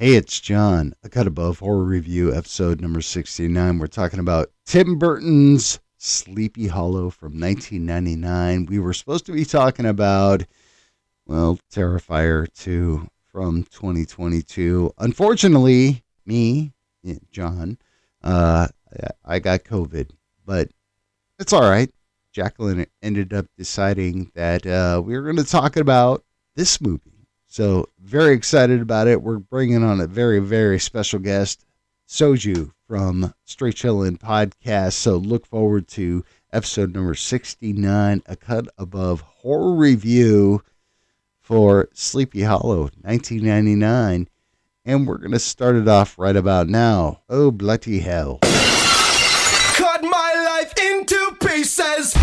Hey, it's John. A Cut Above Horror Review, episode number 69. We're talking about Tim Burton's Sleepy Hollow from 1999. We were supposed to be talking about, well, Terrifier 2 from 2022. Unfortunately, me, John, uh, I got COVID, but it's all right. Jacqueline ended up deciding that uh, we were going to talk about this movie so very excited about it. We're bringing on a very very special guest, Soju from Straight Chillin' Podcast. So look forward to episode number 69, a cut above horror review for Sleepy Hollow 1999. And we're going to start it off right about now. Oh, bloody hell. Cut my life into pieces.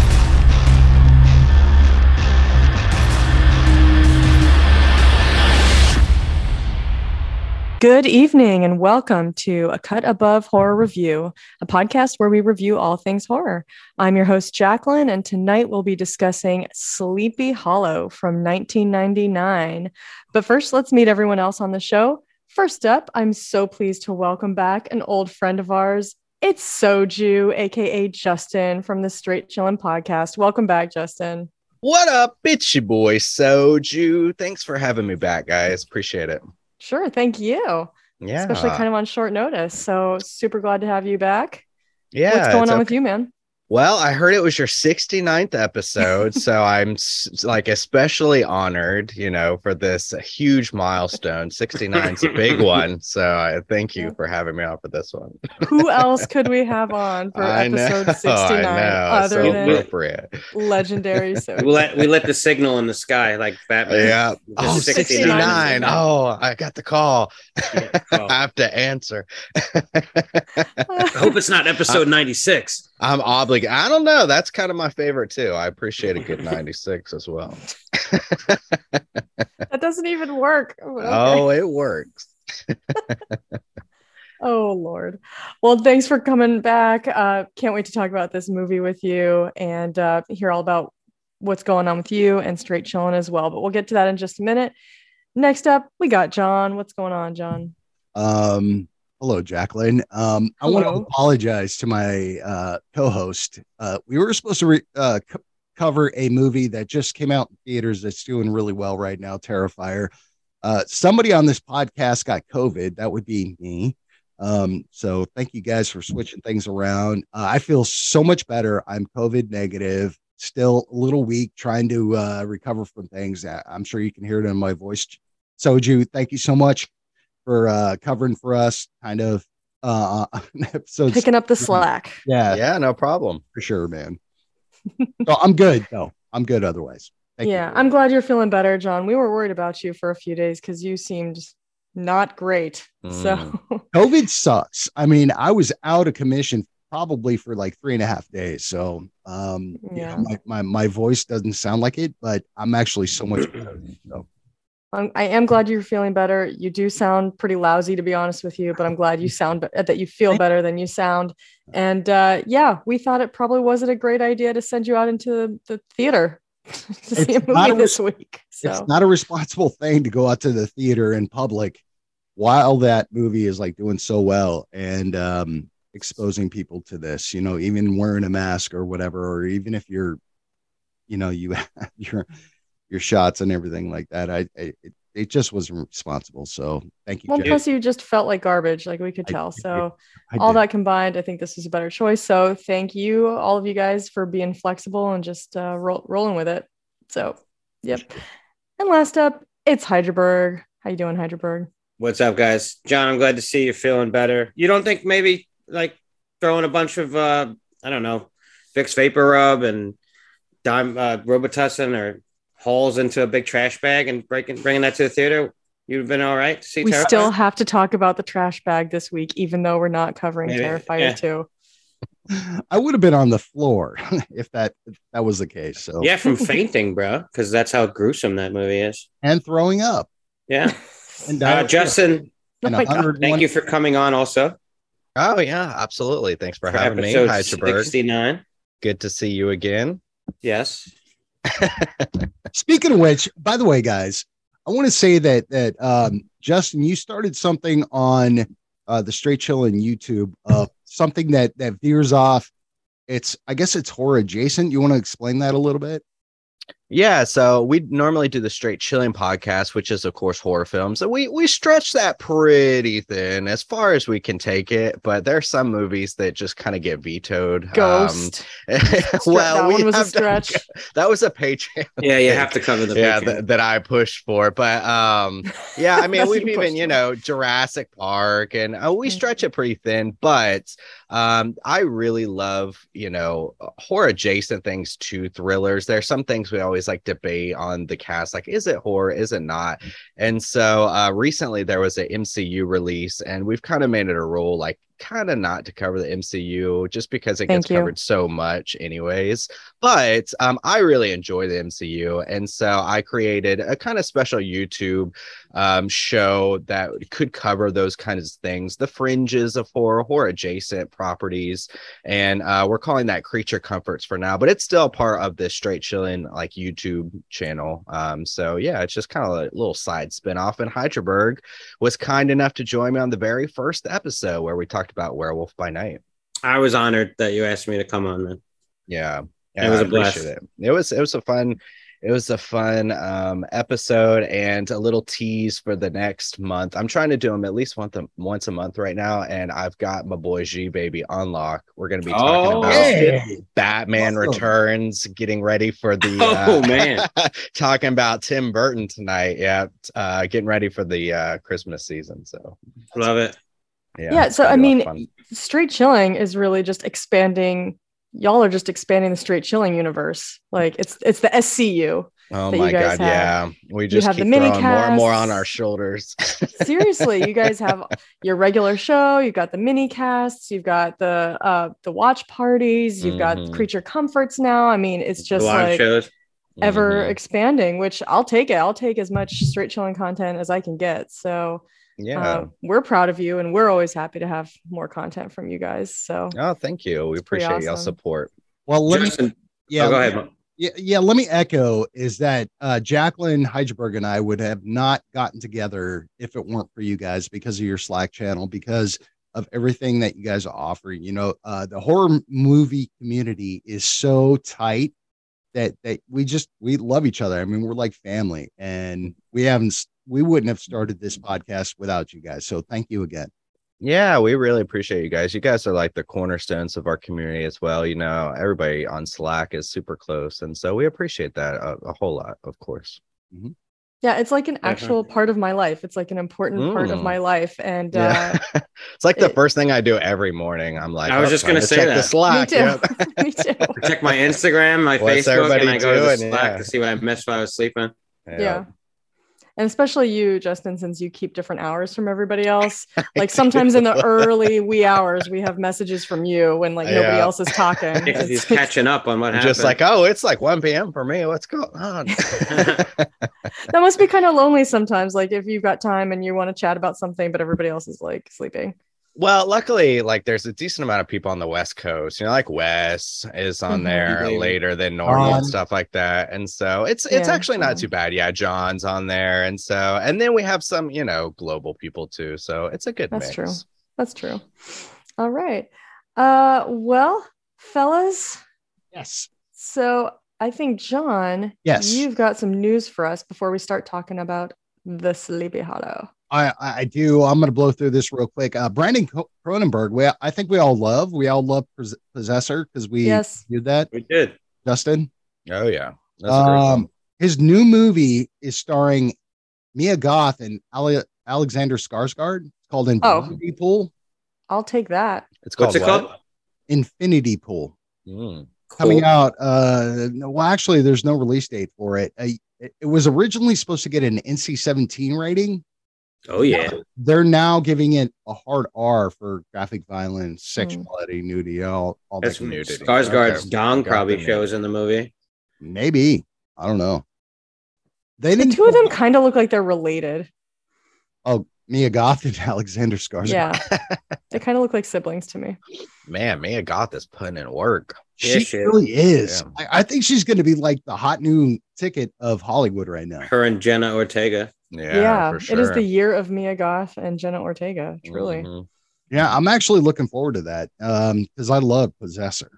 Good evening and welcome to A Cut Above Horror Review, a podcast where we review all things horror. I'm your host, Jacqueline, and tonight we'll be discussing Sleepy Hollow from 1999. But first, let's meet everyone else on the show. First up, I'm so pleased to welcome back an old friend of ours. It's Soju, aka Justin from the Straight Chillin' podcast. Welcome back, Justin. What up? bitchy boy Soju. Thanks for having me back, guys. Appreciate it. Sure. Thank you. Yeah. Especially kind of on short notice. So super glad to have you back. Yeah. What's going on okay. with you, man? Well, I heard it was your 69th episode, so I'm like especially honored, you know, for this huge milestone. 69 is a big one, so I thank you for having me on for this one. Who else could we have on for I episode know, 69 other so than appropriate. legendary? So we let we let the signal in the sky like Batman. Yeah. Oh, 69. 69. Oh, I got the call. I have to answer. I hope it's not episode 96. I'm obligated. I don't know. That's kind of my favorite too. I appreciate a good 96 as well. that doesn't even work. Okay. Oh, it works. oh Lord. Well, thanks for coming back. Uh, can't wait to talk about this movie with you and uh, hear all about what's going on with you and straight chilling as well. But we'll get to that in just a minute. Next up, we got John. What's going on, John? Um, Hello, Jacqueline. Um, I want to apologize to my uh, co-host. Uh, we were supposed to re- uh, cover a movie that just came out in theaters that's doing really well right now, Terrifier. Uh, somebody on this podcast got COVID. That would be me. Um, so thank you guys for switching things around. Uh, I feel so much better. I'm COVID negative, still a little weak, trying to uh, recover from things. I'm sure you can hear it in my voice. Soju, thank you so much for uh, covering for us, kind of uh, episodes. Picking up the slack. Yeah, yeah, no problem for sure, man. so I'm good though. I'm good otherwise. Thank yeah, you. I'm glad you're feeling better, John. We were worried about you for a few days because you seemed not great. Mm. So COVID sucks. I mean, I was out of commission probably for like three and a half days. So um yeah, my, my, my voice doesn't sound like it, but I'm actually so much better. So I'm, I am glad you're feeling better. You do sound pretty lousy, to be honest with you, but I'm glad you sound that you feel better than you sound. And uh, yeah, we thought it probably wasn't a great idea to send you out into the, the theater to it's see a movie a, this week. So. It's not a responsible thing to go out to the theater in public while that movie is like doing so well and um, exposing people to this. You know, even wearing a mask or whatever, or even if you're, you know, you have your your shots and everything like that. I, I it, it, just wasn't responsible. So thank you. Well, plus you just felt like garbage, like we could tell. I, so I, all that combined, I think this was a better choice. So thank you, all of you guys, for being flexible and just uh, ro- rolling with it. So, yep. And last up, it's Hydraberg. How you doing, Hydraberg? What's up, guys? John, I'm glad to see you feeling better. You don't think maybe like throwing a bunch of uh, I don't know, Vicks VapoRub and Dime uh, Robitussin or holes into a big trash bag and breaking bringing that to the theater you've been all right see we still have to talk about the trash bag this week even though we're not covering Maybe, terrifier yeah. 2 I would have been on the floor if that if that was the case. So yeah, from fainting, bro, because that's how gruesome that movie is, and throwing up. Yeah, and uh, Justin, oh thank you for coming on. Also, oh yeah, absolutely. Thanks for, for having me. Hi, Sixty nine. Good to see you again. Yes. Speaking of which, by the way, guys, I want to say that that um, Justin, you started something on uh, the Straight Chillin' YouTube, uh, something that that veers off. It's I guess it's horror adjacent. You want to explain that a little bit? Yeah, so we normally do the straight chilling podcast, which is of course horror films, and we we stretch that pretty thin as far as we can take it. But there are some movies that just kind of get vetoed. Ghost. Um, that well, we one was a have to- stretch. that was a Patreon. Yeah, you have to cover the yeah Patreon. that, that I pushed for, but um, yeah, I mean we've even pushed you for. know Jurassic Park, and uh, we Mhm. stretch it pretty thin. But um, I really love you know horror adjacent things to thrillers. There are some things we always like debate on the cast, like is it horror, is it not? And so uh, recently there was an MCU release, and we've kind of made it a rule, like kind of not to cover the MCU just because it Thank gets you. covered so much, anyways. But um, I really enjoy the MCU, and so I created a kind of special YouTube um, show that could cover those kinds of things, the fringes of horror, horror adjacent properties, and uh, we're calling that Creature Comforts for now. But it's still part of this Straight Chilling like YouTube channel. Um, so yeah, it's just kind of a little side spin off. And Hydraberg was kind enough to join me on the very first episode where we talked about Werewolf by Night. I was honored that you asked me to come on, man. Yeah, It was a a blast. It. it was it was a fun it was a fun um, episode and a little tease for the next month. I'm trying to do them at least once a, once a month right now, and I've got my boy G baby on lock. We're going to be talking Oh, about Hey. Batman Awesome. Returns, getting ready for the Oh, uh, man. talking about Tim Burton tonight. Yeah, uh, getting ready for the uh, Christmas season. So Love it. Yeah, Yeah, so, I be a lot mean, of straight chilling is really just expanding y'all are just expanding the straight chilling universe like it's it's the scu oh that you my guys god, have. yeah, we just have keep the mini throwing more and more on our shoulders. seriously you guys have your regular show you've got the mini casts you've got the uh the watch parties you've got Mhm. creature comforts now i mean it's just Live like shows. ever Mhm. expanding which i'll take it i'll take as much straight chilling content as i can get so yeah. uh, we're proud of you and we're always happy to have more content from you guys so Oh, thank you. We pretty appreciate y'all support. Well, let me yeah, oh, go ahead. Mo. yeah, yeah. Let me echo is that uh, Jacqueline Heidelberg and I would have not gotten together if it weren't for you guys because of your Slack channel, because of everything that you guys are offering. You know, uh, the horror movie community is so tight that that we just we love each other. I mean, we're like family, and we haven't s- we wouldn't have started this podcast without you guys. So thank you again. Yeah, we really appreciate you guys. You guys are like the cornerstones of our community as well. You know, everybody on Slack is super close. And so we appreciate that a, a whole lot, of course. Yeah, it's like an Definitely. actual part of my life. It's like an important part of Mm. my life. And Yeah. uh, it's like the it- first thing I do every morning. I'm like, I was "Oh, just gonna say check that. the Slack. me too. Yep. me too. I check my Instagram, my What's Facebook, and I go to the? Slack Yeah. to see what I missed while I was sleeping. Yeah. And especially you, Justin, since you keep different hours from everybody else. Like sometimes in the early wee hours, we have messages from you when like nobody Yeah. else is talking. Because he's catching up on what happened. Just like, oh, it's like 1 p.m. for me. What's going on? that must be kind of lonely sometimes. Like if you've got time and you want to chat about something, but everybody else is like sleeping. Well, luckily, like there's a decent amount of people on the West Coast. You know, like Wes is on Mhm. there Baby. later than normal John. and stuff like that. And so it's it's Yeah, actually not too bad. Yeah, John's on there, and so and then we have some you know global people too. So it's a good That's mix. true. That's true. All right. Uh well, fellas, Yes. so I think John, Yes. you've got some news for us before we start talking about the Sleepy Hollow. I, I do. I'm going to blow through this real quick. Uh, Brandon Co- Cronenberg, we, I think we all love. We all love Possessor because we yes. did that. we did. Justin, Oh yeah, That's a great one. um, his new movie is starring Mia Goth and Ale- Alexander Skarsgård. It's called Oh. Infinity Pool. I'll take that. it's called What's it what? called? Infinity Pool Mm. coming out. Uh, no, well, actually, there's no release date for it. Uh, it, it was originally supposed to get an NC-17 rating. Oh yeah. They're now giving it a hard R for graphic violence, Hmm. sexuality, nudity, all, all that That's kind of nudity. stuff. Skarsgård's Okay. dong probably shows in the movie. Maybe. I don't know. They The didn't two of them kind of look like they're related. Oh, Mia Goth and Alexander Skarsgård. Yeah. they kind of look like siblings to me. Man, Mia Goth is putting in work. She Yeah, she really is. Yeah. I, I think she's going to be like the hot new ticket of Hollywood right now. Her and Jenna Ortega. Yeah, Yeah, for it is the year of Mia Goth and Jenna Ortega. Truly. Mhm. Yeah, I'm actually looking forward to that um because I love Possessor.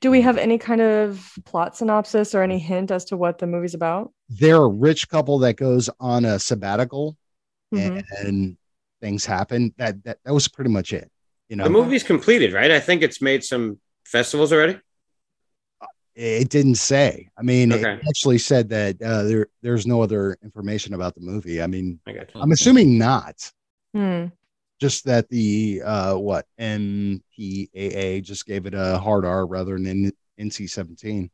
Do we have any kind of plot synopsis or any hint as to what the movie's about? They're a rich couple that goes on a sabbatical Mhm. and things happen. That that that was pretty much it. You know, The movie's completed, right? I think it's made some festivals already. It didn't say. I mean, Okay. it actually said that uh, there there's no other information about the movie. I mean, I I'm assuming not. Hmm. Just that the uh what MPAA just gave it a hard R rather than NC-17.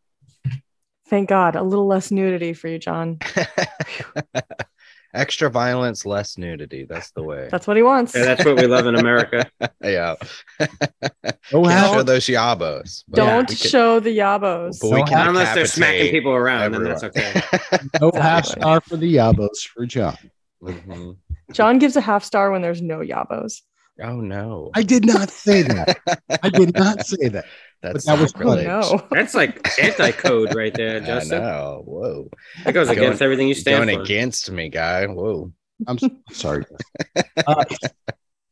Thank God. A little less nudity for you, John. Extra violence, less nudity. That's the way. That's what he wants. Yeah, that's what we love in America. yeah. Oh, Can't how- show those yabos. Don't we can- show the yabos. but we Don't can have- Unless they're smacking people around, then that's okay. no half Exactly. star for the Yabos for John. Mhm. John gives a half star when there's no yabos. Oh no. I did not say that. I did not say that. That's that was Oh sacrilege. no. That's like anti-code right there, Justin. know. Whoa. That goes Going- against everything you stand Going for. against me, guy. Whoa. I'm sorry. Uh,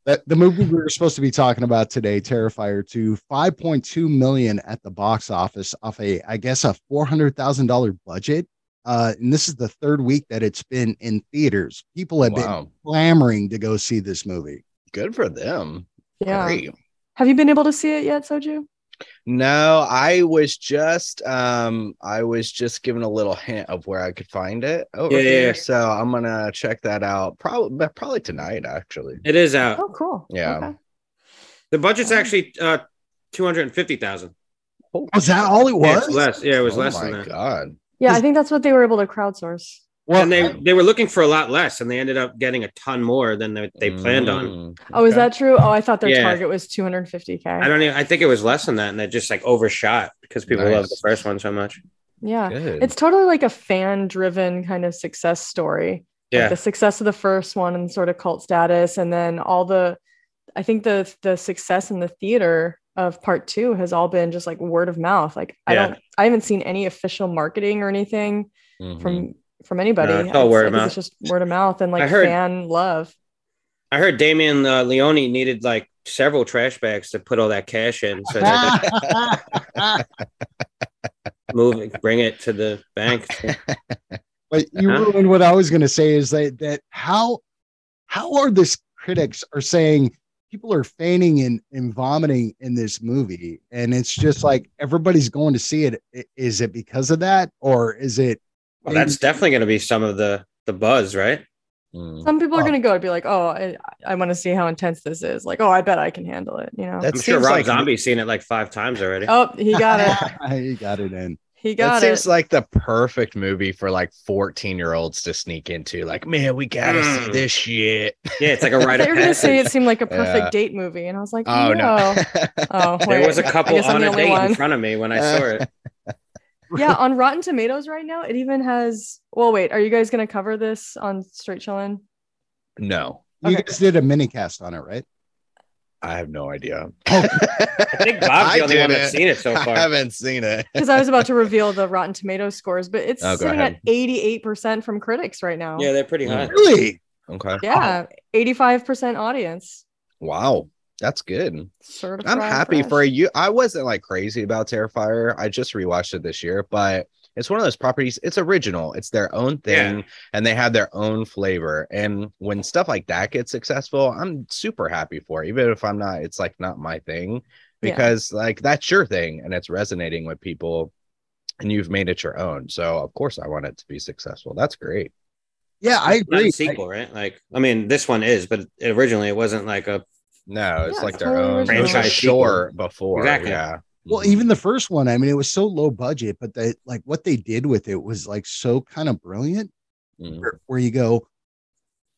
that the movie we were supposed to be talking about today, Terrifier 2, 5.2 million at the box office off a, I guess, a four hundred thousand dollar budget. Uh, and this is the third week that it's been in theaters. People have been clamoring to go see this movie. Good for them. Yeah. Great. Have you been able to see it yet, Soju? No, I was just um I was just given a little hint of where I could find it over Yeah, yeah, here. yeah. So I'm gonna check that out probably probably tonight actually. It is out. Oh, cool. Yeah. Okay. The budget's actually uh, two hundred and fifty thousand. Was that all it Yeah, was? less. Yeah, it was oh less my than that. god. Yeah, I think that's what they were able to crowdsource. Well, and they they were looking for a lot less, and they ended up getting a ton more than they, they planned on. Mm, Oh, is okay. that true? Oh, I thought their Yeah. target was 250k. I don't even. I think it was less than that, and they just like overshot because people Nice. love the first one so much. yeah. good? It's totally like a fan driven kind of success story. Like Yeah, the success of the first one and sort of cult status, and then all the, I think the the success in the theater of part two has all been just like word of mouth. Like I don't, I haven't seen any official marketing or anything Mhm. from from anybody. No, it's all word of think It's just word of mouth and like I heard- fan love. I heard Damien uh, Leone needed like several trash bags to put all that cash in, so that they move it, bring it to the bank. But you Huh? ruined what I was going to say is that that how how are this critics are saying people are fainting and, and vomiting in this movie and it's just like everybody's going to see it I- is it because of that or is it Well, that's definitely going to be some of the the buzz, right? Mm. Some people are Oh. going to go and be like, "Oh, I, I want to see how intense this is." Like, "Oh, I bet I can handle it." You know. That I'm sure Rob like- Zombie's seen it like five times already. oh, he got it. he got it in He got it. That got seems like the perfect movie for like 14 year olds to sneak into. Like, man, we gotta see Mm. this shit. Yeah, it's like a rite thought you of were going to say it seemed like a perfect Yeah. date movie, and I was like, Oh no. Oh, There was a couple on a only date in front of me when I saw it. Yeah, on Rotten Tomatoes right now, it even has. Well, wait, are you guys going to cover this on Straight Chillin'? no, you Okay. guys did a mini cast on it right I have no idea. Oh. I think Bob's the only one didn't. that's seen it so far. I far. haven't seen it. Because I was about to reveal the Rotten Tomatoes scores, but it's Oh, sitting ahead. at 88% from critics right now. Yeah, they're pretty high. really Okay. Yeah, 85% audience. Wow. That's good. Certified I'm happy fresh. for you. I wasn't like crazy about Terrifier. I just rewatched it this year, but it's one of those properties. It's original. It's their own thing, and they have their own flavor. And when stuff like that gets successful, I'm super happy for. It, even if I'm not, it's like not my thing Yeah. because like that's your thing, and it's resonating with people, and you've made it your own. So of course, I want it to be successful. That's great. yeah i It's not agree a sequel, right? Like, I mean, this one is, but originally it wasn't like a. No, it's Yeah, like their own. It Franchise short before. Exactly. Yeah. well even the first one i mean it was so low budget but that like what they did with it was like so kind of brilliant Mhm. where, where you go,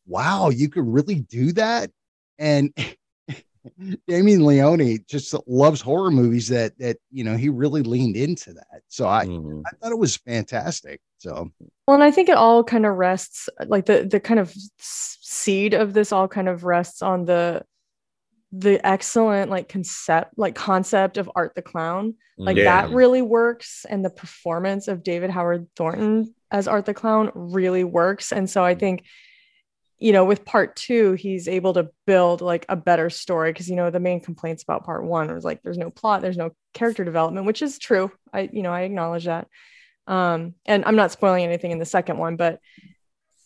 wow, you could really do that. And Damien Leone just loves horror movies that that you know he really leaned into that. So I Mhm. I thought it was fantastic. So Well, and I think it all kind of rests, like the the kind of seed of this all kind of rests on the the excellent like concept like concept of Art the Clown. Like Yeah. that really works, and the performance of David Howard Thornton as Art the Clown really works. And so I think you know, with part two, he's able to build like a better story because you know the main complaints about part one was like there's no plot, there's no character development, which is true. I you know I acknowledge that. Um, and I'm not spoiling anything in the second one, but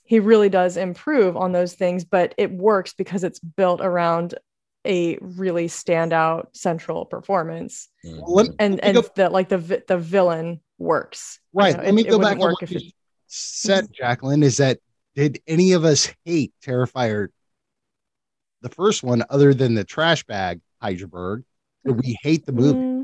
he really does improve on those things. But it works because it's built around a really standout central performance, Well, let- and let me and go- the like the the villain works. you right. know, let me it- it go wouldn't back to work what if you said, Jacqueline. Is that did any of us hate Terrifier, the first one, other than the trash bag Heidelberg? Did we hate the movie? Mm,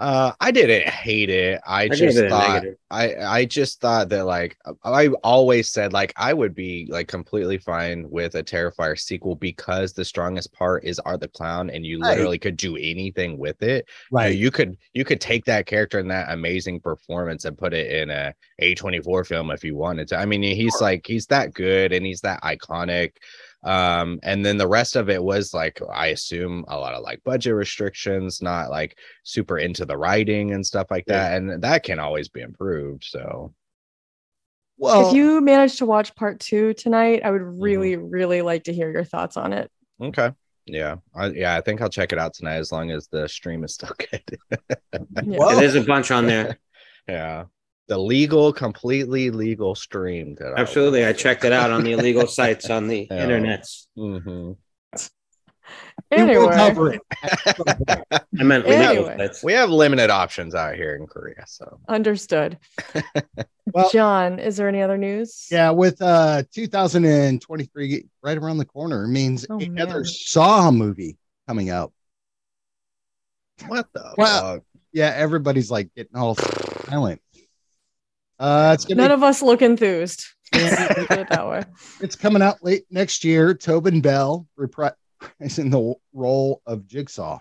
Uh, I didn't hate it. I, gave just thought. I I just thought that like I always said like I would be like completely fine with a Terrifier sequel because the strongest part is Art the Clown and you Right. literally could do anything with it. You know, You could you could take that character and that amazing performance and put it in a A24 film if you wanted to. I mean, he's like he's that good and he's that iconic. Um, and then the rest of it was like I assume a lot of like budget restrictions, not like super into the writing and stuff like Yeah. that. And that can always be improved. So Well, if you manage to watch part two tonight, I would Mm-hmm. really, really like to hear your thoughts on it. okay. Yeah. I, yeah, I think I'll check it out tonight as long as the stream is still good. Yeah. Well- There's a bunch on there. yeah. The legal, completely legal stream. that Absolutely. I watch. checked it out on the illegal sites on the Yeah. internets. Mhm. we will Anyway, cover it. I meant illegal Anyway. sites. We have limited options out here in Korea. So understood. Well- John, is there any other news? Yeah, with uh 2023 right around the corner means Oh, another man. Saw movie coming out. what the Well, fuck? Yeah, everybody's like getting all silent. Uh, it's None be, of us look enthused. It it's coming out late next year. Tobin Bell reprising the role of Jigsaw.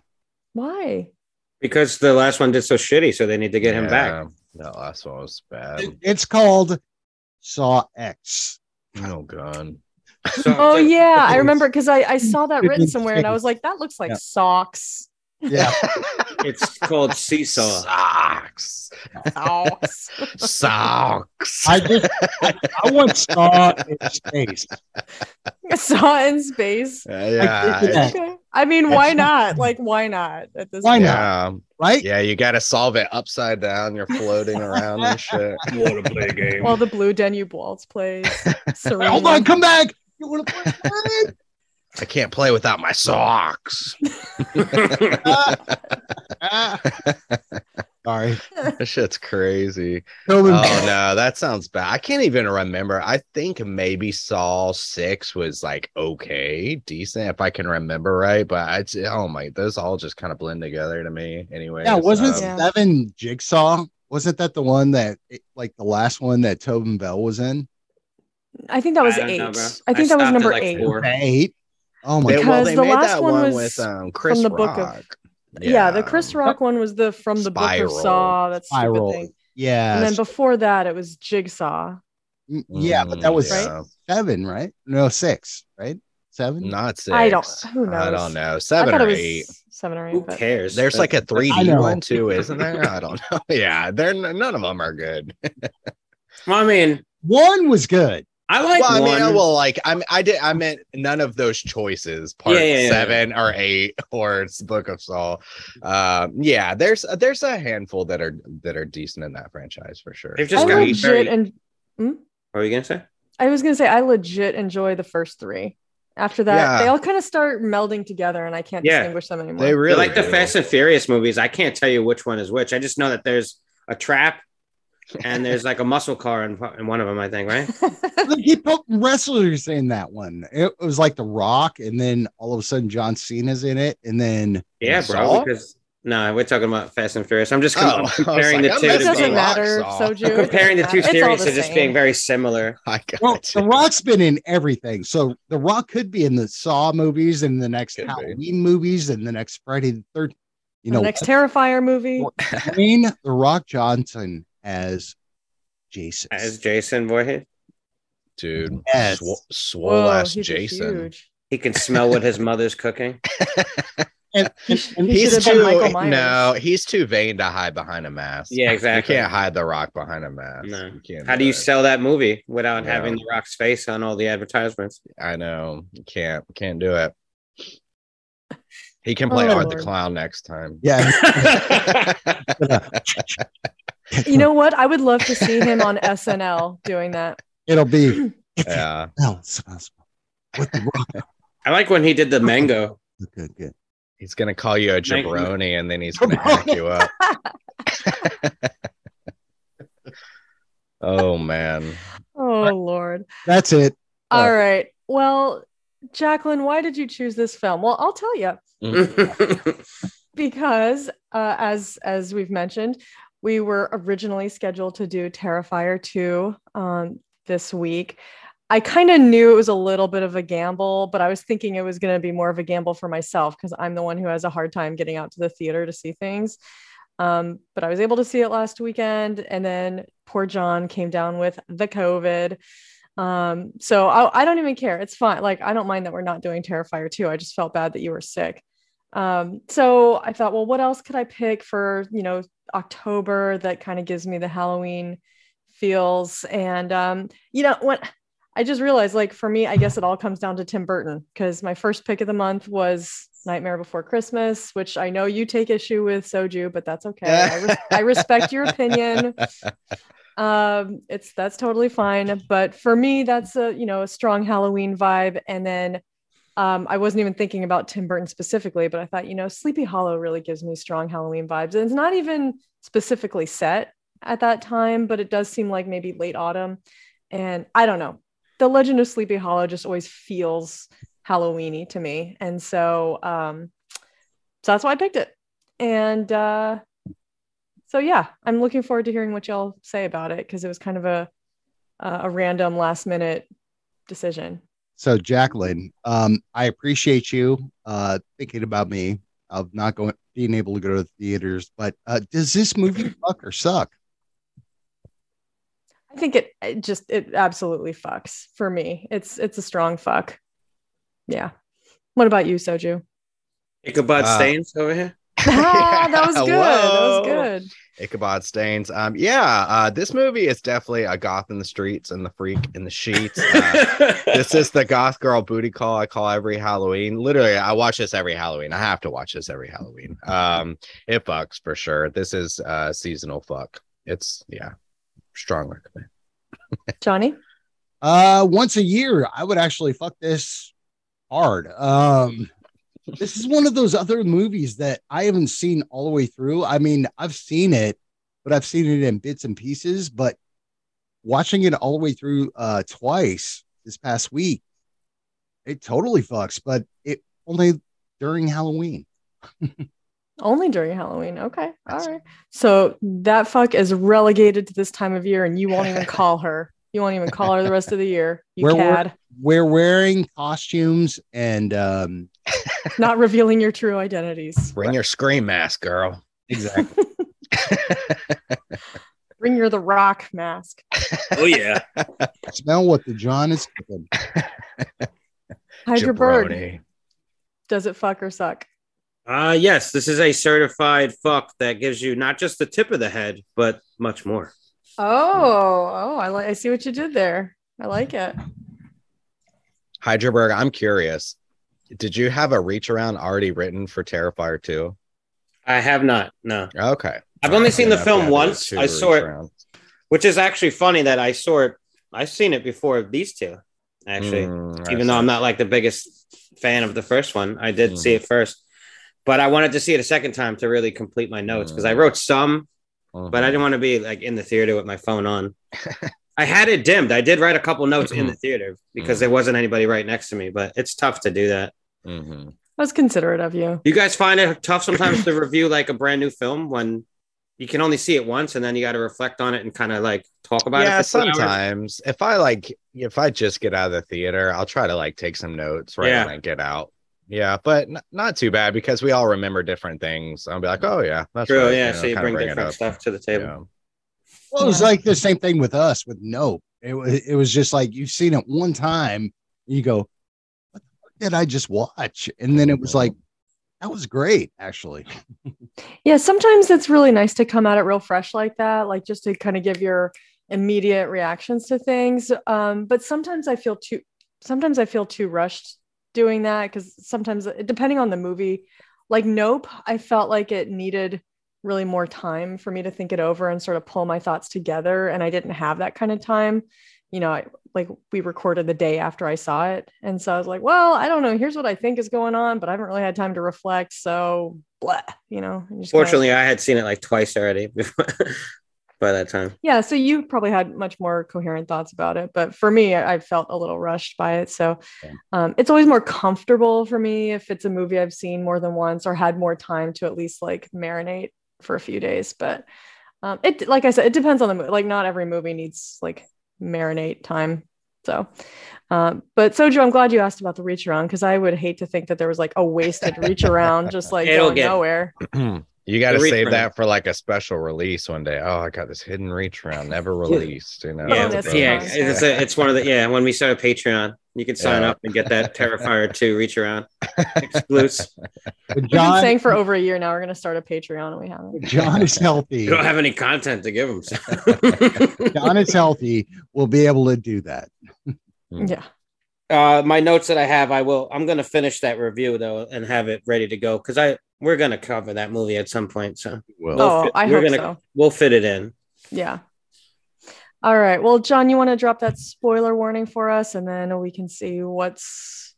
Why? Because the last one did so shitty, so they need to get him back. That last one was bad. It- it's called Saw X. Oh god. So, Oh so- yeah, I remember because I, I saw that written somewhere and I was like, that looks like Yeah. socks. Yeah, It's called Seesaw. Socks. Socks. Socks. I just I, I want Saw in space. saw in space. yeah. think it's- Okay. I mean, why not? Like, why not? At this Why point? not? Yeah. Right? Yeah, you got to solve it upside down. You're floating around and shit. Want to play a game? While the blue Danube Waltz plays. Hold on, come back. You want to play? I can't play without my socks. Sorry. That shit's crazy. Oh no, that sounds bad. I can't even remember. I think maybe Saw Six was like okay, decent if I can remember right. But it's oh my, those all just kind of blend together to me. Anyway, Yeah, wasn't Yeah. Seven Jigsaw? Wasn't that the one that, like the last one that Tobin Bell was in? I think that was I eight. know. I think I that was number like, eight. four. Eight. Oh my They, god. well, Because they the made last that one one, was with um, Chris the book of- Rock. Yeah, the Chris Rock one was the from the book of Saw. That's stupid Spiral. thing. Yeah. And then before that, it was Jigsaw. Mm, yeah, but that was yeah. seven, right? No, six, right? Seven. Not six. I don't- who knows? I don't know. Seven or eight. seven or eight. Who but- cares? There's like a 3D one too, isn't there? I don't know. Yeah, they're none of them are good. Well, I mean, One was good. I like well, I mean, well, like I'm, I did, I meant none of those choices, part Yeah, yeah, yeah. seven or eight, or it's Book of Saul. Um, yeah, there's there's a handful that are that are decent in that franchise for sure. They've I just got to legit very. and what were you gonna say? I was gonna say I legit enjoy the first three. After that, Yeah. they all kind of start melding together, and I can't Yeah. distinguish them anymore. They They're really like the. Fast and Furious movies. I can't tell you which one is which. I just know that there's a trap and there's like a muscle car in, in one of them. I think, right? They keep putting wrestlers in that one. It was like The Rock, and then all of a sudden John Cena's in it, and then Yeah, bro. Because no, we're talking about Fast and Furious. I'm just Oh, com- I comparing like, the two. it To doesn't being, matter. Soju. I'm comparing the two series the to just being very similar. I got well, you. The Rock's been in everything. So The Rock could be in the Saw movies, and the next Could be. Halloween movies, and the next Friday the Third. You the know, next Terrifier movie. Dwayne The Rock Johnson as Jason. As Jason Voorhees, dude. Yes. Swo- swole Whoa, ass Jason. huge. he can smell what his mother's cooking. And, and- and he He's should been too Michael Myers. no, he's too vain to hide behind a mask. Yeah, exactly. You can't hide the rock behind a mask. No. You can't How do you it. sell that movie without No. having The Rock's face on all the advertisements? I know. You can't. Can't do it. He can play Oh, Art the Clown next time. yeah, You know what? I would love to see him on SNL doing that. it'll be. yeah. No, smell, smell. With the rock. I like when he did the mango. Good, good. He's gonna call you a jabroni and then he's gonna hack you up. oh man. Oh Lord. That's it. All Oh. right. Well, Jacqueline, why did you choose this film? Well, I'll tell you. because uh, as as we've mentioned we were originally scheduled to do terrifier 2 um, this week. I kind of knew it was a little bit of a gamble but i was thinking it was going to be more of a gamble for myself because i'm the one who has a hard time getting out to the theater to see things. Um, but i was able to see it last weekend and then poor john came down with the covid. Um, so I, I don't even care. It's fine. Like i don't mind that we're not doing terrifier 2 i just felt bad that you were sick um, so I thought, well, what else could I pick for, you know, October that kind of gives me the Halloween feels? And, um, you know, when I just realized, like, for me, I guess it all comes down to Tim Burton because my first pick of the month was Nightmare Before Christmas, which I know you take issue with, Soju, but that's okay. I, res- I respect your opinion um it's that's totally fine but for me that's a you know a strong halloween vibe and then um i wasn't even thinking about tim burton specifically but i thought you know sleepy hollow really gives me strong halloween vibes. And it's not even specifically set at that time but it does seem like maybe late autumn. And i don't know. The legend of sleepy hollow just always feels halloweeny to me. And so um so that's why i picked it. And uh so yeah, I'm looking forward to hearing what y'all say about it because it was kind of a a random last minute decision. So, Jacqueline, um, I appreciate you uh, thinking about me of not going, being able to go to the theaters. But uh, does this movie fuck or suck? I think it, it just it absolutely fucks for me. It's it's a strong fuck. Yeah. What about you, Soju? Ichabod Uh, Stains over here. ah, that was good. That was good. Ichabod Stains. Um, yeah, uh, this movie is definitely a goth in the streets and the freak in the sheets. Uh, this is the goth girl booty call I call every Halloween. Literally, I watch this every Halloween. I have to watch this every Halloween. Um, it fucks for sure. This is uh seasonal fuck. It's yeah, strong recommend. Johnny? Uh, once a year, I would actually fuck this hard. Um, this is one of those other movies that I haven't seen all the way through. I mean, I've seen it, but I've seen it in bits and pieces. But watching it all the way through uh, twice this past week, it totally fucks. But it only during Halloween. Only during Halloween. Okay. All right. So that fuck is relegated to this time of year and you won't even call her. You won't even call her the rest of the year. You we're- cad. We're wearing costumes and um, Not revealing your true identities. Bring your scream mask, girl. exactly. Bring your the rock mask. oh yeah. smell what the John is cooking. Hydraberg. Does it fuck or suck? Uh yes, this is a certified fuck that gives you not just the tip of the head, but much more. Oh, oh, I like I see what you did there. I like it. Hydraberg, I'm curious. Did you have a reach around already written for Terrifier 2? I have not, no. Okay. I've only seen the film once. I saw it, arounds. which is actually funny that I saw it. I've seen it before these two, actually. Mm, even though. I'm not like the biggest fan of the first one, I did see Mhm. it first. But I wanted to see it a second time to really complete my notes because I Mhm. wrote some, Mhm. but I didn't want to be like in the theater with my phone on. I had it dimmed. I did write a couple notes in the theater because Mhm. there wasn't anybody right next to me, but it's tough to do that. Mhm. That was considerate of you. You guys find it tough sometimes to review like a brand new film when you can only see it once and then you got to reflect on it and kind of like talk about yeah, it for two hours? sometimes if I like if I just get out of the theater, I'll try to like take some notes right Yeah. when I get out. Yeah, but n- not too bad because we all remember different things. I'll be like, oh yeah, that's True, right. yeah. you know, so you kinda bring different stuff to the table. Well, it was Yeah. like the same thing with us with Nope. It was it was just like you've seen it one time, you go, "What the fuck did I just watch?" And then it was like that was great, actually. Yeah, sometimes it's really nice to come at it real fresh like that, like just to kind of give your immediate reactions to things. Um, but sometimes I feel too sometimes I feel too rushed doing that because sometimes depending on the movie, like Nope, I felt like it needed really more time for me to think it over and sort of pull my thoughts together. And I didn't have that kind of time. You know, I, like we recorded the day after I saw it. And so I was like, well, I don't know. Here's what I think is going on, but I haven't really had time to reflect. So, blah, you know. just kinda- Fortunately, I had seen it like twice already before, by that time. yeah. So you probably had much more coherent thoughts about it. But for me, I, I felt a little rushed by it. So Yeah. um, it's always more comfortable for me if it's a movie I've seen more than once or had more time to at least like marinate for a few days. But um, it, like I said, it depends on the movie. Like not every movie needs like marinate time. So, um, but Soju, I'm glad you asked about the reach around because I would hate to think that there was like a wasted reach around just like It'll going get- nowhere. you got to save around. that for like a special release one day. Oh, I got this hidden reach around, never released. You know, Yeah, that's yeah, it's, a, it's one of the yeah. When we started Patreon, you can sign Yeah. up and get that Terrifier two reach around exclusive. But We've been John, saying for over a year now we're going to start a Patreon and we haven't. John is healthy. You don't have any content to give them. So. John is healthy. We'll be able to do that. Yeah. uh, my notes that I have, I will. I'm gonna finish that review though and have it ready to go because I we're gonna cover that movie at some point. So Well, We'll Oh, fit- I we're hope gonna- so. we'll fit it in. Yeah. All right. Well, John, you want to drop that spoiler warning for us, and then we can see what's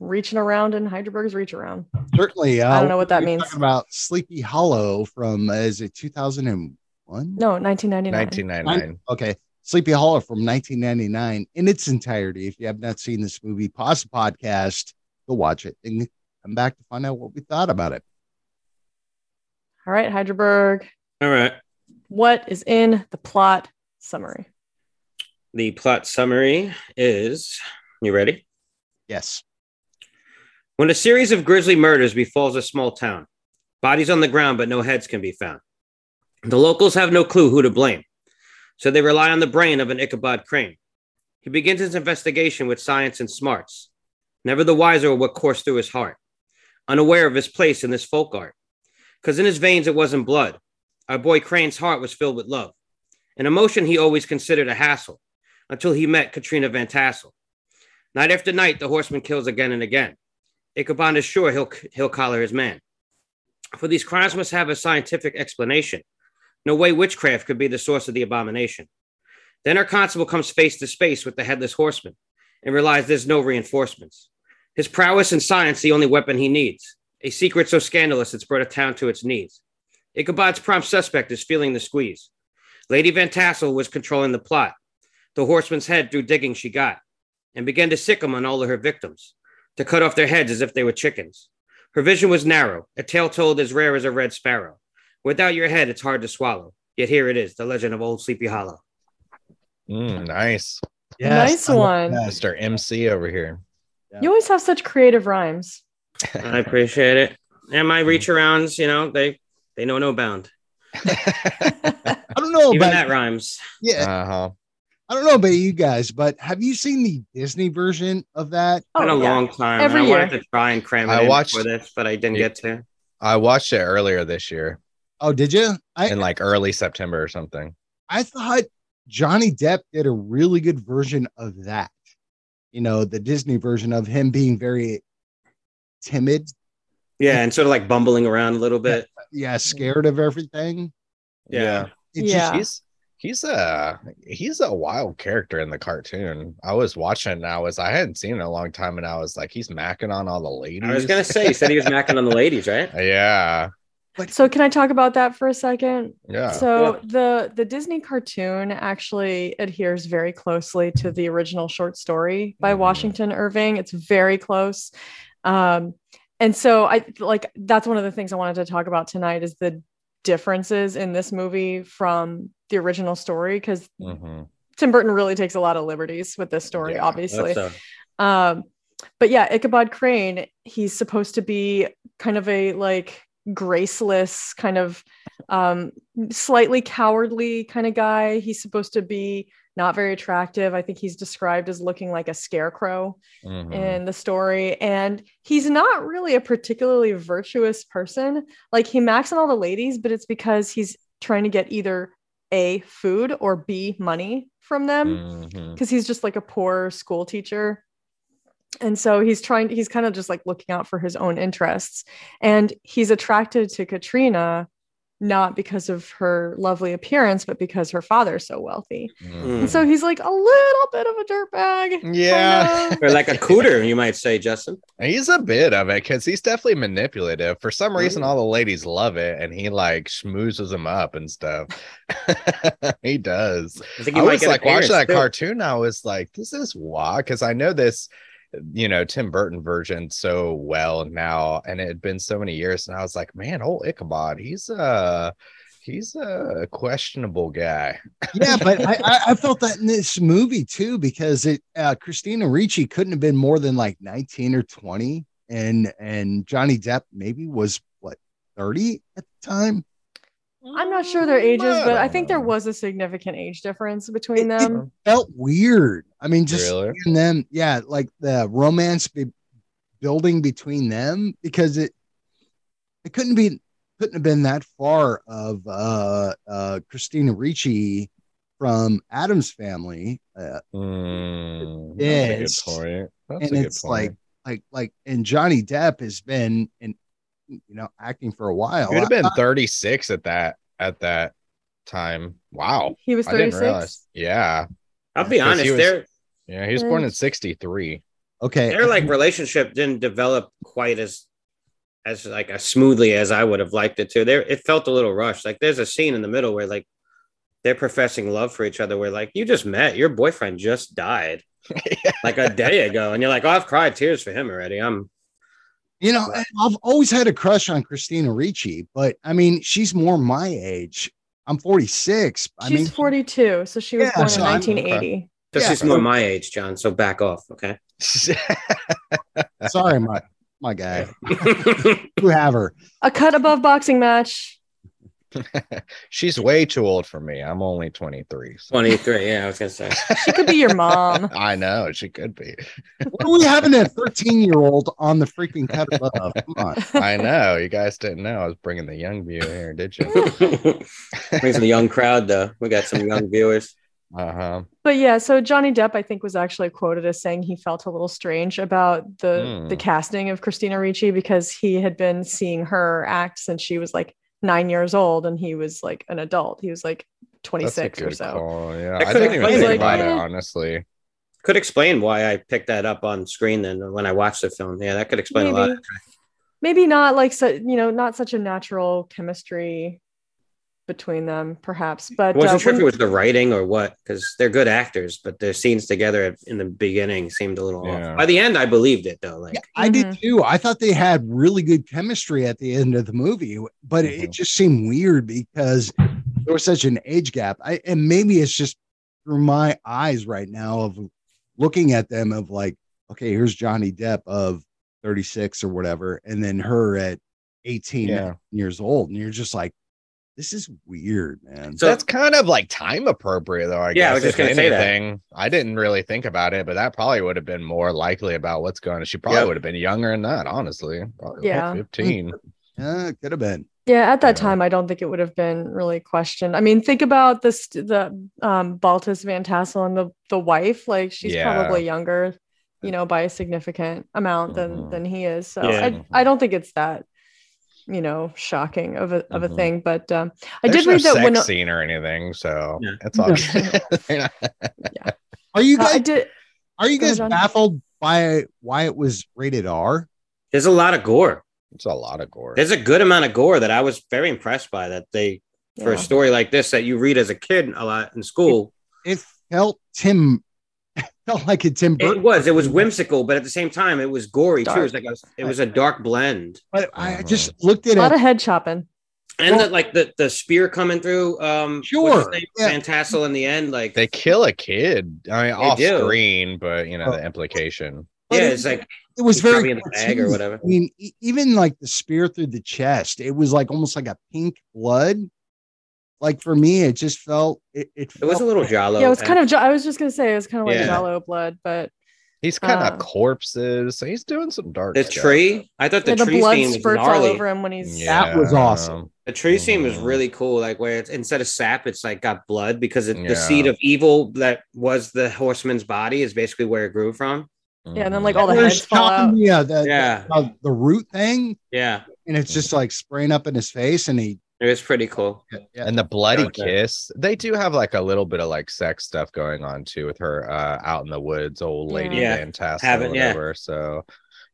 reaching around in Heidelberg's reach around. certainly. Uh, I don't know what that means. Talking about Sleepy Hollow from uh, is it 2001? No, 1999. 1999. Okay. Sleepy Hollow from 1999 in its entirety. If you have not seen this movie, pause the podcast, go watch it, and come back to find out what we thought about it. All right, Heidelberg. All right. What is in the plot summary? The plot summary is you ready? Yes. When a series of grisly murders befalls a small town, bodies on the ground, but no heads can be found. The locals have no clue who to blame, so they rely on the brain of an Ichabod Crane. He begins his investigation with science and smarts, never the wiser of what coursed through his heart, unaware of his place in this folk art. Because in his veins it wasn't blood. Our boy Crane's heart was filled with love, an emotion he always considered a hassle, until he met Katrina Van Tassel. Night after night, the horseman kills again and again. Ichabod is sure he'll, he'll collar his man. For these crimes must have a scientific explanation. No way witchcraft could be the source of the abomination. Then our constable comes face to face with the headless horseman and realizes there's no reinforcements. His prowess in science the only weapon he needs, a secret so scandalous it's brought a town to its knees. Ichabod's prompt suspect is feeling the squeeze. Lady Van Tassel was controlling the plot. The horseman's head through digging she got, and began to sick him on all of her victims to cut off their heads as if they were chickens. Her vision was narrow, a tale told as rare as a red sparrow. Without your head, it's hard to swallow. Yet here it is, the legend of Old Sleepy Hollow. Mm, nice. Nice one. that. Mr. MC over here. You always have such creative rhymes. I appreciate it. And my reach arounds, you know, they they know no bound. I don't know Even about that rhymes. yeah, Uh-huh. I don't know about you guys, but have you seen the Disney version of that? Been a Oh, yeah. long time. Every and I year. wanted to try and cram it I in watched- for this, but I didn't Yeah. get to. I watched it earlier this year Oh, did you? I in like early September or something. I thought Johnny Depp did a really good version of that. You know, the Disney version of him being very timid, Yeah, and sort of like bumbling around a little bit. Yeah, scared of everything. Yeah. It Yeah. He's he's a he's a wild character in the cartoon. I was watching it and I was I hadn't seen it in a long time and I was like, he's macking on all the ladies. I was gonna say, you said he was macking on the ladies, right? Yeah. So can I talk about that for a second? Yeah. So the the Disney cartoon actually adheres very closely to the original short story by Mhm. Washington Irving. It's very close. Um, and so I like that's one of the things I wanted to talk about tonight is the differences in this movie from the original story because Mhm. Tim Burton really takes a lot of liberties with this story, Yeah, obviously. So, Um, but yeah, Ichabod Crane, he's supposed to be kind of a like graceless, kind of um, slightly cowardly kind of guy. He's supposed to be not very attractive. I think he's described as looking like a scarecrow Mhm. in the story. And he's not really a particularly virtuous person. Like he macks on all the ladies, but it's because he's trying to get either A, food or B, money from them because he's just like a poor school teacher. And so he's trying, he's kind of just like looking out for his own interests. And he's attracted to Katrina not because of her lovely appearance, but because her father's so wealthy. Mhm. And so he's like a little bit of a dirtbag. Yeah. kinda. or like a cooter, you might say, Justin. He's a bit of it because he's definitely manipulative. For some reason, Mm. all the ladies love it, and he like schmoozes them up and stuff. he does. I think I might was get like watching that too. cartoon. I was like, this is wild because I know this, you know, Tim Burton version so well now, and it had been so many years, and I was like, man, old Ichabod, he's uh he's a questionable guy. yeah, but I, I, I felt that in this movie too because it uh, Christina Ricci couldn't have been more than like 19 or 20, and and Johnny Depp maybe was what 30 at the time. I'm not sure their ages, but I think there was a significant age difference between It- them. Felt weird. I mean, just Really? seeing them, yeah, like the romance be building between them because it it couldn't be couldn't have been that far of uh uh Christina Ricci from Addams Family. Uh, Mm, that's a good point. That's and a good it's point. like like like and Johnny Depp has been in you know acting for a while. He would have been I- 36 at that at that time. Wow. He was 36. Yeah. I'll be Because honest, was- their Yeah. He was born in Mm. 63. okay. their like relationship didn't develop quite as as like as smoothly as I would have liked it to. There, it felt a little rushed. Like there's a scene in the middle where like they're professing love for each other. Where like you just met, your boyfriend just died like a day ago, and you're like, oh, I've cried tears for him already. I'm You know, and I've always had a crush on Christina Ricci, but I mean, she's more my age. I'm 46. I She's mean, 42, so she was Yeah, born so in I'm- 1980. just Yeah. she's more my age, John. So back off, okay? sorry, my my guy. You have her. A cut above boxing match. She's way too old for me. I'm only 23. so- Twenty three. Yeah, I was gonna say. She could be your mom. I know she could be. What are we having a 13 year old on the freaking cut above? Come on. I know. You guys didn't know I was bringing the young view here, did you? Brings the young crowd though. We got some young viewers. Uh huh. But yeah, so Johnny Depp, I think, was actually quoted as saying he felt a little strange about the Hmm. the casting of Christina Ricci because he had been seeing her act since she was like nine years old and he was like an adult. He was like That's a 26 or so. call. Yeah, That I could didn't even explain think it. about it eh. honestly. Could explain why I picked that up on screen then when I watched the film. Yeah, that could explain a lot. Maybe. Maybe not like so, you know, not such a natural chemistry between them, perhaps. But I wasn't uh, sure if it was the writing or what, because they're good actors, but their scenes together in the beginning seemed a little Yeah. off. By the end, I believed it though. Like, Yeah, I did Mhm. too. I thought they had really good chemistry at the end of the movie, but it, it just seemed weird because there was such an age gap. I, and maybe it's just through my eyes right now of looking at them of like, okay, here's Johnny Depp of 36 or whatever, and then her at 18 Yeah. years old, and you're just like, this is weird, man. So- That's kind of like time appropriate, though. I Yeah, I guess. was just gonna say that. anything. I didn't really think about it, but that probably would have been more likely about what's going on. She probably Yep. would have been younger than that, honestly. Probably Yeah. 15. Yeah, it could have been. Yeah, at that Yeah. time, I don't think it would have been really questioned. I mean, think about this: the um, Baltus Van Tassel and the the wife. Like, she's Yeah. probably younger, you know, by a significant amount than Mhm. than he is. So Yeah. I, I don't think it's that, you know, shocking of a of a Mhm. thing. But um, I There's did read that sex when scene or anything, so Yeah. it's all good. Are you uh, guys I did. are you guys baffled by why it was rated R? there's a lot of gore. it's a lot of gore. There's a good amount of gore that I was very impressed by. That they, for a story like this that you read as a kid a lot in school, It felt Tim felt like a Tim it was it was whimsical, but at the same time, it was gory too. It was like a, it was a dark blend. But I Mhm. just looked at it. A lot it. of head chopping. And Well- the, like the the spear coming through, um, Sure, what's yeah. Van in the end, like they kill a kid. I mean, off do. screen, but you know Oh. the implication. but yeah, it- it's like it was very probably in the bag or whatever. I mean, e- even like the spear through the chest, it was like almost like a pink blood. Like for me, it just felt it. It, It was a little Jello. yeah, it was kind of. I was just gonna say it was kind of like Yeah. Jello blood, but He's kind Uh, of corpses, so he's doing some dark. the stuff. tree. I thought the, yeah, the tree blood scene was all gnarly. over him when he's. Yeah. That was awesome. The tree scene was Mhm. really cool, like where it's instead of sap, it's like got blood because it, Yeah. the seed of evil that was the horseman's body is basically where it grew from. Yeah, and then like all the heads fall out. Yeah, the, Yeah. the, the root thing, Yeah, and it's just like spraying up in his face, and he. It was pretty cool. Yeah, and the bloody Okay. kiss they do have like a little bit of like sex stuff going on too with her uh out in the woods old lady Yeah. fantastic Haven't- or yeah. whatever so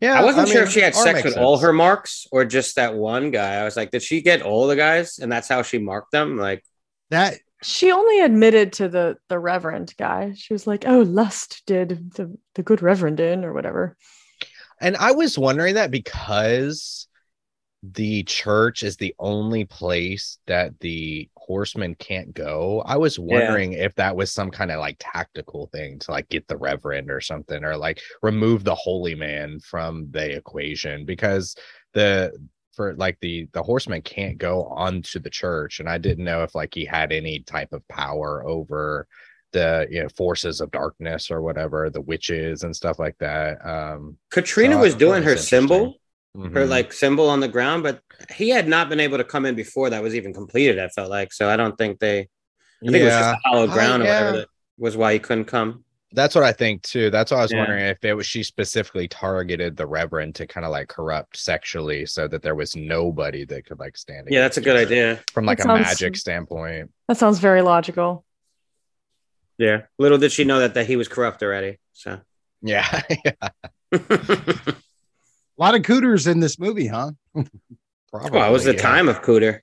yeah I wasn't sure mean, if she had sex makes with all her marks or just that one guy. I was like, did she get all the guys and that's how she marked them? Like, that She only admitted to the the reverend guy. She was like, "Oh, lust did the the good reverend in or whatever." and i was wondering that because the church is the only place that the horsemen can't go. I was wondering if that was some kind of like tactical thing to like get the reverend or something or like remove the holy man from the equation because the for like the the horseman can't go onto the church and i didn't know if like he had any type of power over the you know forces of darkness or whatever the witches and stuff like that um Katrina So was doing her symbol, Mm-hmm. interesting. her like symbol on the ground, but he had not been able to come in before that was even completed. I felt like so. I don't think they. I think it was just a hollow ground or yeah. whatever that was why he couldn't come. That's what I think too. That's why I was Yeah. wondering if it was she specifically targeted the Reverend to kind of like corrupt sexually, so that there was nobody that could like stand. Yeah, that's a good idea. from like That a sounds- magic standpoint. That sounds very logical. Yeah. Little did she know that that he was corrupt already. So. Yeah, a lot of cooters in this movie, huh? probably. well, it was the yeah. time of Cooter.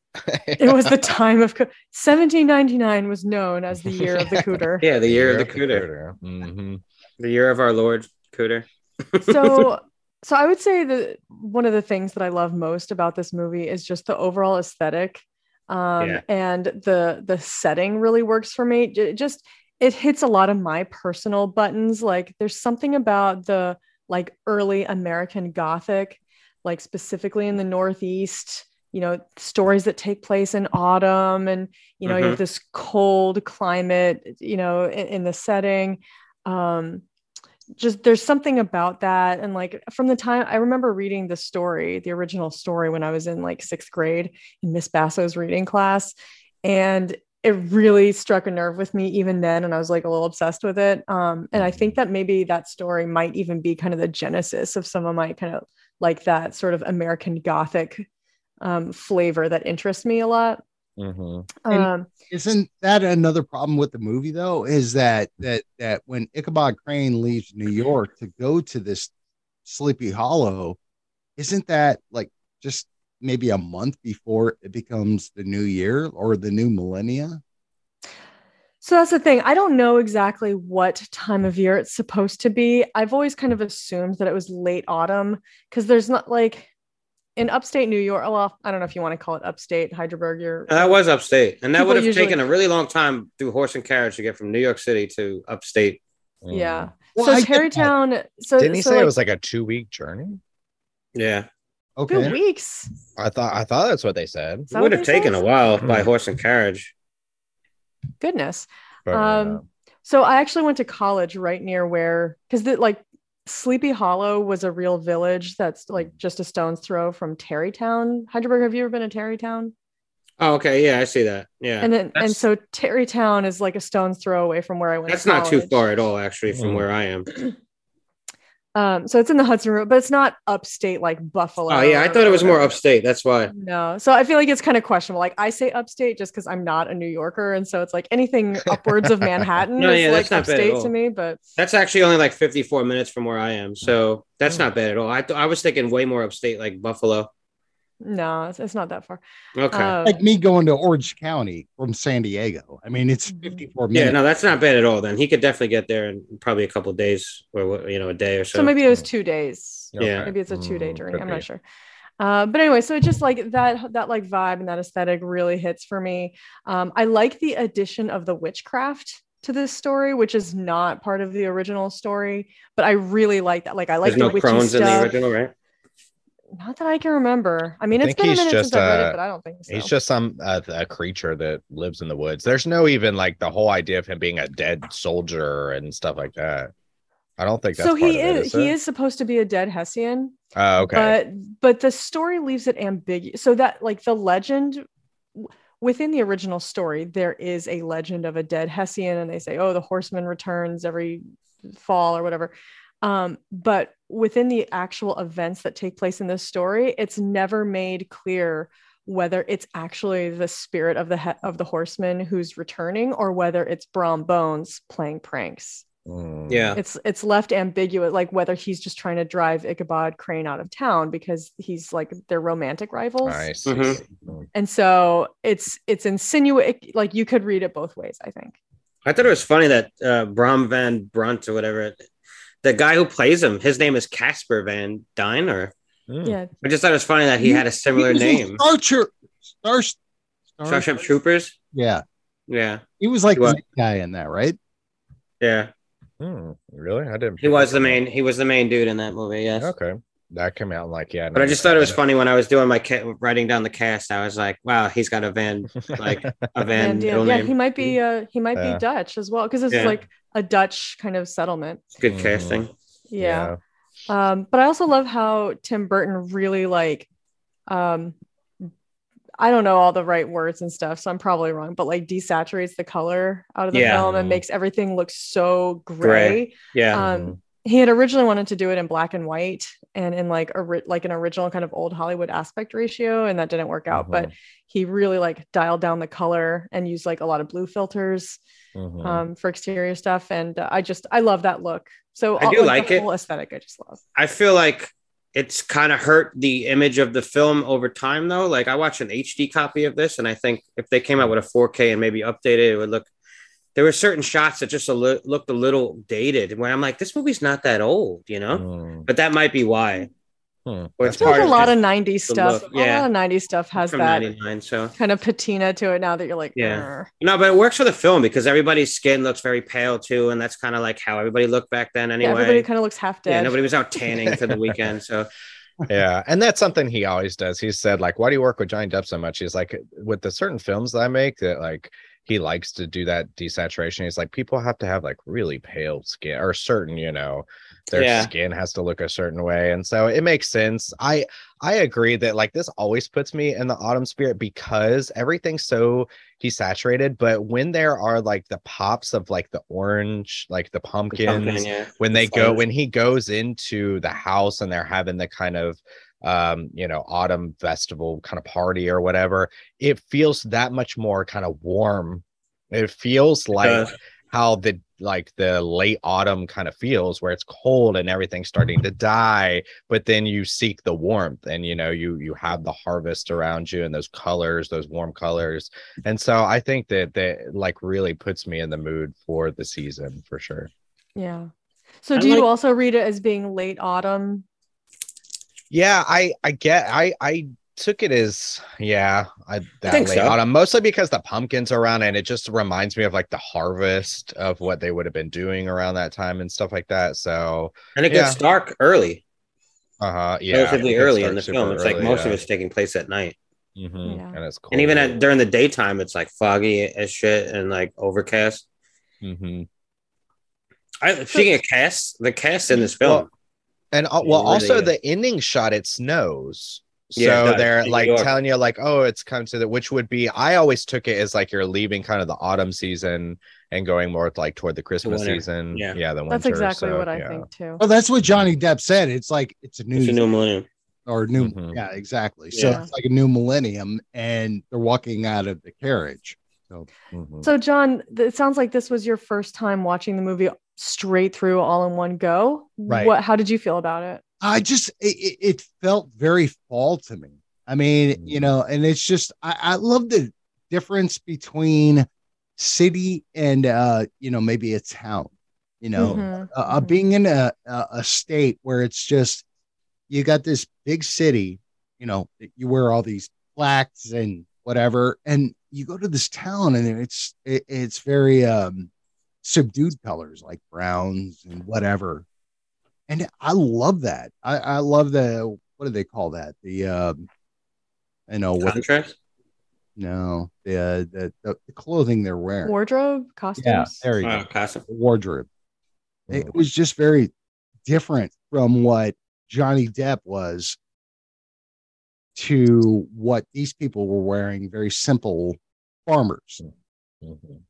It was the time of co- 1799 was known as the year of the cooter. Yeah, the year, of the Cooter. Mhm. The year of our Lord Cooter. so so i would say that one of the things that i love most about this movie is just the overall aesthetic um Yeah. and the the setting really works for me J- just it hits a lot of my personal buttons like there's something about the like early american gothic like specifically in the northeast you know stories that take place in autumn and you know you Mhm. have this cold climate you know in, in the setting. Um just there's something about that. And like from the time i remember reading the story the original story when i was in like sixth grade in miss basso's reading class. And it really struck a nerve with me even then and i was like a little obsessed with it um, and i think that maybe that story might even be kind of the genesis of some of my kind of like that sort of american gothic um, flavor that interests me a lot Mhm. Um, Isn't that another problem with the movie though? Is that that that when Ichabod Crane leaves New York to go to this Sleepy Hollow, isn't that like just maybe a month before it becomes the new year or the new millennia? So that's the thing. I don't know exactly what time of year it's supposed to be. I've always kind of assumed that it was late autumn because there's not like in upstate New York. Well, I don't know if you want to call it upstate Hydraberg. You're That was upstate. And that would have usually- taken a really long time through horse and carriage to get from New York City to upstate. yeah. Well, so I get. Tarrytown. So Didn't he so say like, it was like a two week journey? Yeah. Two weeks? I thought I thought that's what they said. That It would have taken said? a while by Hmm. horse and carriage. Goodness. But, Um, So I actually went to college right near where because the like Sleepy Hollow was a real village that's like just a stone's throw from Tarrytown. Hydraberg, have you ever been to Tarrytown? Oh, okay. Yeah, I see that. Yeah. and then and so Tarrytown is like a stone's throw away from where I went. That's to not too far at all, actually, from Hmm. where I am. Um, so it's in the Hudson River, but it's not upstate like Buffalo. Oh, yeah. I thought it was more upstate. That's why. No, so I feel like it's kind of questionable. Like I say upstate just because I'm not a New Yorker, and so it's like anything upwards of Manhattan No, is yeah, like that's not bad upstate to me. But That's actually only like 54 minutes from where I am. So that's Hmm. not bad at all. I, th- I was thinking way more upstate, like Buffalo. No, it's, it's not that far. Okay. Um, Like me going to Orange County from San Diego. I mean, it's Mhm. 54 yeah, minutes. no, that's not bad at all. Then he could definitely get there in probably a couple days or, you know, a day or so. so maybe it was two days. Yeah. maybe it's a two day Mm, journey. could I'm not sure. Uh, but anyway, so it just like that that like vibe and that aesthetic really hits for me. Um, I like the addition of the witchcraft to this story, which is not part of the original story, but I really like that. Like I like There's no the witchy crones in the original, right? Not that I can remember. I mean, I it's been a minute just, since I read uh, it, but I don't think so. He's just some uh, a creature that lives in the woods. There's no even like the whole idea of him being a dead soldier and stuff like that. I don't think that's so part he of it, is, he it? is supposed to be a dead Hessian, Oh, okay. but but the story leaves it ambiguous. So that like the legend within the original story, there is a legend of a dead Hessian, and they say, oh, the horseman returns every fall or whatever. Um, but within the actual events that take place in this story, it's never made clear whether it's actually the spirit of the he- of the horseman who's returning or whether it's Brom Bones playing pranks Mm. Yeah. it's it's left ambiguous like whether he's just trying to drive ichabod crane out of town because he's like their romantic rivals I see. Mhm. Mm. and so it's it's insinuate like you could read it both ways i think I thought it was funny that uh, Brom Van Brunt or whatever, the guy who plays him, his name is Casper Van Dien, or Mm. yeah I just thought it was funny that he had a similar He was in name. Star, Tro- Star, Star, Starship Troopers. Yeah, Yeah, he was like the guy in that, right? yeah. Mm. Really? I didn't. He was the main. He was the main dude in that movie. Yes. Okay. That came out like yeah. But I just thought it was funny when I was doing my ca- writing down the cast. I was like, "Wow, he's got a Van, like a Van and yeah, yeah he might be uh he might Yeah. be dutch as well because it's Yeah. like a dutch kind of settlement Good Mhm. casting. yeah. um but i also love how tim burton really like um i don't know all the right words and stuff so i'm probably wrong but like desaturates the color out of the Yeah. film and Mhm. makes everything look so gray, Gray. Yeah. um Mhm. he had originally wanted to do it in black and white and in like a like an original kind of old hollywood aspect ratio and that didn't work out but Mhm. he really like dialed down the color and used like a lot of blue filters Mhm. um, for exterior stuff and uh, i just i love that look so I uh, do like the it. whole aesthetic i just love I feel like it's kind of hurt the image of the film over time, though. Like I watched an HD copy of this, and I think if they came out with a 4K and maybe updated, it would look. There were certain shots that just a li- looked a little dated, where I'm like, this movie's not that old, you know. Mm. But that might be why. Hmm. It's like part a of lot of 90s stuff look, a yeah. lot of 90s stuff has from that '99. So kind of patina to it now that you're like Yeah. "Arr." no, but it works for the film because everybody's skin looks very pale too, and that's kind of like how everybody looked back then. anyway. yeah Anyway, everybody kind of looks half dead yeah, nobody was out tanning for the weekend, so yeah and that's something he always does he said like why do you work with johnny depp so much he's like with the certain films that i make that like he likes to do that desaturation he's like people have to have like really pale skin or certain you know their Yeah. skin has to look a certain way and so it makes sense i i agree that like this always puts me in the autumn spirit because everything's so desaturated but when there are like the pops of like the orange like the pumpkins pumpkin, yeah. when they go flowers. when he goes into the house and they're having the kind of um you know autumn festival kind of party or whatever it feels that much more kind of warm. It feels like does. how the like the late autumn kind of feels where it's cold and everything's starting to die but then you seek the warmth and you know you you have the harvest around you and those colors those warm colors. And so i think that that like really puts me in the mood for the season for sure. Yeah. So I do you also read it as being late autumn Yeah, I I get I I took it as yeah, I that think late so. autumn mostly because the pumpkins are around and it just reminds me of like the harvest of what they would have been doing around that time and stuff like that. So and it Yeah. gets dark early, uh-huh. Yeah. relatively early in the super film. It's like early, most of it's taking place at night. Mhm, Yeah. and it's cold. And even at, during the daytime, it's like foggy as shit and like overcast. Mhm. I speaking of cast, the cast in this film. Well, and uh, well, Really also good. the ending shot, it snows. So Yeah, it they're like telling you, like, oh, it's come to the, which would be, I always took it as like you're leaving kind of the autumn season and going more like toward the Christmas winter. season. Yeah. yeah, the winter. that's exactly So, what i yeah. think too Well, that's what Johnny Depp said. It's like it's a new, it's a new millennium. or new, Mhm. yeah, exactly. So Yeah. it's like a new millennium, and they're walking out of the carriage. So Mhm. so john it sounds like this was your first time watching the movie straight through all in one go Right. what how did you feel about it I just it, it it felt very fall to me. I mean, Mm. you know, and it's just I, I love the difference between city and uh, you know, maybe a town. You know, Mhm, uh, uh, mhm. being in a, a a state where it's just you got this big city, you know, you wear all these plaques and whatever, and you go to this town and it's it, it's very um subdued colors like browns and whatever. And I love that. I, I love the what do they call that? The um, I know what Contrast. no the, the the the clothing they're wearing. Wardrobe, costumes. yeah, there you Uh, go. costume. Wardrobe. It was just very different from what Johnny Depp was to what these people were wearing. Very simple farmers. Mhm.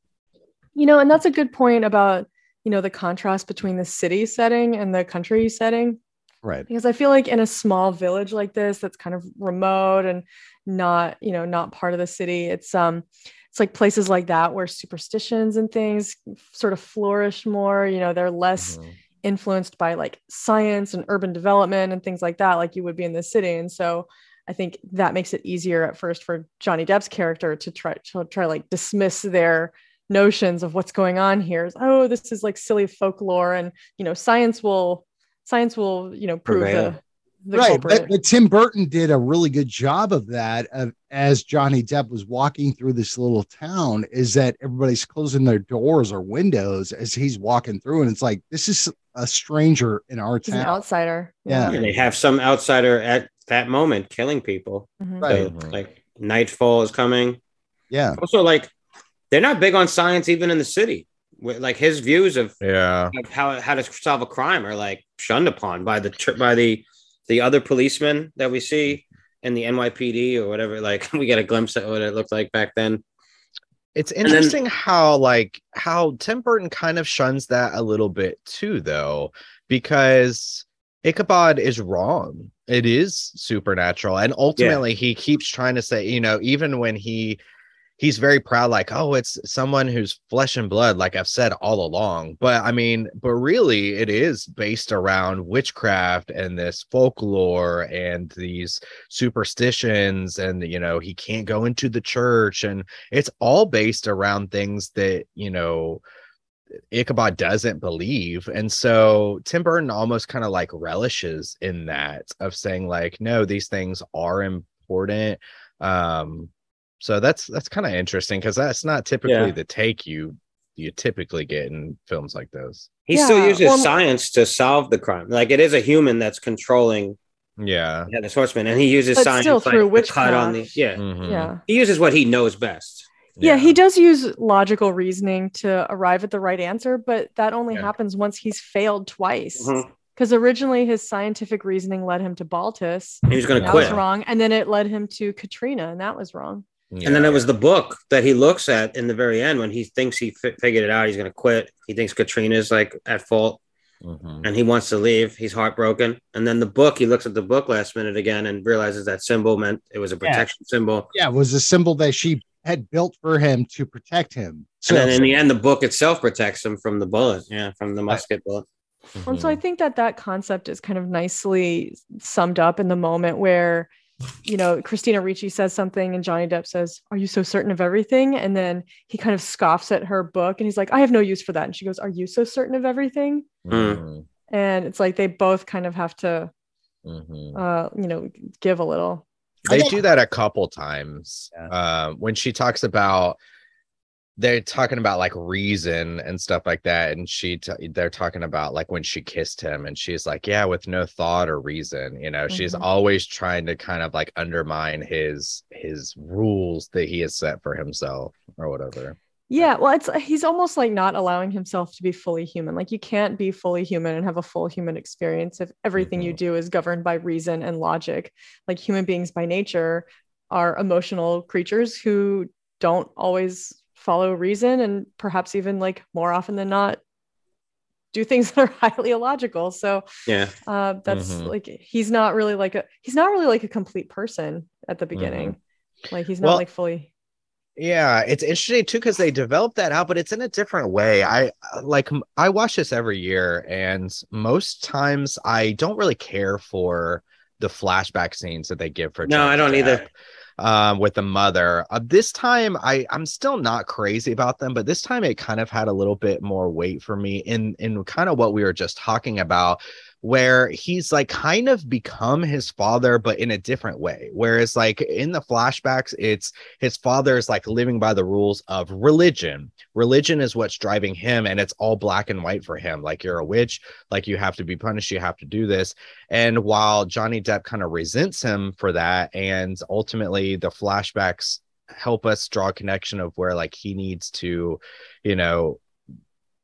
You know, and that's a good point about, you know, the contrast between the city setting and the country setting. Right. Because I feel like in a small village like this that's kind of remote and not, you know, not part of the city, it's um it's like places like that where superstitions and things sort of flourish more, you know, they're less Mhm. influenced by like science and urban development and things like that, like you would be in the city. And so I think that makes it easier at first for Johnny Depp's character to try to try like dismiss their notions of what's going on here. Is, oh, this is like silly folklore, and you know, science will science will you know prove Prevail. the the right. But, but Tim Burton did a really good job of that of, as Johnny Depp was walking through this little town, is that everybody's closing their doors or windows as he's walking through. And it's like, this is a stranger in our He's an town. outsider. Yeah. And they have some outsider at that moment killing people. Mhm. Right. So, Mhm. like nightfall is coming. Yeah. Also, like they're not big on science even in the city. Like his views of, Yeah. of how how to solve a crime are like shunned upon by the tr- by the the other policemen that we see in the NYPD or whatever. Like we get a glimpse at what it looked like back then. It's then- interesting how like how Tim Burton kind of shuns that a little bit too, though, because Ichabod is wrong. It is supernatural, and ultimately he keeps trying to say, you know, even when he he's very proud, like, oh, it's someone who's flesh and blood, like I've said all along. But I mean, but really, it is based around witchcraft and this folklore and these superstitions, and you know, he can't go into the church. And it's all based around things that you know Ichabod doesn't believe. And so Tim Burton almost kind of like relishes in that of saying, like, no, these things are important. Um, so that's that's kind of interesting because that's not typically Yeah. the take you you typically get in films like those. He still uses well- science to solve the crime. Like it is a human that's controlling Yeah. yeah, the swordsman, and he uses But science still like, through to cut on the witchcraft. yeah. Mhm. Yeah. He uses what he knows best. Yeah. he does use logical reasoning to arrive at the right answer, but that only Yeah. happens once he's failed twice. Mhm. Because originally his scientific reasoning led him to Baltus. He was going to That quit. was wrong. And then it led him to Katrina, and that was wrong. And then it was the book that he looks at in the very end when he thinks he fi- figured it out. He's going to quit. He thinks Katrina's like at fault Mhm. and he wants to leave. He's heartbroken. And then the book, he looks at the book last minute again and realizes that symbol meant it was a Yeah. protection symbol. Yeah. It was a symbol that she had built for him to protect him. So and then in the end, the book itself protects him from the bullet. Yeah, from the musket bullet. And so I think that that concept is kind of nicely summed up in the moment where, you know, Christina Ricci says something and Johnny Depp says, Are you so certain of everything? And then he kind of scoffs at her book and he's like, I have no use for that. And she goes, Are you so certain of everything? Mhm. And it's like they both kind of have to, Mhm. uh, you know, give a little. They do that a couple times Yeah. um when she talks about they're talking about like reason and stuff like that and she t- they're talking about like when she kissed him and she's like yeah with no thought or reason you know she's Mhm. always trying to kind of like undermine his his rules that he has set for himself or whatever Yeah, well, it's he's almost like not allowing himself to be fully human. Like you can't be fully human and have a full human experience if everything you do is governed by reason and logic. Like human beings by nature are emotional creatures who don't always follow reason and perhaps even like more often than not do things that are highly illogical. So Yeah. uh, that's Mhm. like he's not really like a he's not really like a complete person at the beginning. Like he's not Well, like fully Yeah, it's interesting too because they developed that out, but it's in a different way. I like I watch this every year, and most times I don't really care for the flashback scenes that they give for. No, I don't either. Um, with the mother, uh, this time I I'm still not crazy about them, but this time it kind of had a little bit more weight for me in in kind of what we were just talking about where he's like kind of become his father but in a different way. Whereas like in the flashbacks it's his father is like living by the rules of religion. Religion is what's driving him and it's all black and white for him. Like you're a witch like you have to be punished you have to do this. And while johnny depp kind of resents him for that and ultimately the flashbacks help us draw a connection of where like he needs to you know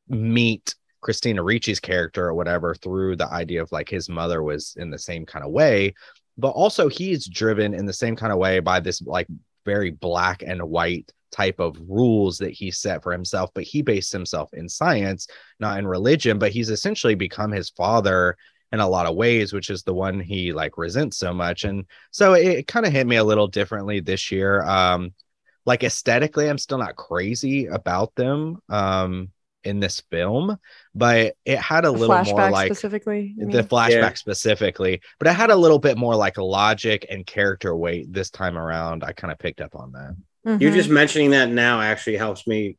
meet Christina Ricci's character or whatever through the idea of like his mother was in the same kind of way, but also he's driven in the same kind of way by this like very black and white type of rules that he set for himself, but he based himself in science, not in religion, but he's essentially become his father in a lot of ways, which is the one he like resents so much. And so it, kind of hit me a little differently this year. Um, like aesthetically, I'm still not crazy about them. Um, in this film, but it had a The little more like specifically. the flashback Yeah. specifically, but it had a little bit more like logic and character weight this time around. I kind of picked up on that. You Mhm. just mentioning that now actually helps me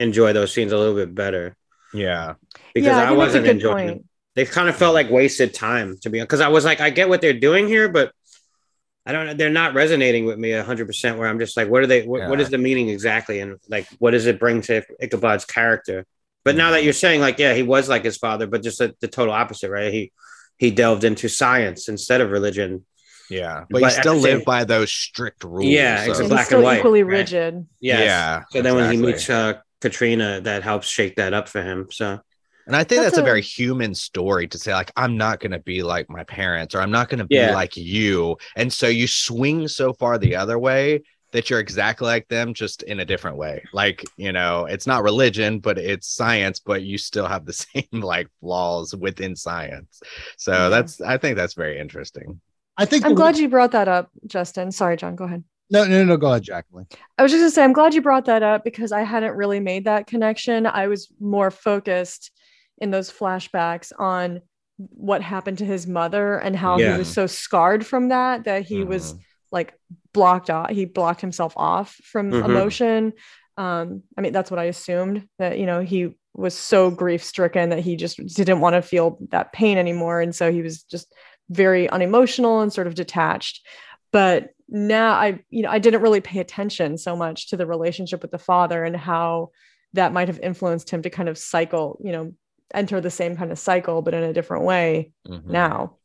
enjoy those scenes a little bit better Yeah. because Yeah, I I, think that's a wasn't enjoying point. it. They kind of felt like wasted time to be because I was like, I get what they're doing here, but I don't know. They're not resonating with me hundred percent. Where I'm just like, what are they? What, what Yeah. is the meaning exactly? And like, what does it bring to Ichabod's character? But now that you're saying like, yeah, he was like his father, but just the, the total opposite, right? He he delved into science instead of religion. Yeah. But But, you still the live by those strict rules. Yeah, of- it's And black still and white, equally right? rigid. Yes. Yeah. So then when he meets uh, Katrina, that helps shake that up for him. So And I think That's that's, a, a- very human story to say, like, I'm not going to be like my parents or I'm not going to be Yeah. like you. And so you swing so far the other way that you're exactly like them, just in a different way. Like, you know, it's not religion, but it's science, but you still have the same like flaws within science. So Yeah. that's, I think that's very interesting. I think I'm the- glad you brought that up, Justin. Sorry, John. Go ahead. No, no, no. Go ahead, Jacqueline. I was just gonna say, I'm glad you brought that up because I hadn't really made that connection. I was more focused in those flashbacks on what happened to his mother and how Yeah. he was so scarred from that that he was Mhm. like blocked off. He blocked himself off from Mhm. emotion. Um, I mean, that's what I assumed that you know he was so grief stricken that he just didn't want to feel that pain anymore, and so he was just very unemotional and sort of detached. But now I, you know, I didn't really pay attention so much to the relationship with the father and how that might have influenced him to kind of cycle, you know, enter the same kind of cycle, but in a different way Mhm. now.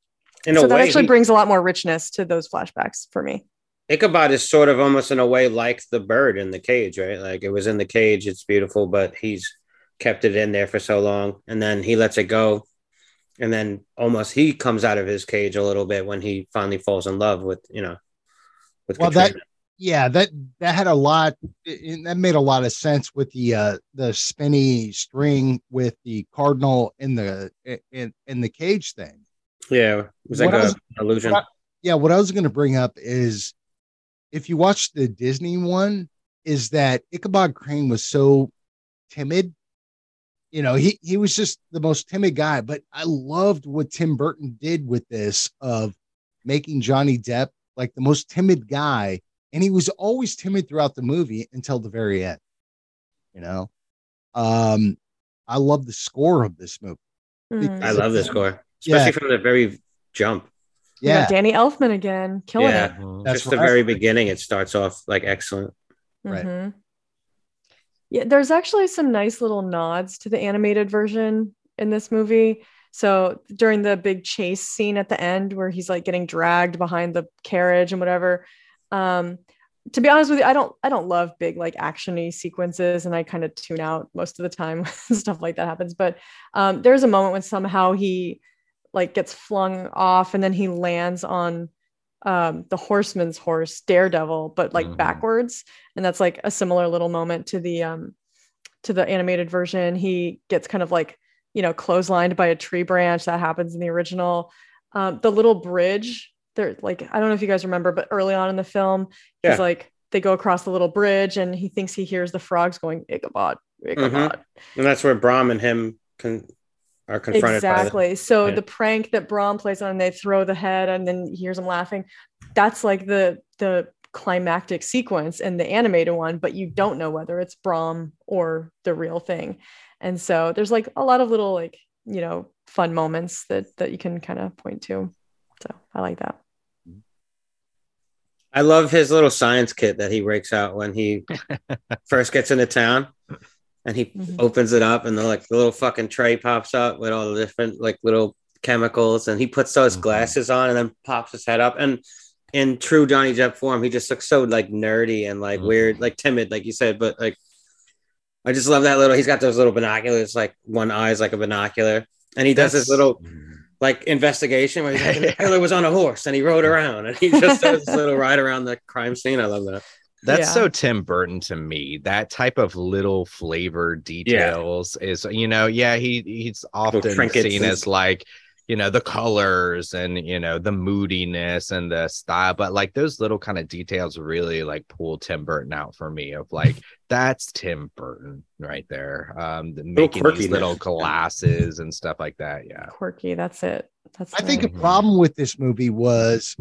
in so that way, actually he- brings a lot more richness to those flashbacks for me. Ichabod is sort of almost in a way like the bird in the cage, right? Like it was in the cage, it's beautiful, but he's kept it in there for so long, and then he lets it go, and then almost he comes out of his cage a little bit when he finally falls in love with you know with Well, that- Katrina. Yeah, that that had a lot. it- that made a lot of sense with the uh the spinny string with the cardinal in the in in the cage thing. yeah, it was like was- illusion. what Yeah, what I was going to bring up is if you watch the Disney one, is that Ichabod Crane was so timid. You know, he he was just the most timid guy. But I loved what Tim Burton did with this of making Johnny Depp like the most timid guy, and he was always timid throughout the movie until the very end. You know, um, I love the score of this movie. Mm. I love this score, especially Yeah. from the very jump. We got Yeah, Danny Elfman again, killing Yeah. it. Mhm. That's Just the very beginning, it starts off like excellent. Right. Mhm. Yeah, there's actually some nice little nods to the animated version in this movie. So during the big chase scene at the end where he's like getting dragged behind the carriage and whatever. Um, to be honest with you, I don't I don't love big like actiony sequences and I kind of tune out most of the time when stuff like that happens. But um, there's a moment when somehow he like gets flung off and then he lands on um, the horseman's horse, Daredevil, but like Mhm. backwards and that's like a similar little moment to the um to the animated version he gets kind of like you know clotheslined by a tree branch that happens in the original um the little bridge they're like i don't know if you guys remember but early on in the film Yeah. he's like they go across the little bridge and he thinks he hears the frogs going ichabod ichabod mm-hmm. And that's where Brom and him con- are confronted by exactly so Yeah. the prank that Brom plays on they throw the head and then he hears him laughing that's like the the climactic sequence in the animated one but you don't know whether it's Brom or the real thing and so there's like a lot of little like you know fun moments that that you can kind of point to. So I like that. I love his little science kit that he breaks out when he first gets into town, and he Mhm. opens it up, and the like the little fucking tray pops up with all the different like little chemicals, and he puts those Mhm. glasses on, and then pops his head up, and in true Johnny Depp form, he just looks so like nerdy and like Mhm. weird, like timid, like you said, but like. I just love that little. He's got those little binoculars, like one eye is like a binocular, and he does That's- his little like investigation where he's like, the killer was on a horse and he rode around and he just does this little ride around the crime scene. I love that. That's Yeah. so Tim Burton to me. That type of little flavor details is, you know, yeah, he he's often seen as like, you know, the colors and you know the moodiness and the style, but like those little kind of details really like pull Tim Burton out for me. Of like that's Tim Burton right there, um, the- making these little glasses and stuff like that. Yeah, Quirky. That's it. That's I think a right. Mhm. problem with this movie was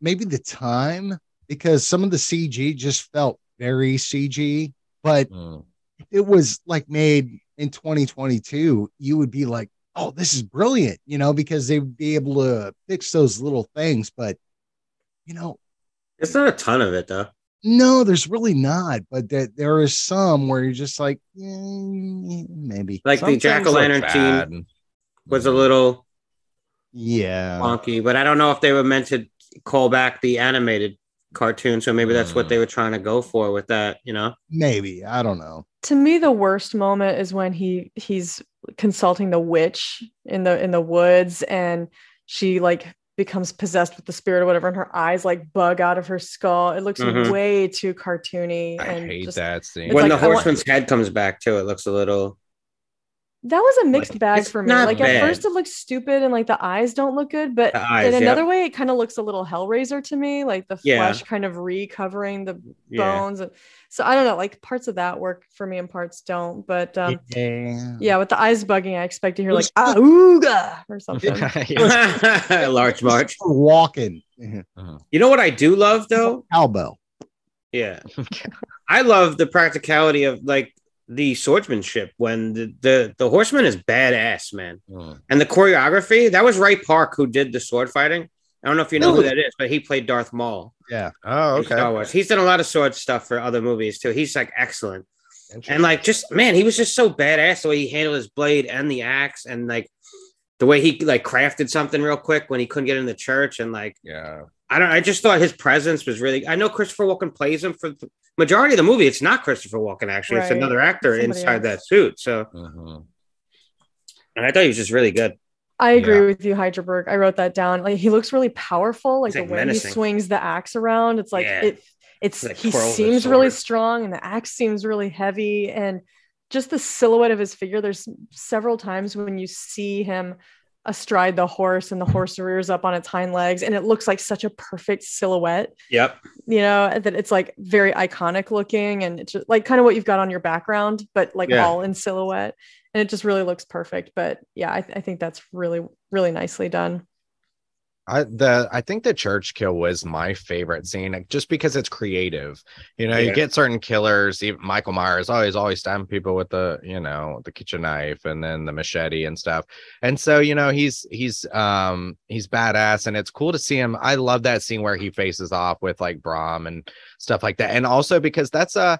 maybe the time because some of the CG just felt very CG, but Mm. if it was like made in 2022, you would be like, oh, this is brilliant, you know, because they would be able to fix those little things. But, you know, It's not a ton of it though. no, there's really not. But there, there is some where you're just like, eh, maybe. Like Some the jack o' lantern team was a little Yeah. wonky, but I don't know if they were meant to call back the animated cartoon. So maybe that's what Mm. they were trying to go for with that, you know? Maybe. I don't know. to me the worst moment is when he he's consulting the witch in the in the woods and she like becomes possessed with the spirit or whatever and her eyes like bug out of her skull it looks Mhm. way too cartoony I and hate just, that scene. When like, the I want- horseman's head comes back too, it looks a little that was a mixed Like, bag it's for me not like at first it looks stupid and like the eyes don't look good but eyes, in yeah. another way it kind of looks a little hellraiser to me like the Yeah. flesh kind of recovering the yeah. bones and so i don't know like parts of that work for me and parts don't but um yeah. Yeah, with the eyes bugging, I expect to hear like Those- ah ooga or something. Yeah. Large March. Walking. You know what I do love though? Elbow. Yeah. I love the practicality of like the swordsmanship when the, the, the horseman is badass, man. Mm. And the choreography, that was Ray Park who did the sword fighting. I don't know if you know who that is, but he played Darth Maul Yeah. Oh, in Star. Wars. He's done a lot of sword stuff for other movies too. He's like excellent. And like just man, he was just so badass the way he handled his blade and the axe and like the way he like crafted something real quick when he couldn't get in the church and like yeah. I don't I just thought his presence was really I know Christopher Walken plays him for the majority of the movie. It's not Christopher Walken actually, it's another actor Somebody inside else. that suit. So Mhm. and I thought he was just really good. I agree Yeah. with you, Hydraberg. I wrote that down. Like he looks really powerful. Like He's, the way menacing. he swings the axe around. It's like Yeah. it. It's Like he seems really strong, and the axe seems really heavy, and just the silhouette of his figure. There's several times when you see him astride the horse, and the mm-hmm. horse rears up on its hind legs, and it looks like such a perfect silhouette. Yep. you know that it's like very iconic looking and it's just like kind of what you've got on your background but like Yeah. all in silhouette and it just really looks perfect but yeah I, th- I think that's really really nicely done I the I think the church kill was my favorite scene just because it's creative. You know, you get certain killers, even Michael Myers always always stabbing people with the, you know, the kitchen knife and then the machete and stuff. And so, you know, he's he's um he's badass and it's cool to see him. I love that scene where he faces off with like Brom and stuff like that. And also because that's a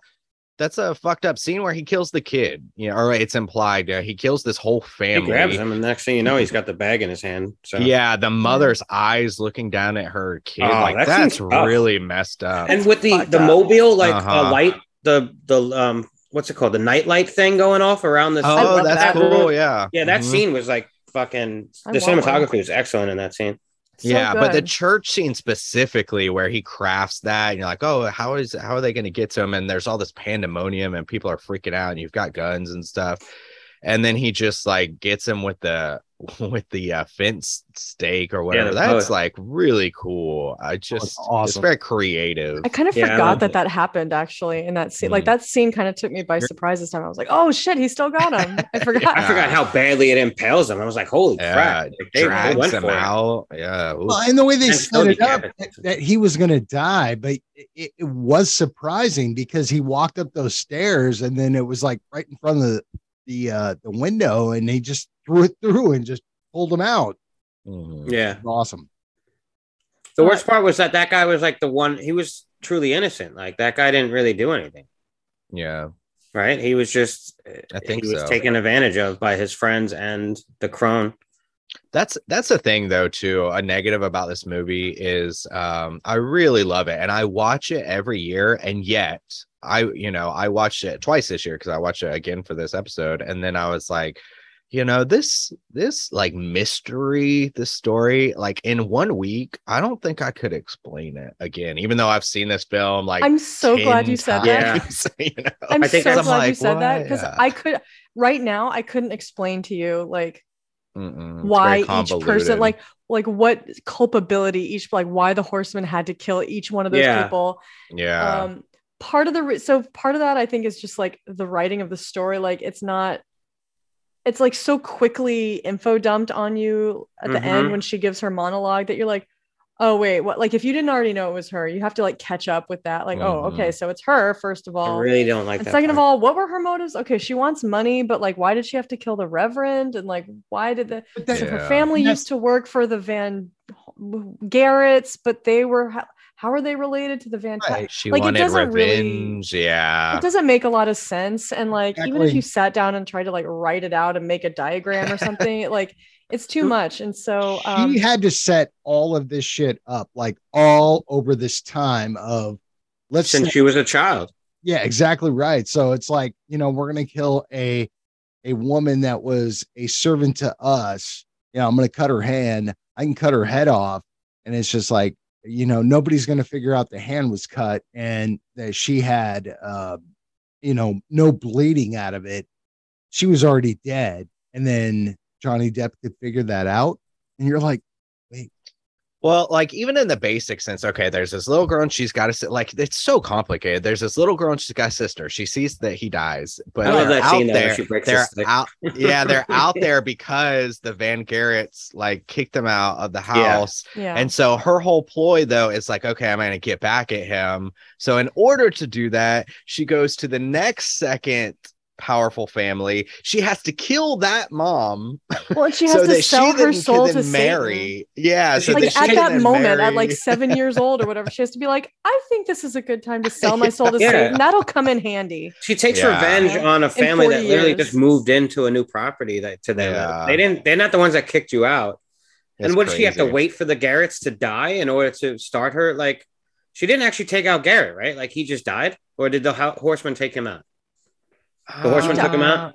that's a fucked up scene where he kills the kid, you know, or it's implied uh, he kills this whole family. He family. grabs him, and next thing you know, he's got the bag in his hand. So Yeah, the mother's eyes looking down at her kid, Oh, like that that's seems tough. really messed up. and with the fucked the up. mobile like Uh-huh. uh, light the the um what's it called the nightlight thing going off around the oh, that's that. cool. Yeah, yeah that Mhm. scene was like fucking the cinematography was excellent in that scene So yeah, but the church scene specifically, where he crafts that, and you're like, oh, how is how are they going to get to him? And there's all this pandemonium, and people are freaking out, and you've got guns and stuff. And then he just like gets him with the with the uh, fence stake or whatever. the That's post. like really cool. I just it's awesome. very creative. I kind of Yeah, forgot that it. that happened actually in that scene. Like Mm. that scene kind of took me by surprise this time. I was like, "Oh shit, he still got him!" I forgot. I forgot how badly it impales him I was like holy Yeah, crap Like, they drags went him for it. out. Yeah. ooh. Well, and the way they And set it up decapitated. that he was going to die, but it, it was surprising because he walked up those stairs and then it was like right in front of the the uh the window and they just threw it through and just pulled him out. Mhm. Yeah. Awesome. The worst part was that that guy was like the one. He was truly innocent. Like that guy didn't really do anything. Yeah. Right? He was just. I think he was so. taken advantage of by his friends and the crone. That's that's the thing though too. A negative about this movie is um I really love it and I watch it every year and yet I you know I watched it twice this year because I watched it again for this episode and then I was like you know this this like mystery this story like in one week I don't think I could explain it again even though I've seen this film like I'm so glad you said that. you know? I'm I think so glad I'm you like, said that because what? I could right now I couldn't explain to you like Mm-mm, why each person like like what culpability each like why the horseman had to kill each one of those Yeah. people yeah um part of the re- so part of that i think is just like the writing of the story like it's not it's like so quickly info dumped on you at the Mhm. end when she gives her monologue that you're like oh wait what like if you didn't already know it was her you have to like catch up with that like oh Mhm. okay so it's her first of I all really don't like and that. second of all what were her motives okay she wants money but like why did she have to kill the reverend and like why did the But that, so her family used to work for the Van Garretts, but they were how, how are they related to the Van? Ta- Right. she like, it doesn't really- yeah It doesn't make a lot of sense, and like even if you sat down and tried to like write it out and make a diagram or something, it, like it's too much. And so um, she had to set all of this shit up like all over this time of let's since she was a child. yeah exactly right so it's like you know we're gonna kill a a woman that was a servant to us you know i'm gonna cut her hand i can cut her head off and it's just like you know nobody's gonna figure out the hand was cut and that she had uh you know no bleeding out of it. She was already dead. And then johnny depp could figure that out. And you're like Well, like even in the basic sense, okay, there's this little girl and she's got a like it's so complicated. There's this little girl and she's got a sister. She sees that he dies, but I love they're that out scene, there. she They're out, yeah, they're out there because the Van Garretts like kicked them out of the house. Yeah. yeah, And so her whole ploy though is like, okay, I'm gonna get back at him. So in order to do that, she goes to the next second powerful family. She has to kill that mom well, and she has so to that sell her then soul can to then marry. marry. Yeah, so like that at that then moment, at like seven years old or whatever, she has to be like, I think this is a good time to sell my soul to Yeah. Satan. That'll come in handy. She takes Yeah. revenge on a family that literally years. just moved into a new property that to them. Yeah. They didn't. They're not the ones that kicked you out. It's and what did she have to wait for the Garretts to die in order to start her? Like, she didn't actually take out Garrett, right? Like he just died, or did the ho- horseman take him out the horseman Uh, took him out?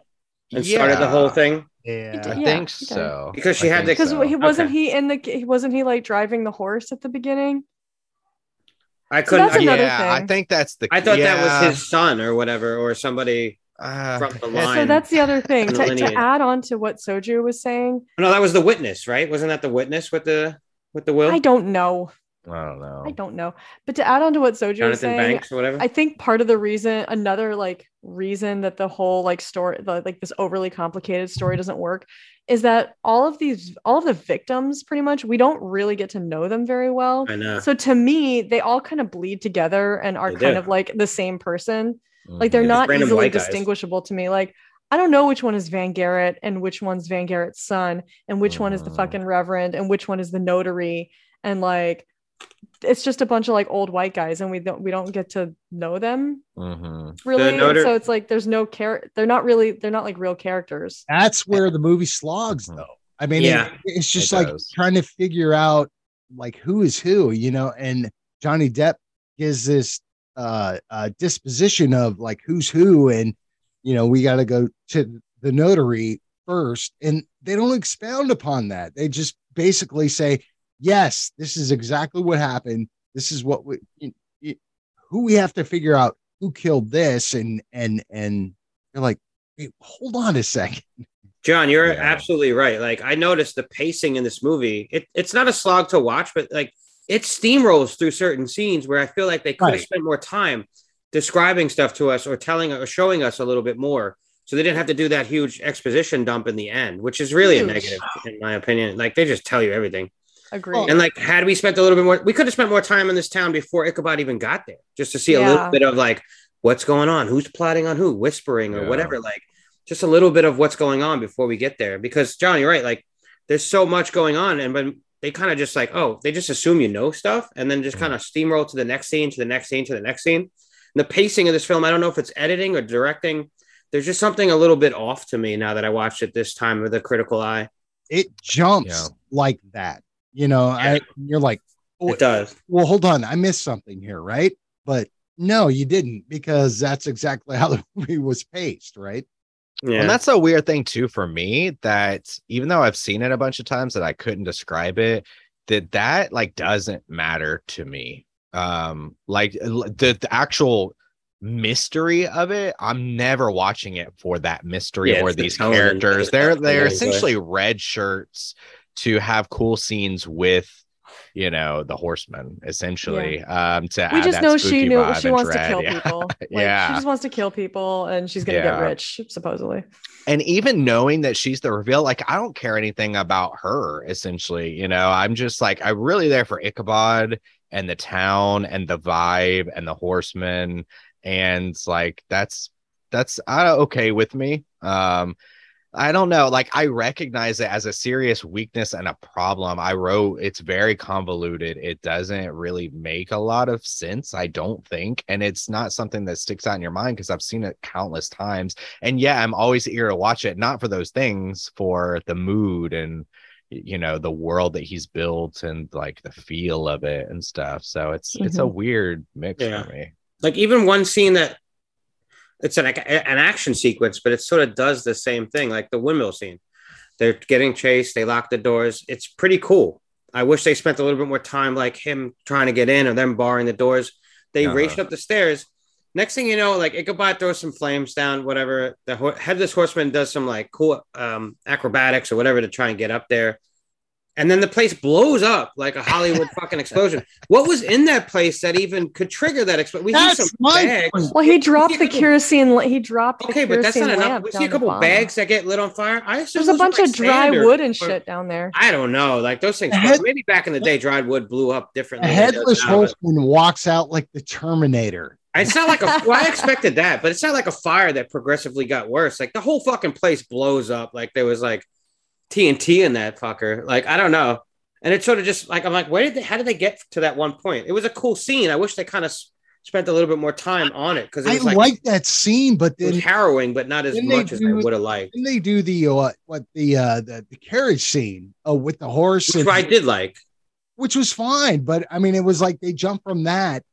and started the whole thing? yeah I think okay. so. Because she I had think to- Because so. he wasn't Okay. he in the wasn't he like driving the horse at the beginning? I couldn't. that's I, another yeah, I think that's the. I thought that was his son or whatever, or somebody. uh, from the it's- So line. that's the other thing. To, to add on to what Soju was saying, No, that was the witness, right? Wasn't that the witness with the with the will? I don't know. I don't know. I don't know. But to add on to what Soju was saying, Banks or whatever. I think part of the reason, another like reason that the whole like story, the, like this overly complicated story doesn't work, is that all of these, all of the victims, pretty much, we don't really get to know them very well. I know. So to me, they all kind of bleed together and are They kind do. of like the same person. Like Mhm. they're Yeah, not easily guys. distinguishable to me. Like I don't know which one is Van Garrett and which one's Van Garrett's son and which one is the Mhm. fucking reverend and which one is the notary and like it's just a bunch of like old white guys and we don't we don't get to know them Mhm. really. And notar- so it's like there's no care they're not really they're not like real characters. that's where the movie slogs though i mean it- Yeah. it's just It like does. trying to figure out like who is who you know and johnny depp gives this uh, uh disposition of like who's who and you know we got to go to the notary first and they don't expound upon that they just basically say yes this is exactly what happened this is what we you- you- who we have to figure out who killed this and and and you're like wait hold on a second John, you're Yeah. absolutely right. Like I noticed the pacing in this movie. It, it's not a slog to watch, but like it steamrolls through certain scenes where I feel like they could have Right. spent more time describing stuff to us or telling or showing us a little bit more. So they didn't have to do that huge exposition dump in the end, which is really Huge. a negative in my opinion. Like they just tell you everything. Agreed. And like, had we spent a little bit more, we could have spent more time in this town before Ichabod even got there, just to see a little bit of like what's going on, who's plotting on who, whispering or Yeah. whatever. Like, just a little bit of what's going on before we get there. Because John, you're right. Like there's so much going on, and when they kind of just like, oh, they just assume you know stuff, and then just mm. kind of steamroll to the next scene, to the next scene, to the next scene. And the pacing of this film, I don't know if it's editing or directing. There's just something a little bit off to me now that I watched it this time with a critical eye. It jumps Yeah. like that. You know, I you're like, oh, It does. well, hold on, I missed something here, right? But no, you didn't, because that's exactly how the movie was paced, right? Yeah. And that's a weird thing too for me that even though I've seen it a bunch of times that I couldn't describe it, that that like doesn't matter to me. Um like the, the actual mystery of it, I'm never watching it for that mystery Yeah, or it's the these characters. They're they're essentially red shirts to have cool scenes with you know the horsemen essentially um to we just know she knew she wants to kill Yeah. people. Like, Yeah. she just wants to kill people, and she's gonna Yeah. get rich, supposedly. and even knowing that she's the reveal, like I don't care anything about her. Essentially, you know, I'm just like I'm really there for Ichabod and the town and the vibe and the horsemen, and like that's that's uh, okay with me. Um, I don't know, like I recognize it as a serious weakness and a problem. I wrote it's very convoluted. It doesn't really make a lot of sense, I don't think, and it's not something that sticks out in your mind because I've seen it countless times and yeah i'm always eager to watch it not for those things for the mood and you know the world that he's built and like the feel of it and stuff so it's it's a mm-hmm. weird mix Yeah. for me like even one scene that it's an, an action sequence, but it sort of does the same thing, like the windmill scene. They're getting chased, they lock the doors. It's pretty cool. I wish they spent a little bit more time, like him trying to get in or them barring the doors. They Uh-huh. raced up the stairs. Next thing you know, like Ichabod throws some flames down, whatever. The ho- headless horseman does some like cool um, acrobatics or whatever to try and get up there. And then the place blows up like a Hollywood fucking explosion. What was in that place that even could trigger that explosion? We see That's some my bags. point. Well, he dropped see a the couple- kerosene. li- He dropped the Okay, but that's not enough. We see a couple bottom. bags that get lit on fire. I assume There's a bunch like, of dry wood and shit down there. I don't know. Like those things. Head- maybe back in the day, dried wood blew up differently. than it does headless now, horseman walks out like the Terminator. It's not like a. Well, I expected that, but it's not like a fire that progressively got worse. Like the whole fucking place blows up. Like there was like TNT in that fucker. Like I don't know. And it's sort of just like I'm like, where did they? How did they get to that one point? It was a cool scene. I wish they kind of spent a little bit more time on it because I like, like, that scene, but it was then, harrowing, but not as much as I do- would have liked. then they do the uh, what the uh the, the carriage scene uh, with the horse, Which and- I did like. which was fine. But I mean, it was like they jumped from that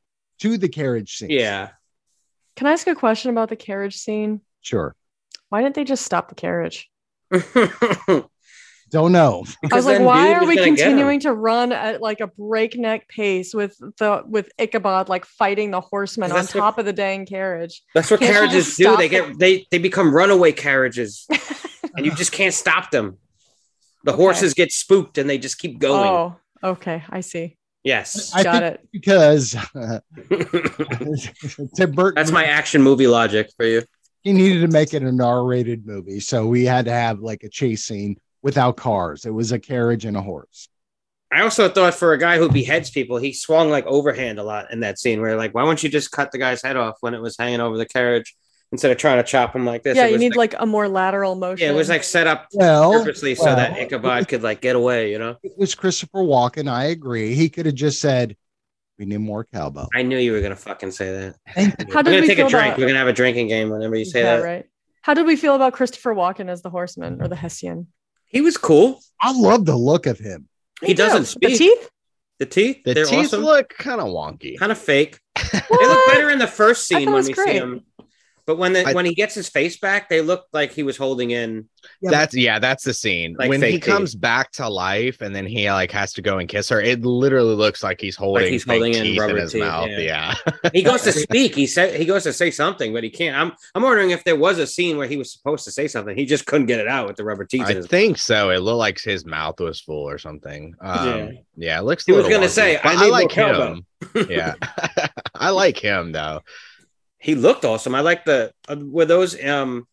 to the carriage scene. Yeah. Can I ask a question about the carriage scene? sure. Why didn't they just stop the carriage? Don't know. I was like, why are we gonna get him. continuing to run at like a breakneck pace with the with Ichabod like fighting the horsemen on That's what- top of the dang carriage? That's what Can't carriages do. They get they they become runaway carriages, and you just can't stop them. The Okay. horses get spooked, and they just keep going. Oh, okay, I see. Yes, I Got think it. because uh, Tim Burton that's my action movie logic for you. he needed to make it an R-rated movie, so we had to have like a chase scene without cars. It was a carriage and a horse. I also thought for a guy who beheads people, he swung like overhand a lot in that scene. Where like, why won't you just cut the guy's head off when it was hanging over the carriage instead of trying to chop him like this? Yeah, you need like a more lateral motion. yeah, it was like set up Well, purposely so that Ichabod could like get away. You know, It was Christopher Walken. I agree. He could have just said, "We need more cowbell." I knew you were gonna fucking say that. Thank you. How We're did gonna we take feel a drink. about- We're gonna have a drinking game whenever you say yeah, that. right. How did we feel about Christopher Walken as the horseman or the Hessian? He was cool. I love the look of him. He Me too. doesn't The speak. The teeth? The teeth, the they're teeth awesome. look kind of wonky kind of fake. They look better in the first scene thought when we great. see him. But when the, I- when he gets his face back, they look like he was holding in. Yeah, that's yeah that's the scene Like when he teeth. comes back to life and then he like has to go and kiss her it literally looks like he's holding he's holding in teeth in rubber his teeth, mouth yeah. yeah, He goes to speak. He said he goes to say something, but he can't. I'm I'm wondering if there was a scene where he was supposed to say something. He just couldn't get it out with the rubber teeth. in I his think so. It looked like his mouth was full or something. Um, Yeah. yeah. it looks. He a was gonna wonky, say, "I I, like him. yeah, I like him though. He looked awesome. I like the uh, were those um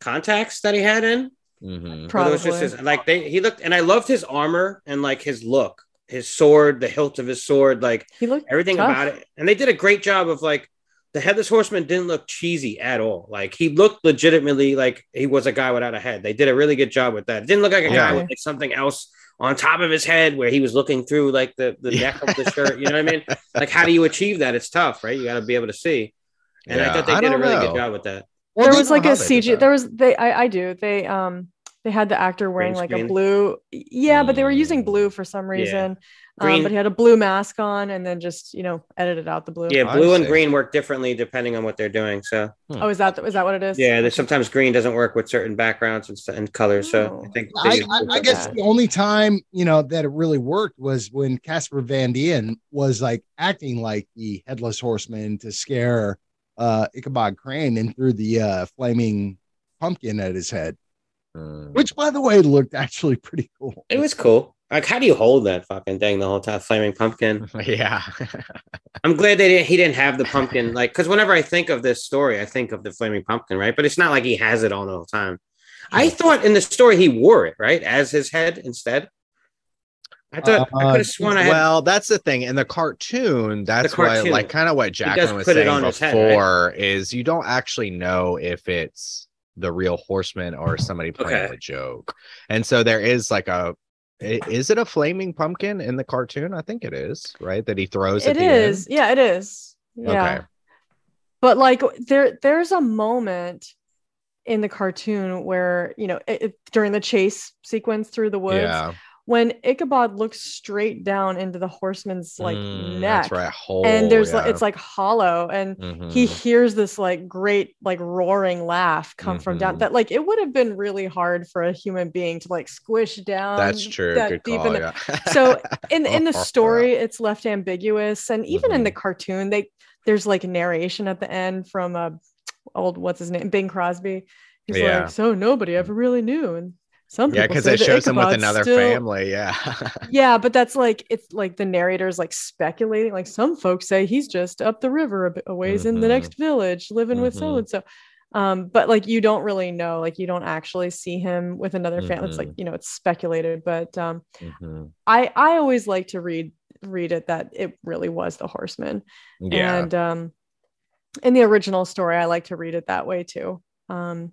contacts that he had in. Mm-hmm. Probably. those just his, like they he looked and I loved his armor and like his look, his sword, the hilt of his sword, like He looked everything tough. about it. And they did a great job of like the headless horseman didn't look cheesy at all. Like he looked legitimately like he was a guy without a head. They did a really good job with that. It didn't look like a guy with like something else on top of his head where he was looking through like the, the Yeah. neck of the shirt. You know what I mean? Like how do you achieve that? It's tough, right? You got to be able to see. And I thought they I did a really know. good job with that. Well, there was like a CG. There was they. I, I do. They um they had the actor wearing Green like a blue. Yeah, but they were using Mm. blue for some reason. Um, Green- but he had a blue mask on, and then just you know edited out the blue. Yeah, blue and green work differently depending on what they're doing. So Oh, is that is that what it is? yeah, there's sometimes green doesn't work with certain backgrounds and, st- and colors. So I Oh. think I, I, I guess that. the only time you know that it really worked was when Casper Van Dien was like acting like the headless horseman to scare uh Ichabod Crane and threw the uh flaming pumpkin at his head, Mm. which by the way looked actually pretty cool. It was cool. Like, how do you hold that fucking thing the whole time? Flaming pumpkin. yeah. I'm glad they didn't. He didn't have the pumpkin. Like, because whenever I think of this story, I think of the flaming pumpkin, right? But it's not like he has it on the whole time. I thought in the story he wore it right as his head instead. I thought I Uh, could have sworn I had. well, that's the thing. In the cartoon, that's cartoon. what like kind of what Jacqueline was saying on his head, right? before is you don't actually know if it's the real horseman or somebody playing Okay. a joke. And so there is like a. is it a flaming pumpkin in the cartoon? I think it is, right? That he throws at It the is. end. Yeah, it is. Yeah. Okay. But like there there's a moment in the cartoon where, you know, it, it- during the chase sequence through the woods Yeah. When Ichabod looks straight down into the horseman's like Mm, neck. Right. Hole, And there's like it's like hollow and he Mhm. hears this like great like roaring laugh come from down Mhm. that like it would have been really hard for a human being to like squish down that's true. that Good deep call. in the- yeah. so in in the story it's left ambiguous and even in Mhm. the cartoon they there's like narration at the end from uh old what's his name bing crosby he's Yeah. like so nobody ever really knew and some yeah, because it shows him with another still- family. Yeah. yeah but that's like it's like the narrator's like speculating like some folks say he's just up the river a, a ways in the Mhm. next village living with so Mhm. and so um but like you don't really know like you don't actually see him with another family it's like Mhm. you know it's speculated but um. I I always like to read read it that it really was the horseman. Yeah. And um in the original story, I like to read it that way too. Um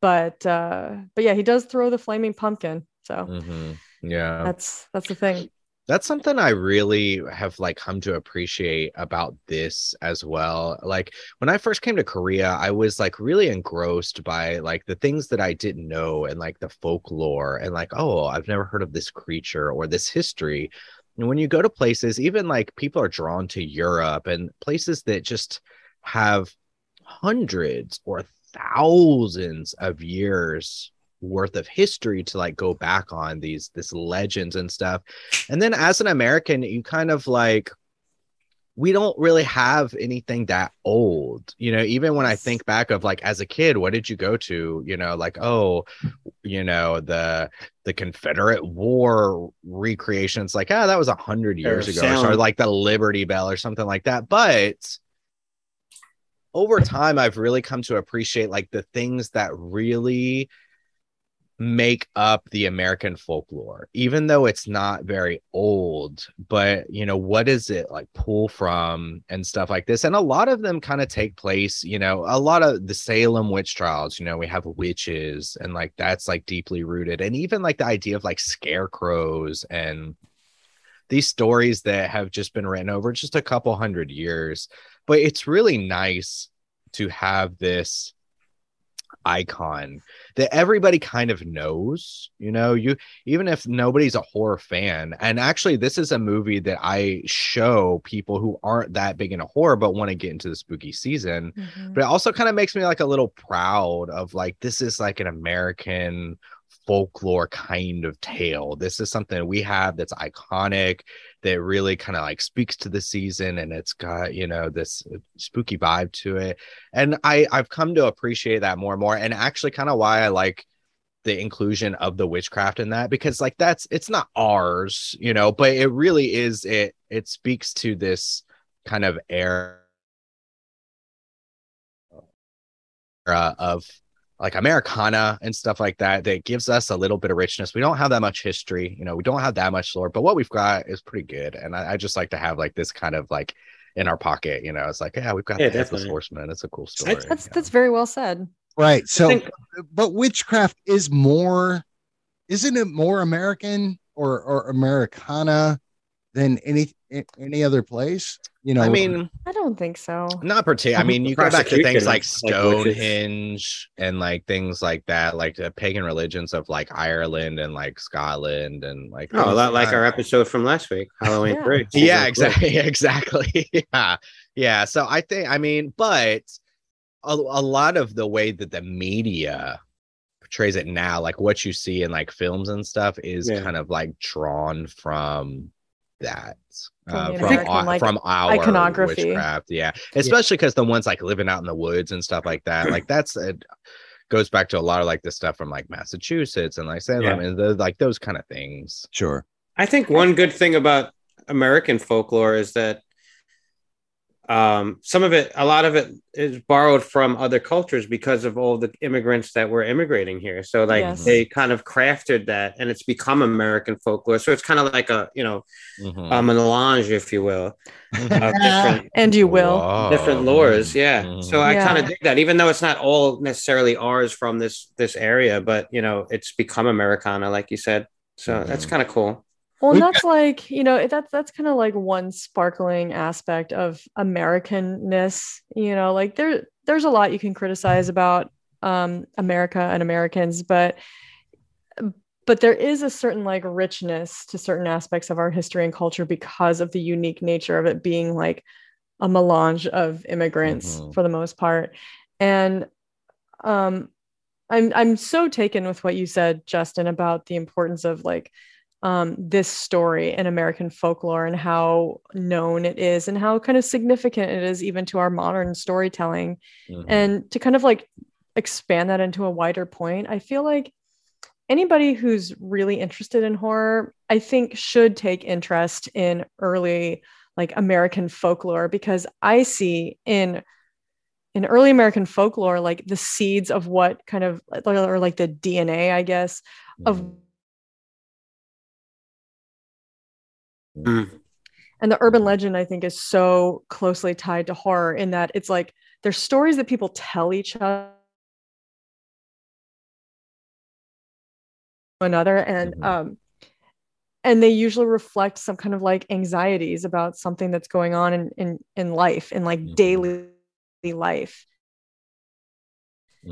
but uh but yeah, he does throw the flaming pumpkin. So Mhm. Yeah. that's that's the thing. that's something I really have like come to appreciate about this as well. Like when I first came to Korea, I was like really engrossed by like the things that I didn't know and like the folklore and like, oh, I've never heard of this creature or this history. And when you go to places, even like people are drawn to Europe and places that just have hundreds or thousands of years worth of history to like go back on these this legends and stuff. And then as an american you kind of like we don't really have anything that old. You know even when i think back of like as a kid what did you go to? You know like oh you know the the confederate war recreations like ah that was a hundred years Or ago or, like the liberty bell or something like that. But over time i've really come to appreciate like the things that really make up the American folklore, even though it's not very old. But you know, what does it like pull from and stuff like this? And a lot of them kind of take place, you know, a lot of the Salem witch trials, you know, we have witches and like that's like deeply rooted. And even like the idea of like scarecrows and these stories that have just been written over just a couple hundred years. But it's really nice to have this icon that everybody kind of knows you know? You even if nobody's a horror fan and actually this is a movie that i show people who aren't that big into horror but want to get into the spooky season. Mm-hmm. But it also kind of makes me like a little proud of like this is like an american folklore kind of tale. This is something we have that's iconic that really kind of like speaks to the season and it's got you know this uh, spooky vibe to it. And i i've come to appreciate that more and more and actually kind of why i like the inclusion of the witchcraft in that because like that's it's not ours you know but it really is it it speaks to this kind of era of like Americana and stuff like that that gives us a little bit of richness. We don't have that much history, you know, we don't have that much lore, but what we've got is pretty good. And I, I just like to have like this kind of like in our pocket. You know, it's like, yeah, we've got Yeah, the headless horseman. It's a cool story. That's you know. that's very well said. Right. So, think- but witchcraft is more, isn't it more American or or Americana than any any other place? You know, I mean, I don't think so. not particular. I mean, you go back to things like of, like. Stonehenge and like things like that, like the pagan religions of like Ireland and like Scotland and like Oh, a lot like our episode from last week, Halloween Yeah. three. yeah exactly exactly yeah yeah so i think i mean but a, a lot of the way that the media portrays it now like what you see in like films and stuff is Yeah. kind of like drawn from that From uh, the from, American, our, like, from our iconography. witchcraft yeah especially because the ones like living out in the woods and stuff like that like that's it goes back to a lot of like the stuff from like massachusetts and like salem and the, like those kind of things Sure. I think one good thing about American folklore is that um, some of it, a lot of it is borrowed from other cultures because of all the immigrants that were immigrating here. So, like, Yes. they kind of crafted that and it's become American folklore. So, it's kind of like a, you know, Mhm. a melange, if you will, And you will. Whoa. different lores. Yeah. Mhm. So, I Yeah. kind of dig that, even though it's not all necessarily ours from this this area, but, you know, it's become Americana, like you said. So, that's Mhm. kind of cool. Well, and that's like, you know, that's that's kind of like one sparkling aspect of Americanness, you know, like there there's a lot you can criticize about um America and Americans, but but there is a certain like richness to certain aspects of our history and culture because of the unique nature of it being like a melange of immigrants Mhm. for the most part. And um I'm I'm so taken with what you said, Justin, about the importance of like um, this story in American folklore and how known it is and how kind of significant it is even to our modern storytelling. Mhm. And to kind of like expand that into a wider point, I feel like anybody who's really interested in horror, I think should take interest in early like American folklore because I see in in early American folklore like the seeds of what kind of or like the DNA, I guess, of Mm. and the urban legend i think is so closely tied to horror in that it's like there's stories that people tell each other another and Mhm. um and they usually reflect some kind of like anxieties about something that's going on in in, in life in like Mhm. daily life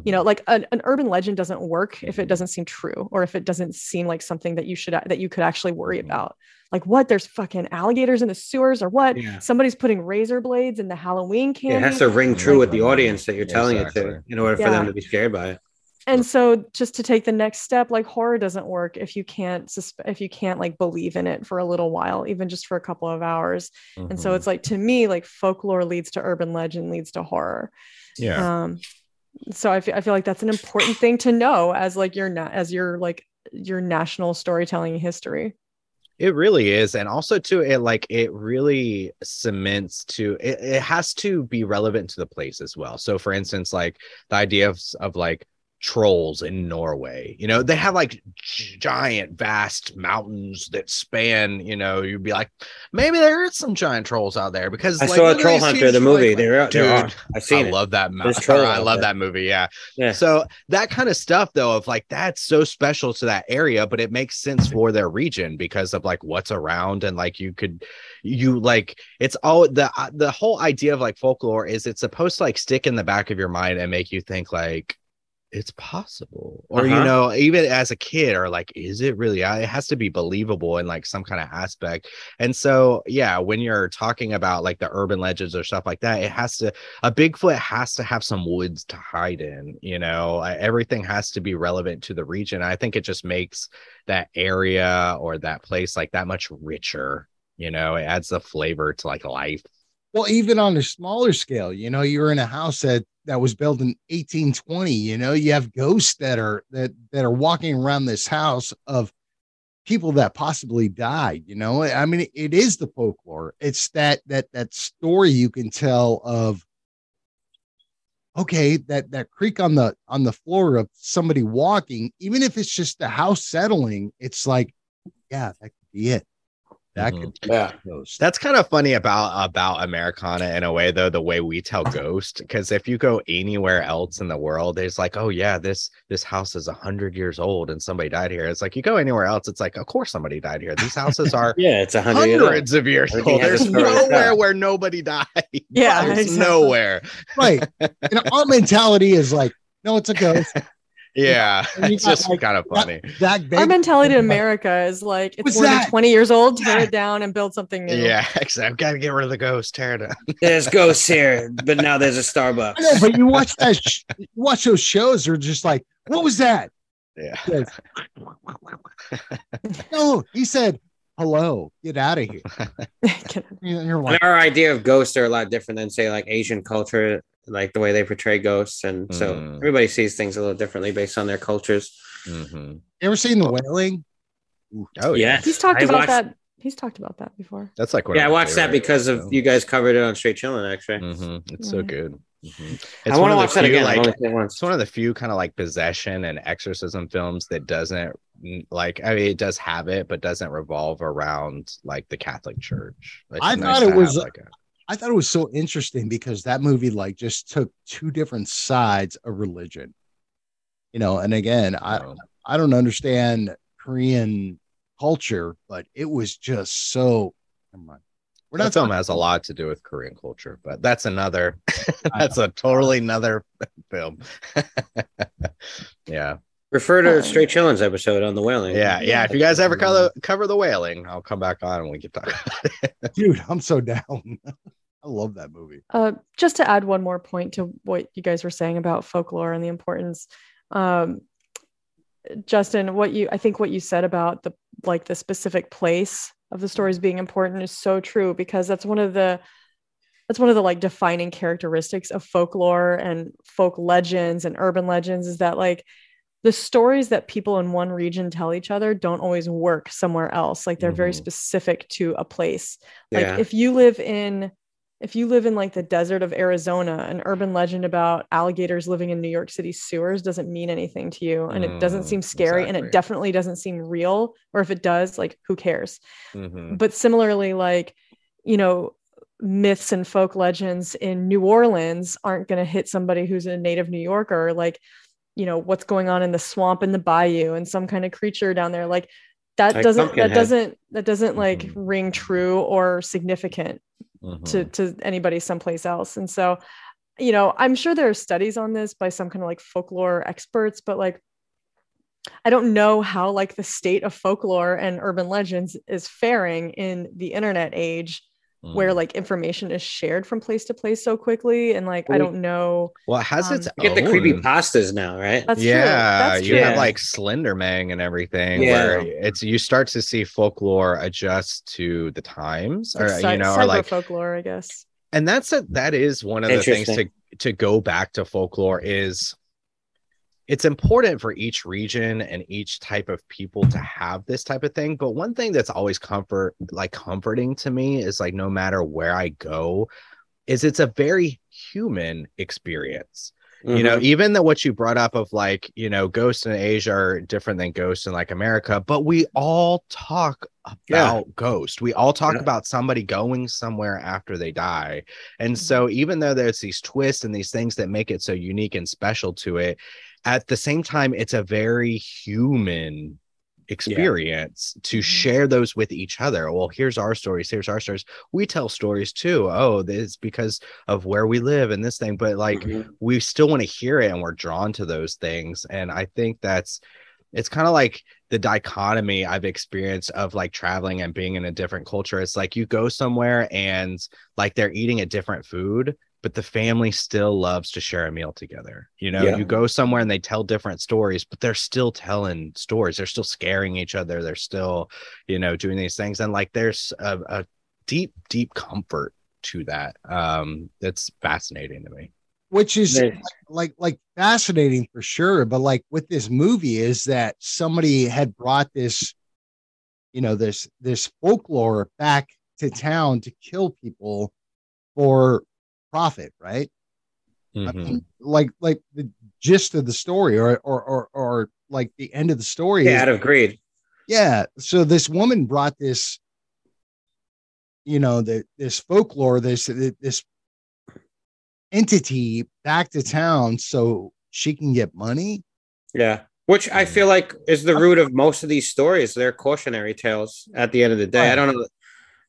you know like an, an urban legend doesn't work if it doesn't seem true or if it doesn't seem like something that you should that you could actually worry Mhm. about. Like what? There's fucking alligators in the sewers or what? Yeah. somebody's putting razor blades in the halloween candy It has to ring true with the audience that you're telling it to in order for Yeah. them to be scared by it. and so just to take the next step like horror doesn't work if you can't susp- if you can't like believe in it for a little while even just for a couple of hours. And so Mhm. it's like to me like folklore leads to urban legend leads to horror. Yeah. Um so I feel, I feel like that's an important thing to know as like your na- as your like your national storytelling history It really is. And also too, it like it really cements to it, it has to be relevant to the place as well. So for instance, like the idea of, of like trolls in Norway, you know, they have like giant, vast mountains that span, you know, you'd be like, maybe there is some giant trolls out there because I like, saw a Troll Hunter, the movie. like- there, there are. Dude, I've seen I it. love that. I love there. that movie. Yeah. Yeah. So that kind of stuff, though, of like that's so special to that area, but it makes sense for their region because of like what's around and like you could, you like it's all the uh, the whole idea of like folklore is it's supposed to like stick in the back of your mind and make you think like it's possible. Or you Uh-huh. know even as a kid or like is it really? It has to be believable in like some kind of aspect. And so yeah when you're talking about like the urban legends or stuff like that it has to a bigfoot has to have some woods to hide in you know? Everything has to be relevant to the region. I think it just makes that area or that place like that much richer you know? It adds the flavor to like life Well, even on a smaller scale, you know, you're in a house that that was built in 1820. You know, you have ghosts that are that that are walking around this house of people that possibly died. You know, I mean, it is the folklore. It's that that that story you can tell of. Okay, that that creak on the on the floor of somebody walking, even if it's just the house settling, it's like, yeah, that could be it. That Mhm. could be Yeah. ghost. That's kind of funny about about Americana in a way, though, the way we tell ghost. Because if you go anywhere else in the world, it's like, oh yeah, this this house is a hundred years old and somebody died here. It's like you go anywhere else, it's like, of course somebody died here. These houses are Yeah, it's a hundred years old. hundreds of years old. There's nowhere where nobody died. Yeah, There's exactly. nowhere. right. And our mentality is like, no, it's a ghost. Yeah, And you it's got, just like, kind of funny. That big. Our mentality in America is like it's What's more that? than 20 years old, tear Yeah. it down and build something new. Yeah, exactly. I've got to get rid of the ghost. Tear it down. There's ghosts here, but now there's a Starbucks. I know, but you watch that, sh- you watch those shows, they're just like, what was that? Yeah. Yes. No, he said, hello, get out of here. You're And like, our idea of ghosts are a lot different than say like Asian culture, like the way they portray ghosts, and so Mm. everybody sees things a little differently based on their cultures. Mhm. you ever seen The Wailing? Oh yeah, He's talked I about watched- that. He's talked about that before. that's like one Yeah, I of my watched that favorite because of shows. you guys covered it on Straight Chillin'. Actually, Mhm. It's so Mhm. good. Mhm. I It's want one to of the watch that few, again. Like, I've only seen it once. it's one of the few kind of like possession and exorcism films that doesn't like I mean it does have it, but doesn't revolve around like the Catholic Church. It's I nice thought to it was- have, like a, I thought it was so interesting because that movie like just took two different sides of religion. You know, and again, I I don't understand Korean culture, but it was just so. We're not film talking- has a lot to do with Korean culture, but that's another that's a totally another film. yeah. Refer to Straight Chillins episode on the Wailing. Yeah, yeah. If you guys ever cover cover the Wailing, I'll come back on and we can talk about it. dude, I'm so down. I love that movie. Uh, just to add one more point to what you guys were saying about folklore and the importance, um, Justin, what you I think what you said about the like the specific place of the stories being important is so true because that's one of the that's one of the like defining characteristics of folklore and folk legends and urban legends is that like the stories that people in one region tell each other don't always work somewhere else like they're very Mhm. specific to a place like Yeah. if you live in if you live in like the desert of Arizona, an urban legend about alligators living in New York City sewers doesn't mean anything to you and it doesn't Mm, seem scary and it definitely doesn't seem real or if it does like who cares Mhm. but similarly like you know myths and folk legends in New Orleans aren't going to hit somebody who's a native New Yorker like you know what's going on in the swamp in the bayou and some kind of creature down there like that Like doesn't that Pumpkinhead. doesn't that doesn't like Mhm. ring true or significant to Mhm. to anybody someplace else and so you know i'm sure there are studies on this by some kind of like folklore experts but like i don't know how like the state of folklore and urban legends is faring in the internet age where Mhm. like information is shared from place to place so quickly and like i don't know well, it has um, its You get the creepy pastas now, right? that's true yeah, that's you true have Yeah. like Slenderman and everything, Yeah. where it's you start to see folklore adjust to the times, or Like you know, or like, folklore i guess and that's a that is one of the things to to go back to folklore is it's important for each region and each type of people to have this type of thing but one thing that's always comfort like comforting to me is like no matter where i go is it's a very human experience you know Mhm. even though what you brought up of like you know ghosts in asia are different than ghosts in like america but we all talk about ghost we all talk Yeah. about somebody going somewhere after they die and Mm-hmm. so even though there's these twists and these things that make it so unique and special to it at the same time it's a very human experience to Mhm. share those with each other. Well here's our stories here's our stories. We tell stories too. Oh this because of where we live and this thing but like Mhm. we still want to hear it and we're drawn to those things. And i think that's it's kind of like the dichotomy i've experienced of like traveling and being in a different culture. It's like you go somewhere and like they're eating a different food but the family still loves to share a meal together. You know Yeah. you go somewhere and they tell different stories but they're still telling stories. They're still scaring each other. They're still you know doing these things. And like there's a, a deep deep comfort to that. Um that's fascinating to me. Which is There's- like like fascinating for sure. But like with this movie is that somebody had brought this you know this this folklore back to town to kill people for profit right I Mhm. mean, like like the gist of the story or or or, or like the end of the story Yeah, is out of greed. yeah so this woman brought this you know, the, this folklore, this this entity back to town so she can get money. Yeah. Which I feel like is the root of most of these stories. They're cautionary tales at the end of the day. I don't know.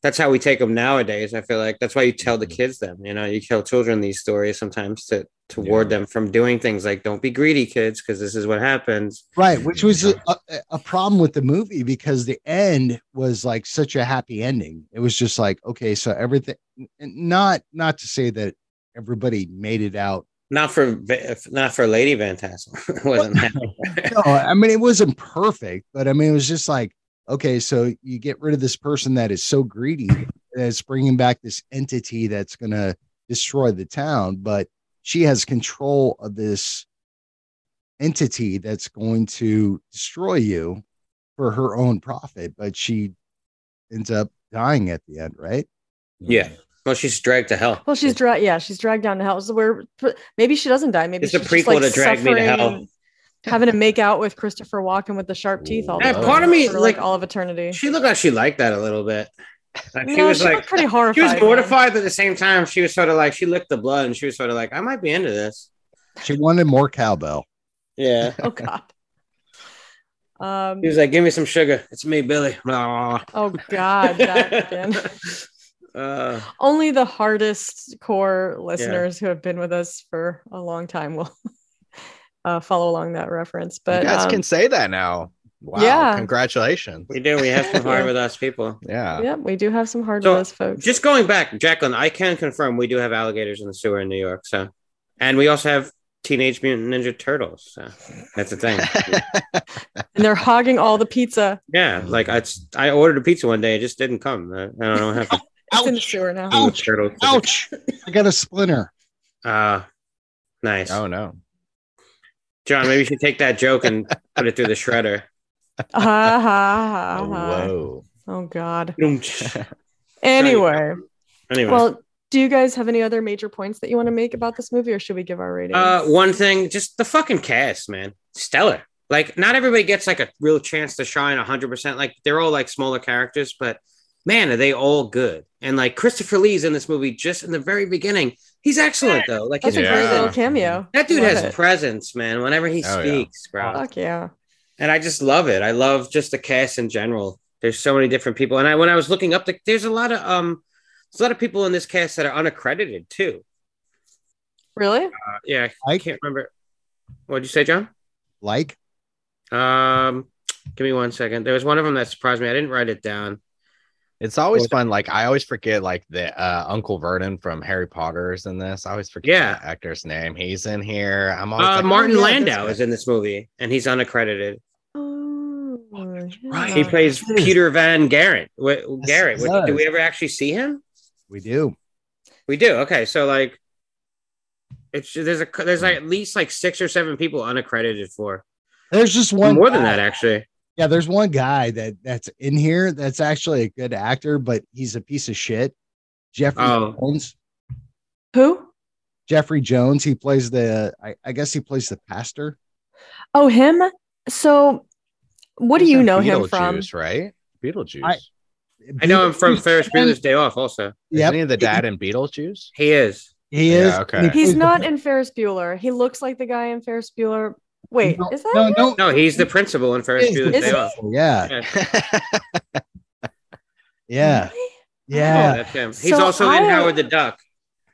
That's how we take them nowadays. I feel like that's why you tell the mm-hmm. kids them. You know, you tell children these stories sometimes to to ward them from doing things like "Don't be greedy, kids," because this is what happens. Right, which was a, a, a problem with the movie because the end was like such a happy ending. It was just like, okay, so everything not not to say that everybody made it out. Not for not for Lady Van Tassel. Wasn't. No, I mean it wasn't perfect, but I mean it was just like, okay, so you get rid of this person that is so greedy that's bringing back this entity that's going to destroy the town, but she has control of this entity that's going to destroy you for her own profit, but she ends up dying at the end, right? yeah. Well, she's dragged to hell. Well, she's dragged. Yeah, she's dragged down to hell. So where maybe she doesn't die. Maybe It's a she's just, prequel like, to Drag Me to Hell. Suffering, Having to make out with Christopher Walken with the sharp teeth all the Yeah, time part of me, for, like, all of eternity. She looked like she liked that a little bit. Like, she No, was she like looked pretty horrified. she was mortified, but at the same time, she was sort of like she licked the blood, and she was sort of like, I might be into this. She wanted more cowbell. Yeah. Oh God. Um. He was like, "Give me some sugar. It's me, Billy." Blah, Oh God. That again. uh, Only the hardest core listeners who have been with us for a long time will uh, follow along that reference. But you guys um, can say that now. Wow. yeah. Congratulations. we do. We have some hard with us people. Yeah. yeah, we do have some hard So, with us folks. Just going back, Jacqueline, I can confirm we do have alligators in the sewer in New York. So, and we also have Teenage Mutant Ninja Turtles. So that's the thing. and they're hogging all the pizza. yeah, like I, I ordered a pizza one day, it just didn't come. I, I don't know what happened. It's in the sewer now. Ouch! Turtles. Ouch! I got a splinter. Uh, nice. oh no. John, maybe you should take that joke and put it through the shredder. Ha, ha, ha, Oh, whoa. Oh God. anyway, Anyway, well, do you guys have any other major points that you want to make about this movie, or should we give our rating? uh, one thing, just the fucking cast, man, stellar. Like, not everybody gets like a real chance to shine hundred percent. Like, they're all like smaller characters, but man, are they all good? And like Christopher Lee's in this movie just in the very beginning. He's excellent though. Like, That's his a great little cameo. that dude Love has it. presence, man. Whenever he Oh, yeah. speaks, bro. Fuck yeah. and I just love it. I love just the cast in general. There's so many different people, and I when I was looking up, the, there's a lot of um, there's a lot of people in this cast that are unaccredited too. Really? Uh, yeah, I can't remember. What did you say, John? Like, Um, give me one second. There was one of them that surprised me. I didn't write it down. It's always Well- fun. Like I always forget like the uh, Uncle Vernon from Harry Potter's in this. I always forget Yeah. that actor's name. He's in here. I'm always Uh, like, oh, Martin yeah, Landau is in this movie, and he's unaccredited. Oh, right. He plays Peter Van Garrett. Wh- Garrett. he Do we ever actually see him? we do. We do. Okay, so like, it's there's a there's like at least like six or seven people unaccredited for. There's just one More than that, actually. Yeah, there's one guy that that's in here that's actually a good actor, but he's a piece of shit. Jeffrey Oh. Jones. Who? Jeffrey Jones. He plays the. I, I guess he plays the pastor. Oh, him. So, what do you know him from? Right? Beetlejuice. I- I know him from Ferris Bueller's Day Off. Also, Yep, Isn't he the dad in Beetlejuice? he is. he Yeah, is. okay. He's not the- in Ferris Bueller. He looks like the guy in Ferris Bueller. Wait, No, is that? no, no, No, he's the principal in Ferris Bueller's Day? Off. Yeah, Yeah. yeah, Really? Oh, that's him. He's So also in Howard the Duck.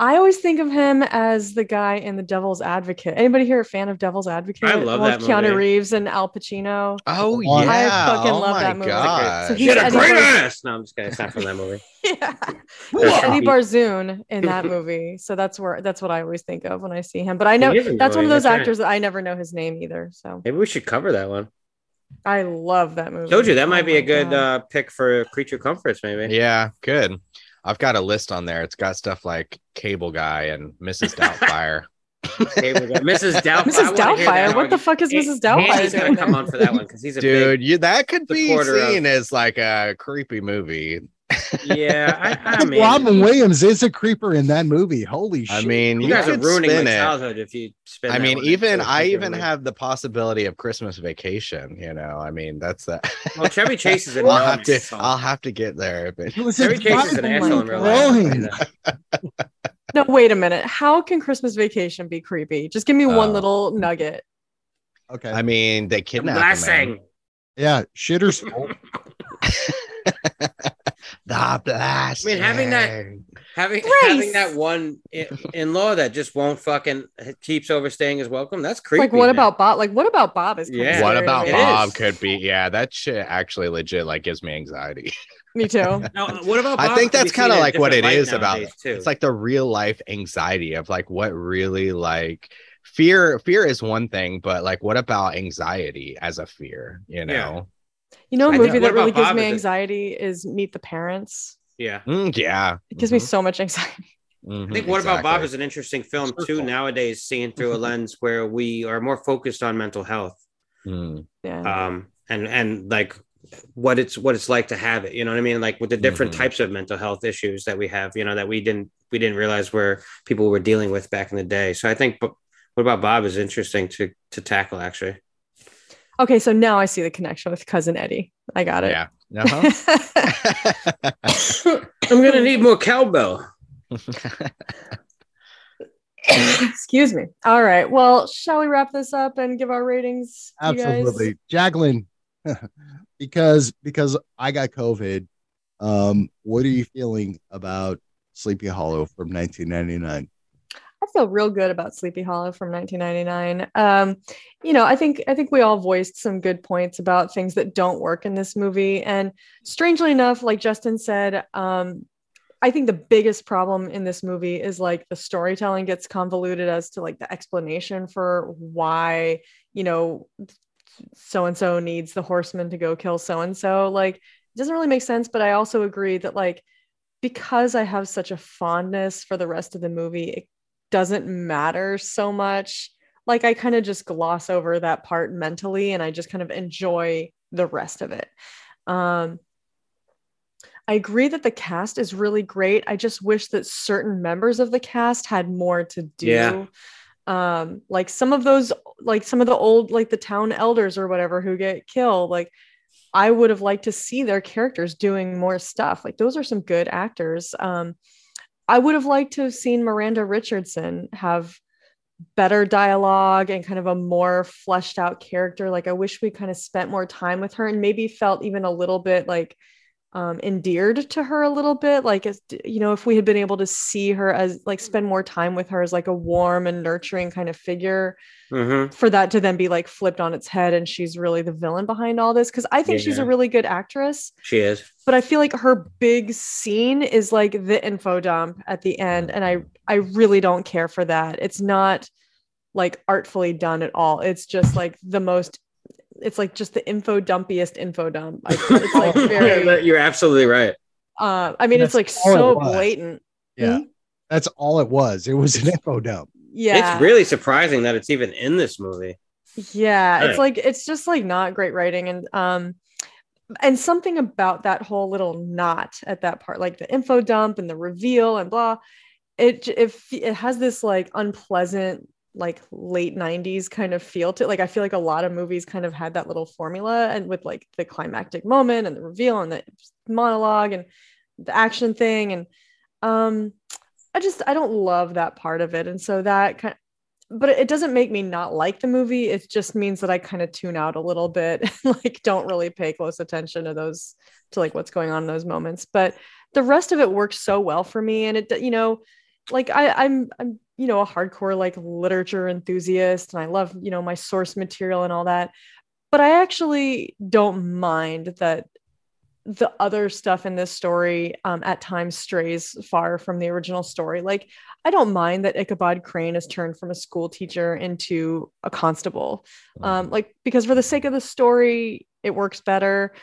I always think of him as the guy in The Devil's Advocate. Anybody here a fan of Devil's Advocate? I love With that Keanu movie. Reeves and Al Pacino. oh yeah, I fucking oh love my that movie. God. So He he's had a Eddie great Murphy. ass. No, I'm just kidding. It's not from that movie. Yeah. That's Eddie creepy. Barzoon in that movie. So that's where that's what I always think of when I see him. But I know He is in that's one of those that's right. actors that I never know his name either. So Maybe we should cover that one. I love that movie. Told you that might Oh be a good uh, pick for Creature Comforts. Maybe. Yeah, good. I've got a list on there. It's got stuff like Cable Guy and Mrs. Doubtfire. Okay, we Mrs. Doubtfire. Mrs. wanna hear that Doubtfire. What argument. the fuck is Hey, Mrs. Doubtfire Andy's doing gonna come on for that one because he's a Dude, big. you that could be supporter of- seen as like a creepy movie. Yeah, I, I mean, Robin Williams is a creeper in that movie. Holy shit! I mean, you you guys are could ruining my spin it. childhood if you spin. I mean, even into a I creeper even movie. have the possibility of Christmas Vacation. You know, I mean, that's that. Well, Chevy Chase is an I'll have to. awesome. I'll have to get there. But Chevy Chase is an Bible asshole in real life. No, wait a minute. How can Christmas Vacation be creepy? Just give me one Oh. little nugget. Okay. I mean, they The kidnapped him. blessing. yeah, shitter's full. The blast. I mean, having that- Having Grace. having that one in law that just won't fucking keeps overstaying his welcome. That's creepy. like, what man. about Bob? Like, what about Bob? Is kinda Yeah. What about Bob? is. Could be. Yeah, that shit actually legit like gives me anxiety. Me too. Now, what about? I think that's kind of seen in a like what it different light is about. nowadays, Too. It's like the real life anxiety of like what really like fear. Fear is one thing, but like what about anxiety as a fear? You know? You know, a I movie that really gives Bob me anxiety is Meet the Parents. yeah. Mm, yeah. It gives me so much anxiety. Mhm, I think What About Bob is an interesting film too nowadays, seen through a lens where we are more focused on mental health, Mm, Yeah. um, and and like what it's what it's like to have it. You know what I mean? Like with the different Mhm. types of mental health issues that we have. You know that we didn't we didn't realize where people were dealing with back in the day. So I think, but what about Bob is interesting to to tackle actually. Okay, so now I see the connection with cousin Eddie. I got it. yeah. Uh-huh. I'm gonna need more cowbell. Excuse me. All right. Well, shall we wrap this up and give our ratings? you guys? Absolutely, Jacqueline. because because I got COVID. Um, what are you feeling about Sleepy Hollow from 1999? I feel real good about Sleepy Hollow from 1999. Um, you know, I think I think we all voiced some good points about things that don't work in this movie, and strangely enough, like Justin said, um, I think the biggest problem in this movie is like the storytelling gets convoluted as to like the explanation for why you know so and so needs the horseman to go kill so and so. Like, it doesn't really make sense. But I also agree that like because I have such a fondness for the rest of the movie, it doesn't matter so much. Like I kind of just gloss over that part mentally and I just kind of enjoy the rest of it. Um I agree that the cast is really great. I just wish that certain members of the cast had more to do. Yeah. Um like some of those like some of the old like the town elders or whatever who get killed like I would have liked to see their characters doing more stuff. Like those are some good actors. Um I would have liked to have seen Miranda Richardson have better dialogue and kind of a more fleshed out character. Like I wish we kind of spent more time with her and maybe felt even a little bit like um, endeared to her a little bit. Like, you know, if we had been able to see her as like spend more time with her as like a warm and nurturing kind of figure Mm-hmm. for that to then be like flipped on its head and she's really the villain behind all this. Cause I think she's a really good actress She is. but I feel like her big scene is like the info dump at the end, and I I really don't care for that. It's not like artfully done at all. It's just like the most. It's like just the info dumpiest info dump. I, it's like very. You're absolutely right. Uh, I mean, it's like That's it so blatant. Yeah, Hmm? that's all it was. It was an info dump. Yeah, It's really surprising that it's even in this movie. yeah Right. it's like it's just like not great writing and um and something about that whole little knot at that part like the info dump and the reveal and blah it j- it, it has this like unpleasant like late 90s kind of feel to like i feel like a lot of movies kind of had that little formula and with like the climactic moment and the reveal and the monologue and the action thing and um i just i don't love that part of it. And so that kind of, but it doesn't make me not like the movie. It just means that i kind of tune out a little bit and like don't really pay close attention to those to like what's going on in those moments. But the rest of it works so well for me. And it you know like i i'm i'm you know a hardcore like literature enthusiast and i love you know my source material and all that but i actually don't mind that the other stuff in this story um, at times strays far from the original story. Like, I don't mind that Ichabod Crane is turned from a school teacher into a constable, um, like because for the sake of the story, it works better.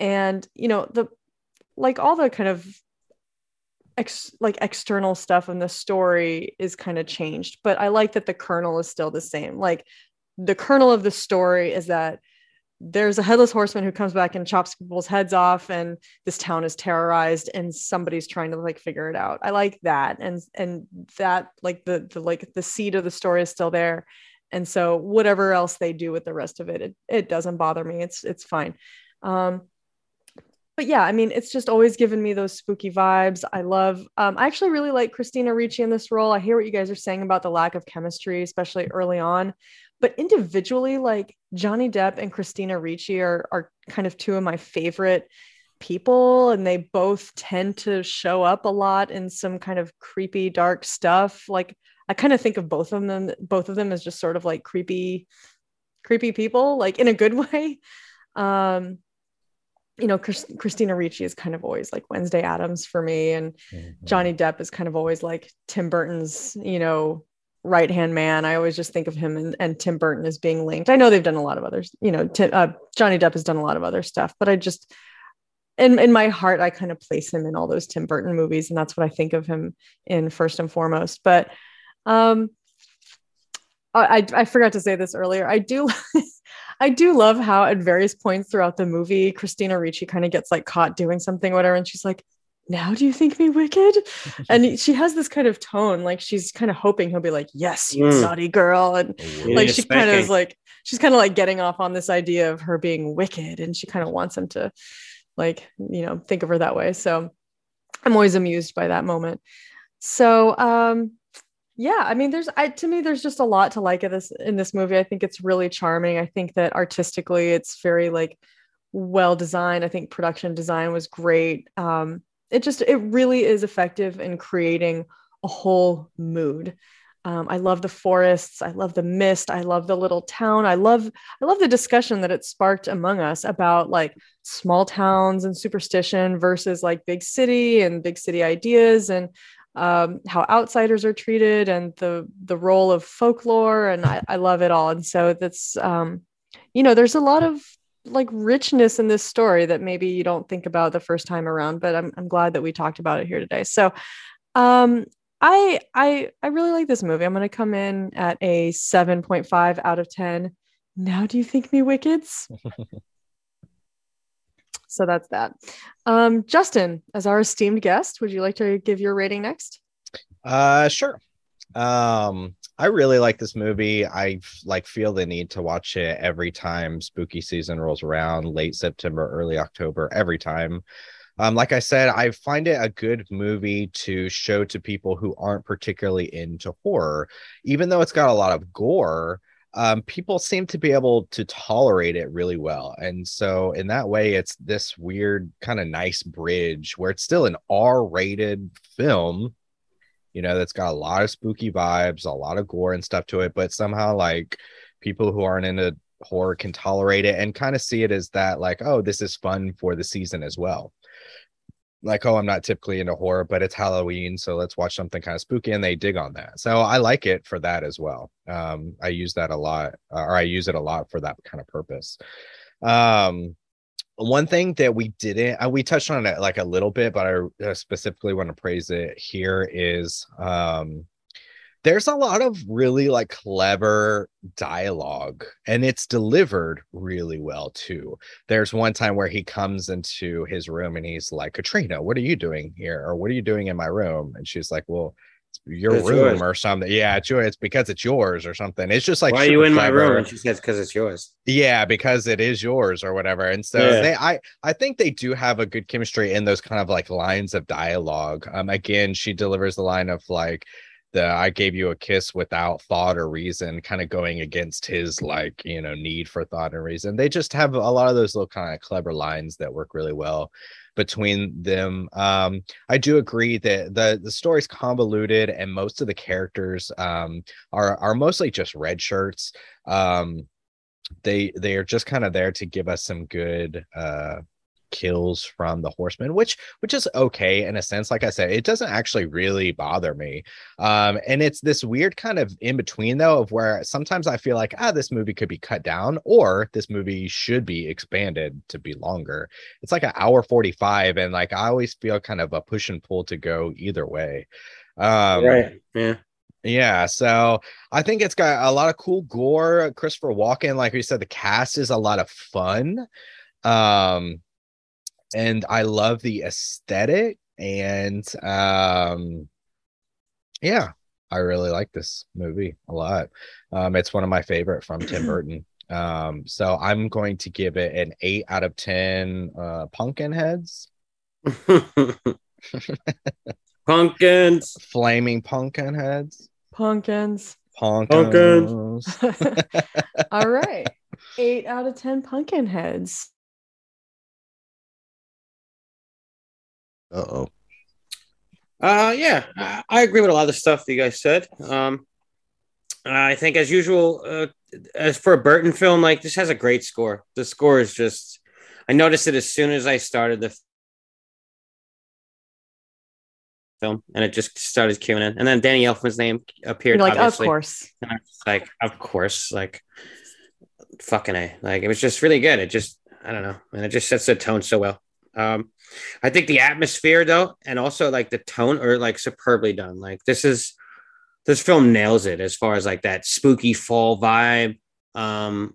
And you know the like all the kind of ex- like external stuff in the story is kind of changed, but I like that the kernel is still the same. Like the kernel of the story is that there's a headless horseman who comes back and chops people's heads off and this town is terrorized and somebody's trying to like figure it out. I like that and and that like the the like the seed of the story is still there and so whatever else they do with the rest of it it, it doesn't bother me. It's it's fine. Um but yeah i mean it's just always given me those spooky vibes. I love um i actually really like christina ricci in this role. I hear what you guys are saying about the lack of chemistry especially early on but individually like johnny depp and christina ricci are are kind of two of my favorite people and they both tend to show up a lot in some kind of creepy dark stuff. Like i kind of think of both of them both of them as just sort of like creepy creepy people like in a good way. Um you know Chris, christina ricci is kind of always like wednesday Addams for me and Mm-hmm. johnny depp is kind of always like tim burton's you know right hand man i always just think of him and, and tim burton as being linked i know they've done a lot of others you know Tim, uh, johnny depp has done a lot of other stuff but i just in, in my heart i kind of place him in all those tim burton movies and that's what i think of him in first and foremost but um I, I I forgot to say this earlier. I do I do love how at various points throughout the movie, Christina Ricci kind of gets like caught doing something, whatever, and she's like, now do you think me wicked? and she has this kind of tone, like she's kind of hoping he'll be like, yes, you Mm. naughty girl. And You like she kind of is like, she's kind of like getting off on this idea of her being wicked. And she kind of wants him to like, you know, think of her that way. So I'm always amused by that moment. So um yeah, I mean there's I to me there's just a lot to like of this in this movie. I think it's really charming. I think that artistically it's very like well designed. I think production design was great. Um it just it really is effective in creating a whole mood. Um, I love the forests. I love the mist. I love the little town. I love I love the discussion that it sparked among us about like small towns and superstition versus like big city and big city ideas and um, how outsiders are treated and the the role of folklore and I, I love it all and so that's um, you know there's a lot of like richness in this story that maybe you don't think about the first time around but I'm, I'm glad that we talked about it here today so um I I I really like this movie. I'm going to come in at a 7.5 out of 10. Now do you think me wickeds? so that's that. Um Justin, as our esteemed guest, would you like to give your rating next? Uh, sure. Um, I really like this movie. I like feel the need to watch it every time spooky season rolls around, late September, early October, every time. Um, like I said, I find it a good movie to show to people who aren't particularly into horror, even though it's got a lot of gore. Um, people seem to be able to tolerate it really well. And so, in that way, it's this weird kind of nice bridge where it's still an R rated film you know, that's got a lot of spooky vibes, a lot of gore and stuff to it, but somehow like people who aren't into horror can tolerate it and kind of see it as that, like, oh, this is fun for the season as well. Like, oh, I'm not typically into horror, but it's Halloween, so let's watch something kind of spooky, and they dig on that. So I like it for that as well. Um, I use that a lot, or I use it a lot for that kind of purpose. Um, one thing that we didn't uh, we touched on it like a little bit but i uh, specifically want to praise it here is um there's a lot of really like clever dialogue and it's delivered really well too there's one time where he comes into his room and he's like katrina what are you doing here or what are you doing in my room and she's like well it's your It's room yours. or something yeah it's yours it's because it's yours or something it's just like Why are you in my room? And she says, because it's yours. yeah because it is yours or whatever and so Yeah. they i i think they do have a good chemistry in those kind of like lines of dialogue um again she delivers the line of like the i gave you a kiss without thought or reason kind of going against his like you know need for thought and reason. They just have a lot of those little kind of clever lines that work really well between them. Um i do agree that the the story's convoluted and most of the characters um are are mostly just red shirts. Um they they are just kind of there to give us some good uh kills from the horsemen which which is okay in a sense like i said it doesn't actually really bother me um and it's this weird kind of in between though of where sometimes i feel like ah this movie could be cut down or this movie should be expanded to be longer it's like an hour 45 and like i always feel kind of a push and pull to go either way um right. Yeah. Yeah, so I think it's got a lot of cool gore. Christopher Walken, like we said, the cast is a lot of fun. Um, and I love the aesthetic and um yeah, I really like this movie a lot. Um, it's one of my favorite from Tim Burton. Um, so I'm going to give it an eight out of ten uh pumpkin heads. Pumpkins. Flaming pumpkin heads. Pumpkins. Pumpkins. All right. Eight out of 10 pumpkin heads. Uh oh. Uh, yeah, I, I agree with a lot of the stuff that you guys said. Um, I think, as usual, uh, as for a Burton film, like this has a great score. The score is just, I noticed it as soon as I started the film, and it just started queuing in. And then Danny Elfman's name appeared. You're like, obviously. of course. And I was like, of course, like fucking a. Like it was just really good. It just, I don't know, and it just sets the tone so well. Um, I think the atmosphere though, and also like the tone are like superbly done. Like this is this film nails it as far as like that spooky fall vibe. Um,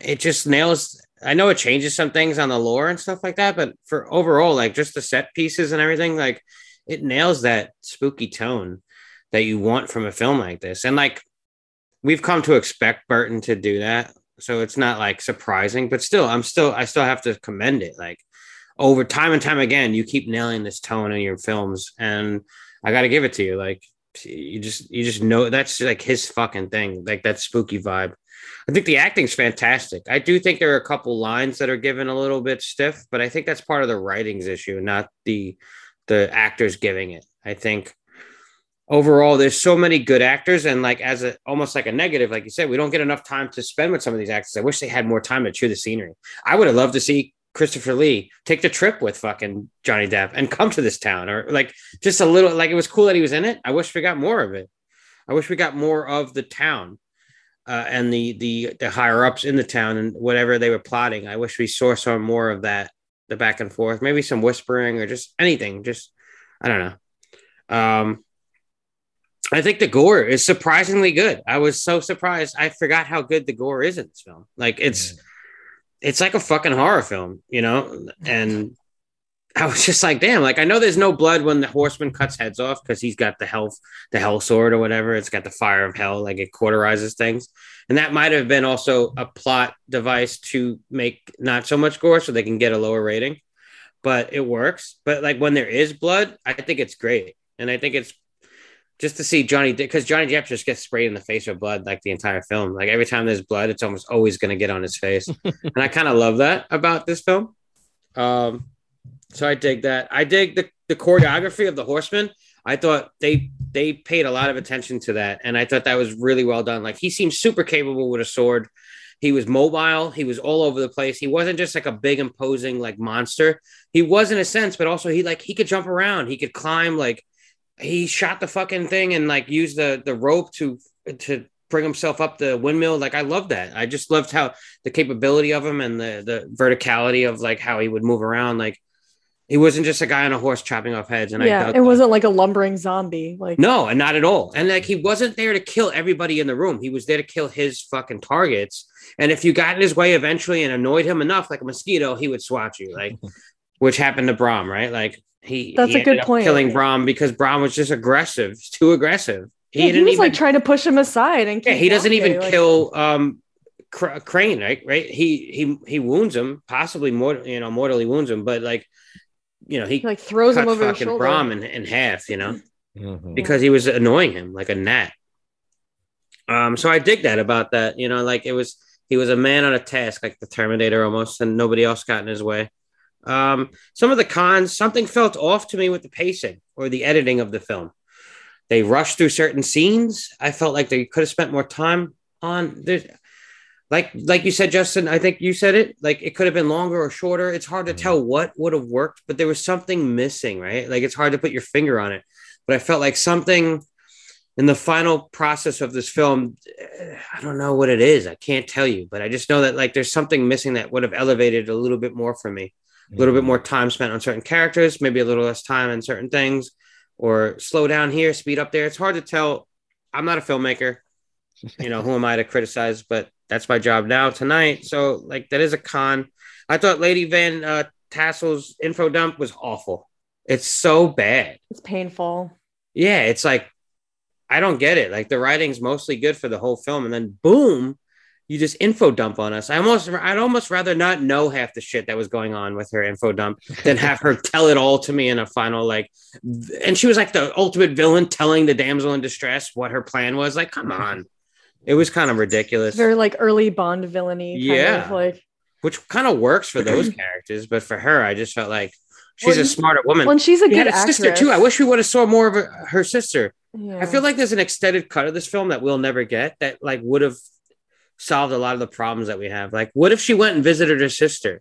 it just nails. I know it changes some things on the lore and stuff like that, but for overall, like just the set pieces and everything, like it nails that spooky tone that you want from a film like this. And like we've come to expect Burton to do that. So it's not like surprising, but still, I'm still, I still have to commend it. Like over time and time again, you keep nailing this tone in your films. And I got to give it to you. Like you just, you just know that's like his fucking thing, like that spooky vibe. I think the acting's fantastic. I do think there are a couple lines that are given a little bit stiff, but I think that's part of the writing's issue, not the the actors giving it. I think overall there's so many good actors and like as a almost like a negative like you said we don't get enough time to spend with some of these actors i wish they had more time to chew the scenery i would have loved to see christopher lee take the trip with fucking johnny depp and come to this town. Or like just a little like it was cool that he was in it. I wish we got more of it. I wish we got more of the town uh, and the the the higher ups in the town and whatever they were plotting. I wish we saw some more of that the back and forth. Maybe some whispering or just anything. Just i don't know. Um I think the gore is surprisingly good. I was so surprised. I forgot how good the gore is in this film. Like it's it's like a fucking horror film, you know? And I was just like, damn, like I know there's no blood when the horseman cuts heads off because he's got the health, the hell sword or whatever. It's got the fire of hell, like it cauterizes things. And that might have been also a plot device to make not so much gore so they can get a lower rating. But it works. But like when there is blood, I think it's great. And I think it's just to see Johnny because Johnny Depp just gets sprayed in the face with blood like the entire film. Like every time there's blood, it's almost always going to get on his face, and I kind of love that about this film. Um, so I dig that. I dig the the choreography of the Horseman. I thought they they paid a lot of attention to that, and I thought that was really well done. Like he seems super capable with a sword. He was mobile. He was all over the place. He wasn't just like a big imposing like monster. He was in a sense, but also he like he could jump around. He could climb like he shot the fucking thing and like used the the rope to to bring himself up the windmill. Like I love that. I just loved how the capability of him and the the verticality of like how he would move around. Like he wasn't just a guy on a horse chopping off heads. And I yeah, dug it that. wasn't like a lumbering zombie. Like No, and not at all. And like he wasn't there to kill everybody in the room. He was there to kill his fucking targets. And if you got in his way eventually and annoyed him enough, like a mosquito, he would swat you. Like, which happened to Brom, right? Like he That's he a good point. Killing Brom because Brom was just aggressive, too aggressive. He yeah, he didn't was even. like trying to push him aside and yeah, he doesn't even like- kill um Cr- Crane, right? Right? He he he wounds him, possibly more, you know, mortally wounds him, but like, you know, he He like throws him over his fucking. Brom in, in half, you know Mhm. because he was annoying him like a gnat. Um, so I dig that about that. You know, like it was he was a man on a task, like the Terminator almost, and nobody else got in his way. Um, some of the cons, something felt off to me with the pacing or the editing of the film. They rushed through certain scenes. I felt like they could have spent more time on there's like like you said, Justin. I think you said it. Like it could have been longer or shorter. It's hard to tell what would have worked, but there was something missing, right? Like it's hard to put your finger on it. But I felt like something in the final process of this film. eh, I don't know what it is. I can't tell you, but I just know that like there's something missing that would have elevated a little bit more for me. A little bit more time spent on certain characters, maybe a little less time on certain things, or slow down here, speed up there. It's hard to tell I'm not a filmmaker. You know, who am I to criticize? But that's my job now tonight. So, like, that is a con. I thought Lady Van uh, Tassel's info dump was awful. It's so bad. It's painful. Yeah, it's like I don't get it. Like the writing's mostly good for the whole film, and then boom, you just info dump on us. I almost, I'd almost rather not know half the shit that was going on with her info dump than have her tell it all to me in a final like. And she was like the ultimate villain, telling the damsel in distress what her plan was. Like, come on, it was kind of ridiculous. Very like early Bond villainy. Kind Yeah. Of, like which kind of works for those characters, but for her, I just felt like she's Well, a smarter woman. when she's a She good had a actress. sister too. I wish we would have saw more of her, her sister. Yeah. I feel like there's an extended cut of this film that we'll never get that like would have solved a lot of the problems that we have. Like, what if she went and visited her sister,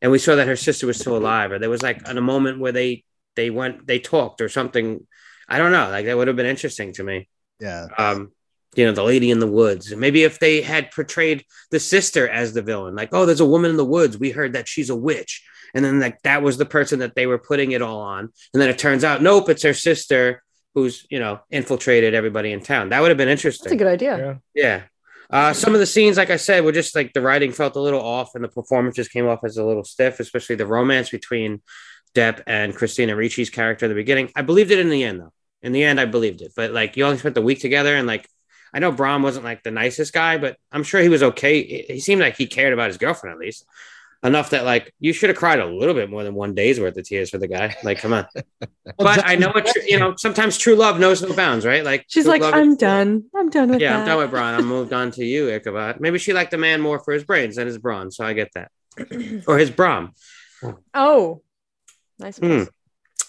and we saw that her sister was still alive, or there was like in a moment where they they went they talked or something. I don't know. Like that would have been interesting to me. Yeah. Um, you know, the lady in the woods. Maybe if they had portrayed the sister as the villain, like, oh, there's a woman in the woods. We heard that she's a witch. And then like that was the person that they were putting it all on. And then it turns out, nope, it's her sister who's, you know, infiltrated everybody in town. That would have been interesting. That's a good idea. Yeah. Uh, some of the scenes, like I said, were just like the writing felt a little off and the performances came off as a little stiff, especially the romance between Depp and Christina Ricci's character at the beginning. I believed it in the end, though. In the end, I believed it. But like you only spent the week together, and like I know Brom wasn't like the nicest guy, but I'm sure he was okay. He seemed like he cared about his girlfriend at least enough that like you should have cried a little bit more than one day's worth of tears for the guy. Like, come on. But I know it. You know, sometimes true love knows no bounds, right? Like She's like, I'm done. I'm done with yeah, that. I'm done with Brom. I'm moved on to you, Ichabod. Maybe she liked the man more for his brains than his brawn, so I get that. or his brawn. Oh, nice. Hmm.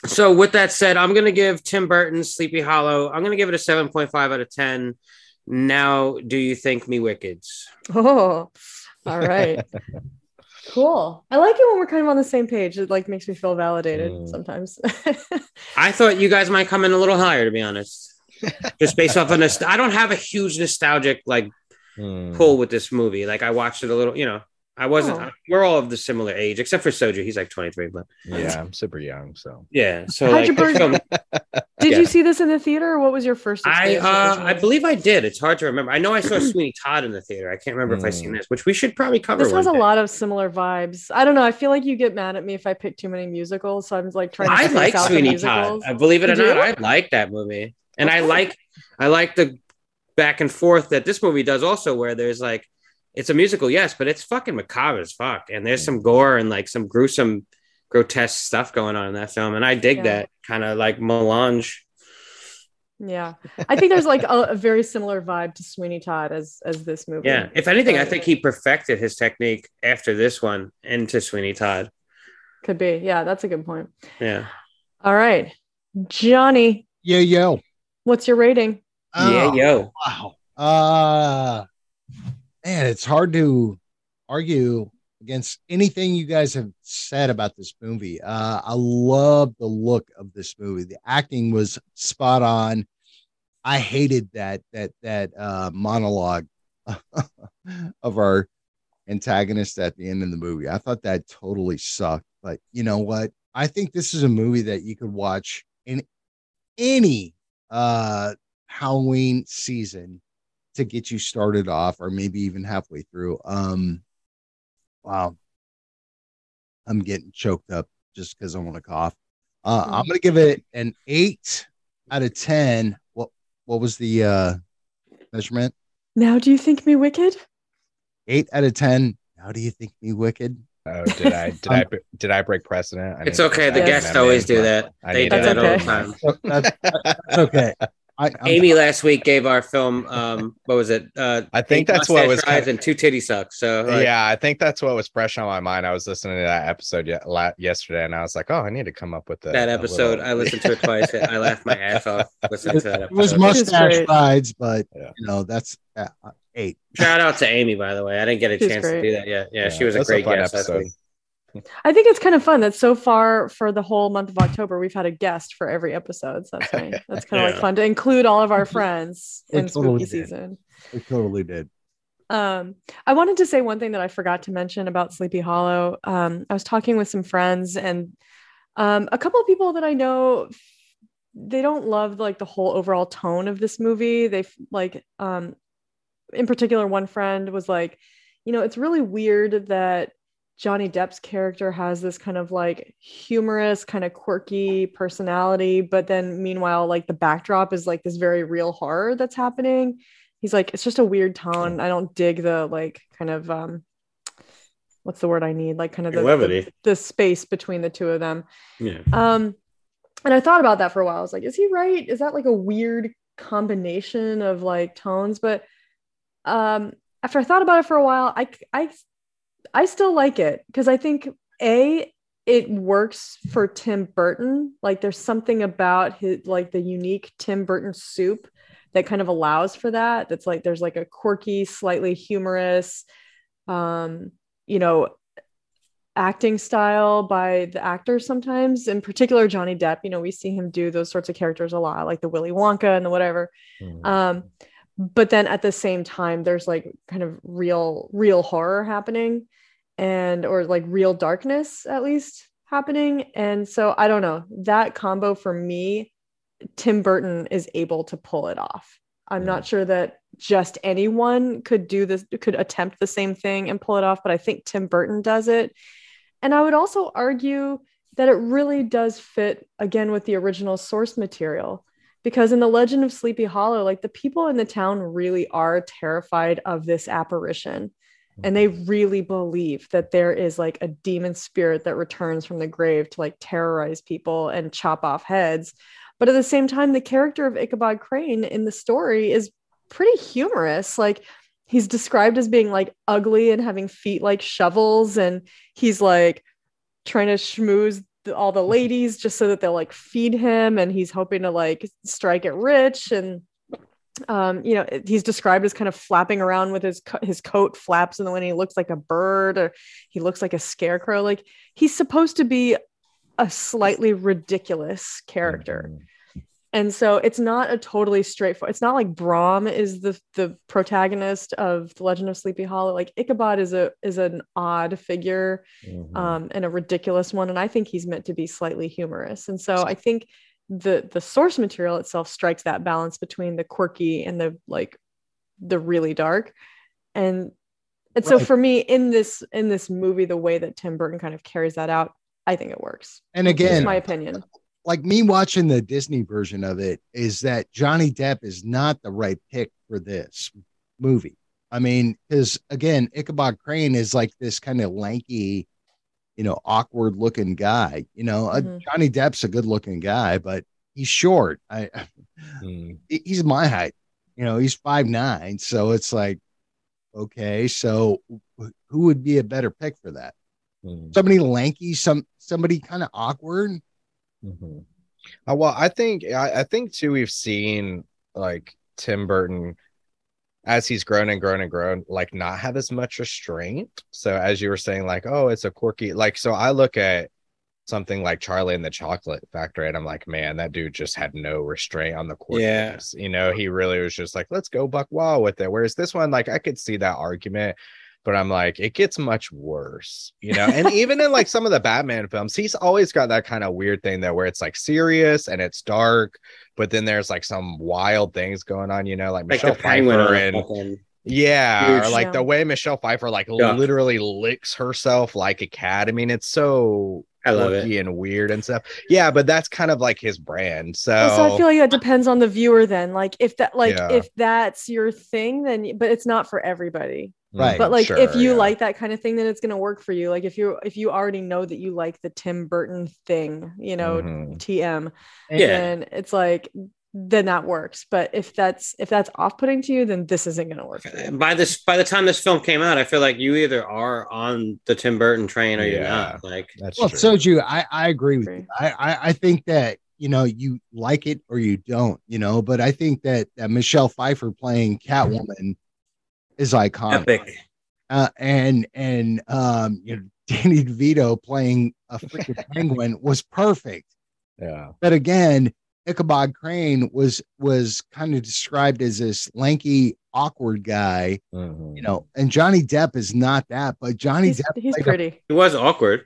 So with that said, I'm gonna give Tim Burton's Sleepy Hollow. I'm gonna give it a 7.5 out of 10. Now, do you think me wickeds? Oh, all right. cool. I like it when we're kind of on the same page. It like makes me feel validated Mm. sometimes. I thought you guys might come in a little higher, to be honest. Just based off of nost- I don't have a huge nostalgic like Hmm. pull with this movie. Like I watched it a little, you know. I wasn't. Oh. We're all of the similar age, except for Soju. He's like 23, but Yeah, I'm super young, so yeah. So like, you burn- film- Did Yeah. you see this in the theater? Or what was your first? I experience with uh, I believe I did. It's hard to remember. I know I saw Sweeney Todd in the theater. I can't remember if I seen Mm. this, which we should probably cover. this has a lot of similar vibes. I don't know. I feel like you get mad at me if I pick too many musicals, so I'm like trying to. I like Sweeney Todd. I believe it or not. I like that movie, and I like I like the back and forth that this movie does also, where there's like it's a musical, yes, but it's fucking macabre as fuck, and there's some gore and like some gruesome, grotesque stuff going on in that film, and I dig Yeah. that kind of like melange. Yeah, I think there's like a, a very similar vibe to Sweeney Todd as as this movie. Yeah, if anything, I think he perfected his technique after this one into Sweeney Todd. could be. Yeah, that's a good point. Yeah, All right, Johnny, Yeah, yo. What's your rating? yeah, Oh, yo. Wow. Uh man, it's hard to argue against anything you guys have said about this movie. Uh I love the look of this movie. The acting was spot on. I hated that that that uh monologue of our antagonist at the end of the movie. I thought that totally sucked. But you know what? I think this is a movie that you could watch in any uh Halloween season to get you started off or maybe even halfway through. Um wow. I'm getting choked up just because I want to cough. Uh, I'm gonna give it an eight out of ten. What what was the uh measurement? Now, do you think me wicked? Eight out of ten. How do you think me wicked? Oh, did I did I did I break precedent? I It's okay. The guests always do that. I They do That's that all the time. That's, that's okay. I, I'm, Amy last week gave our film, um, what was it? Uh, I think that's what was rides kind and two titty sucks. So like, yeah, I think that's what was fresh on my mind. I was listening to that episode ye- la- yesterday, and I was like, "Oh, I need to come up with the, that episode, little- I listened to it twice. I laughed my ass off listening to that it was episode. Which is mustache rides, but Yeah. you know that's uh, eight. Shout out to Amy, by the way. I didn't get a She's chance to do that yet. Yeah, Yeah, she was a that's a great fun guest last episode. I think it's kind of fun that so far for the whole month of October, we've had a guest for every episode. So that's nice. That's kind of Yeah. like fun to include all of our friends It in totally spooky did. season. It totally did. Um, I wanted to say one thing that I forgot to mention about Sleepy Hollow. Um, I was talking with some friends, and um, a couple of people that I know they don't love like the whole overall tone of this movie. They like um in particular one friend was like, you know, it's really weird that Johnny Depp's character has this kind of like humorous, kind of quirky personality, but then meanwhile, like the backdrop is like this very real horror that's happening. He's like, it's just a weird tone. I don't dig the like kind of um what's the word I need? Like kind of the, Levity. the, the space between the two of them. Yeah. Um, and I thought about that for a while. I was like, is he right? Is that like a weird combination of like tones? But um, after I thought about it for a while, I I I still like it because I think a it works for Tim Burton. Like there's something about his like the unique Tim Burton soup that kind of allows for that. That's like there's like a quirky, slightly humorous, um, you know, acting style by the actor sometimes in particular johnny depp you know we see him do those sorts of characters a lot like the willy wonka and the whatever Mhm. um but then at the same time there's like kind of real real horror happening and or like real darkness at least happening. And so i don't know that combo for me tim burton is able to pull it off. I'm not sure that just anyone could do this could attempt the same thing and pull it off but i think tim burton does it. And I would also argue that it really does fit again with the original source material. Because in the legend of Sleepy Hollow, like the people in the town really are terrified of this apparition. And they mm-hmm. really believe that there is like a demon spirit that returns from the grave to like terrorize people and chop off heads. But at the same time, the character of Ichabod Crane in the story is pretty humorous. Like he's described as being like ugly and having feet like shovels and he's like trying to schmooze the, all the ladies just so that they'll like feed him and he's hoping to like strike it rich and um you know he's described as kind of flapping around with his co- his coat flaps in the wind he looks like a bird or he looks like a scarecrow like he's supposed to be a slightly ridiculous character Mhm. And so it's not a totally straightforward it's not like Brom is the the protagonist of the legend of sleepy hollow. Like ichabod is a is an odd figure Mhm. um and a ridiculous one and i think he's meant to be slightly humorous. And so i think the the source material itself strikes that balance between the quirky and the like the really dark. And and so for me in this in this movie the way that tim burton kind of carries that out i think it works. And again, my opinion like me watching the Disney version of it is that Johnny Depp is not the right pick for this movie. I mean, because again, Ichabod Crane is like this kind of lanky, you know, awkward looking guy. You know, uh, Mhm. Johnny Depp's a good looking guy, but he's short. I, Mhm. he's my height. You know, he's five nine, so it's like, okay, so who would be a better pick for that? Mhm. Somebody lanky, some somebody kind of awkward. Mhm. Uh, well, I think I, I think too we've seen like Tim Burton as he's grown and grown and grown, like not have as much restraint. So as you were saying, like, oh, it's a quirky, like so I look at something like Charlie and the Chocolate Factory, and I'm like, man, that dude just had no restraint on the Yeah. quirkiness. You know, he really was just like, let's go buck wild with it. Whereas this one, like, I could see that argument, but I'm like, it gets much worse, you know. And even in like some of the Batman films, he's always got that kind of weird thing that where it's like serious and it's dark, but then there's like some wild things going on, you know, like Like Michelle Pfeiffer and something. yeah, or like Yeah. the way Michelle Pfeiffer like Yeah. literally licks herself like a cat. I mean, it's so I love it. quirky and weird and stuff. Yeah, but that's kind of like his brand. So, Also, I feel like that depends on the viewer then. Like if that like Yeah. if that's your thing, then but it's not for everybody. Right. But like if Mm, you yeah. like that kind of thing, then it's gonna work for you. Like if you if you already know that you like the Tim Burton thing, you know, Mhm. TM, Yeah. then it's like then that works. But if that's if that's off putting to you, then this isn't gonna work for you. by this by the time this film came out, I feel like you either are on the Tim Burton train or you're Yeah. not. Like that's Well, true. Soju, I, I agree with you. I, I, I think that, you know, you like it or you don't, you know, but I think that, that Michelle Pfeiffer playing Catwoman is iconic. epic. Uh, and, and, um, you know, Danny DeVito playing a freaking penguin was perfect. yeah. But again, Ichabod Crane was, was kind of described as this lanky, awkward guy, Mhm. you know, and Johnny Depp is not that, but Johnny He's, Depp he's played a pretty. He was awkward.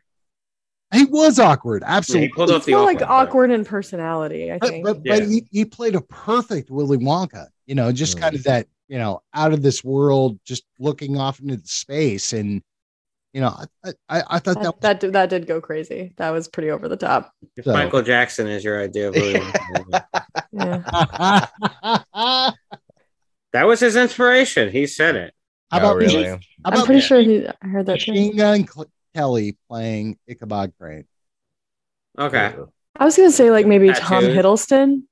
He was awkward, Yeah, he absolutely. pulled off the More like awkward part. awkward in personality, I but think. but, Yeah. but he, he played a perfect Willy Wonka. You know, just Mm. kind of that you know out of this world, just looking off into the space, and you know, I I, I thought that, that, that, did- that did go crazy. That was pretty over the top. If So- Michael Jackson is your idea of Willy Yeah. That was his inspiration. He said it. about oh, really? How I'm about pretty sure he I heard that too. Machine Gun Cl- Kelly playing Ichabod Crane? Okay. Uh, I was gonna say like maybe Tom Tattooed. Hiddleston.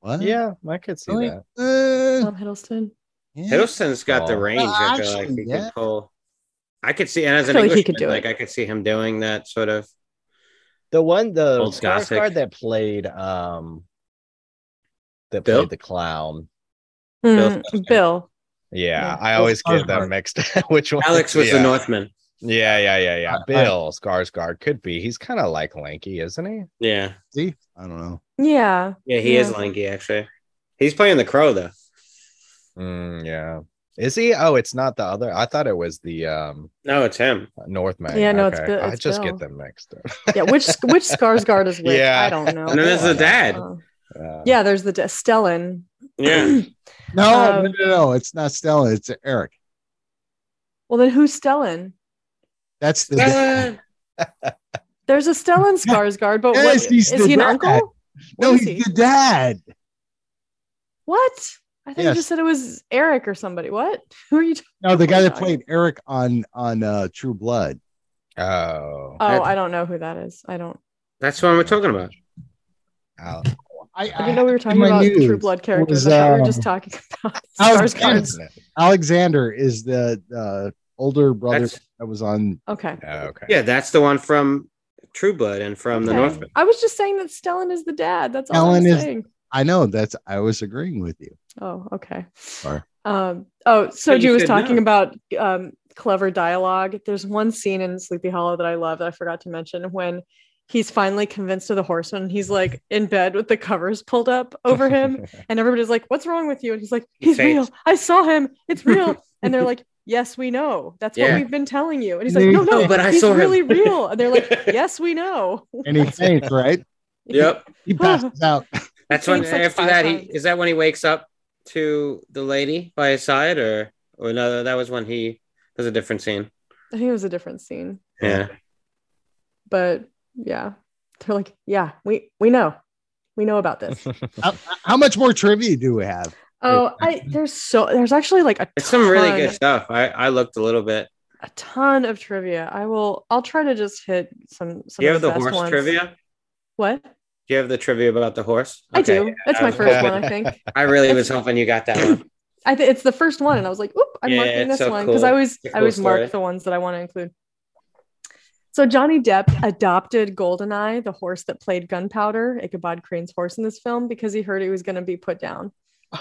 What? Yeah, I could see Really? that. Uh, Tom Hiddleston. yeah. Hiddleston's got the Oh. range. Well, I feel like he yeah. could pull. I could see, and as an feel like he Englishman, could do like it. I could see him doing that sort of. The one, the Old Gothic. Skarsgård that played, um, that Bill? played the clown. Mm, Bill. Bill. Yeah, Yeah. I always get Skarsgård. them mixed. Which one? Alex was yeah. the Northman. Yeah, yeah, yeah, yeah. I- I- Bill Skarsgård could be. He's kind of like lanky, isn't he? Yeah, See, I don't know. Yeah. yeah, he is lanky actually. He's playing the crow though. Mm, yeah. Is he? Oh, it's not the other. I thought it was the um No, it's him. Northman. Yeah, no, it's Okay. Bill- I just Bill. get them mixed up. Yeah. Which which Skarsgård is which? Yeah. I don't know. And then there's the dad. Uh, yeah, there's the da- Stellan. Yeah, No, Um, no, no, no. It's not Stellan, It's Eric. well, then who's Stellan? That's the. There's a Stellan Skarsgård, but Yes, what, he's is the he an dad. uncle? No, he's he? the dad. What? I think Yes. you just said it was Eric or somebody. What? Who are you? Talking? No, the guy that played Eric on on uh, True Blood. oh, Oh, I don't know who that is. I don't. that's what we're talking about. Al- I, I didn't know we were talking about news, True Blood characters. was, I thought we were um, just talking about Alex Skarsgård's. Alexander is the uh, older brother That's- that was on. Okay. Oh, okay. Yeah, that's the one from True Blood and from the Okay. Northman. I was just saying that Stellan is the dad. That's all I'm Stellan is- saying. I know that's. I was agreeing with you. Oh, okay. Sorry. Um, oh, But Soju you was talking no. about um, clever dialogue. There's one scene in Sleepy Hollow that I love that I forgot to mention when he's finally convinced of the horseman. He's like in bed with the covers pulled up over him, and everybody's like, "What's wrong with you?" And he's like, He "He's real. I saw him. It's real." and they're like, "Yes, we know. That's Yeah. what we've been telling you." And he's like, "No, no, No, but I he's saw him." really real." And they're like, "Yes, we know." And he faints, right? Yep. He passes out. That's when like after five that he is that when he wakes up to the lady by his side or or no that was when he was a different scene. I think it was a different scene, Yeah. but yeah, they're like, "Yeah, we we know, we know about this." How, how much more trivia do we have? Oh, I there's so there's actually like a It's some really good stuff. I I looked a little bit. a ton of trivia. I will i'll try to just hit some some Do you have the, the horse ones. trivia? What? Do you have the trivia about the horse? I do. That's my first one, I think. I really was hoping you got that one. I think it's the first one, and I was like, "Oop, I'm Yeah, marking this so one because cool. I always It's a I cool always mark the ones that I want to include." So Johnny Depp adopted Goldeneye, the horse that played Gunpowder, Ichabod Crane's horse in this film, because he heard he was going to be put down.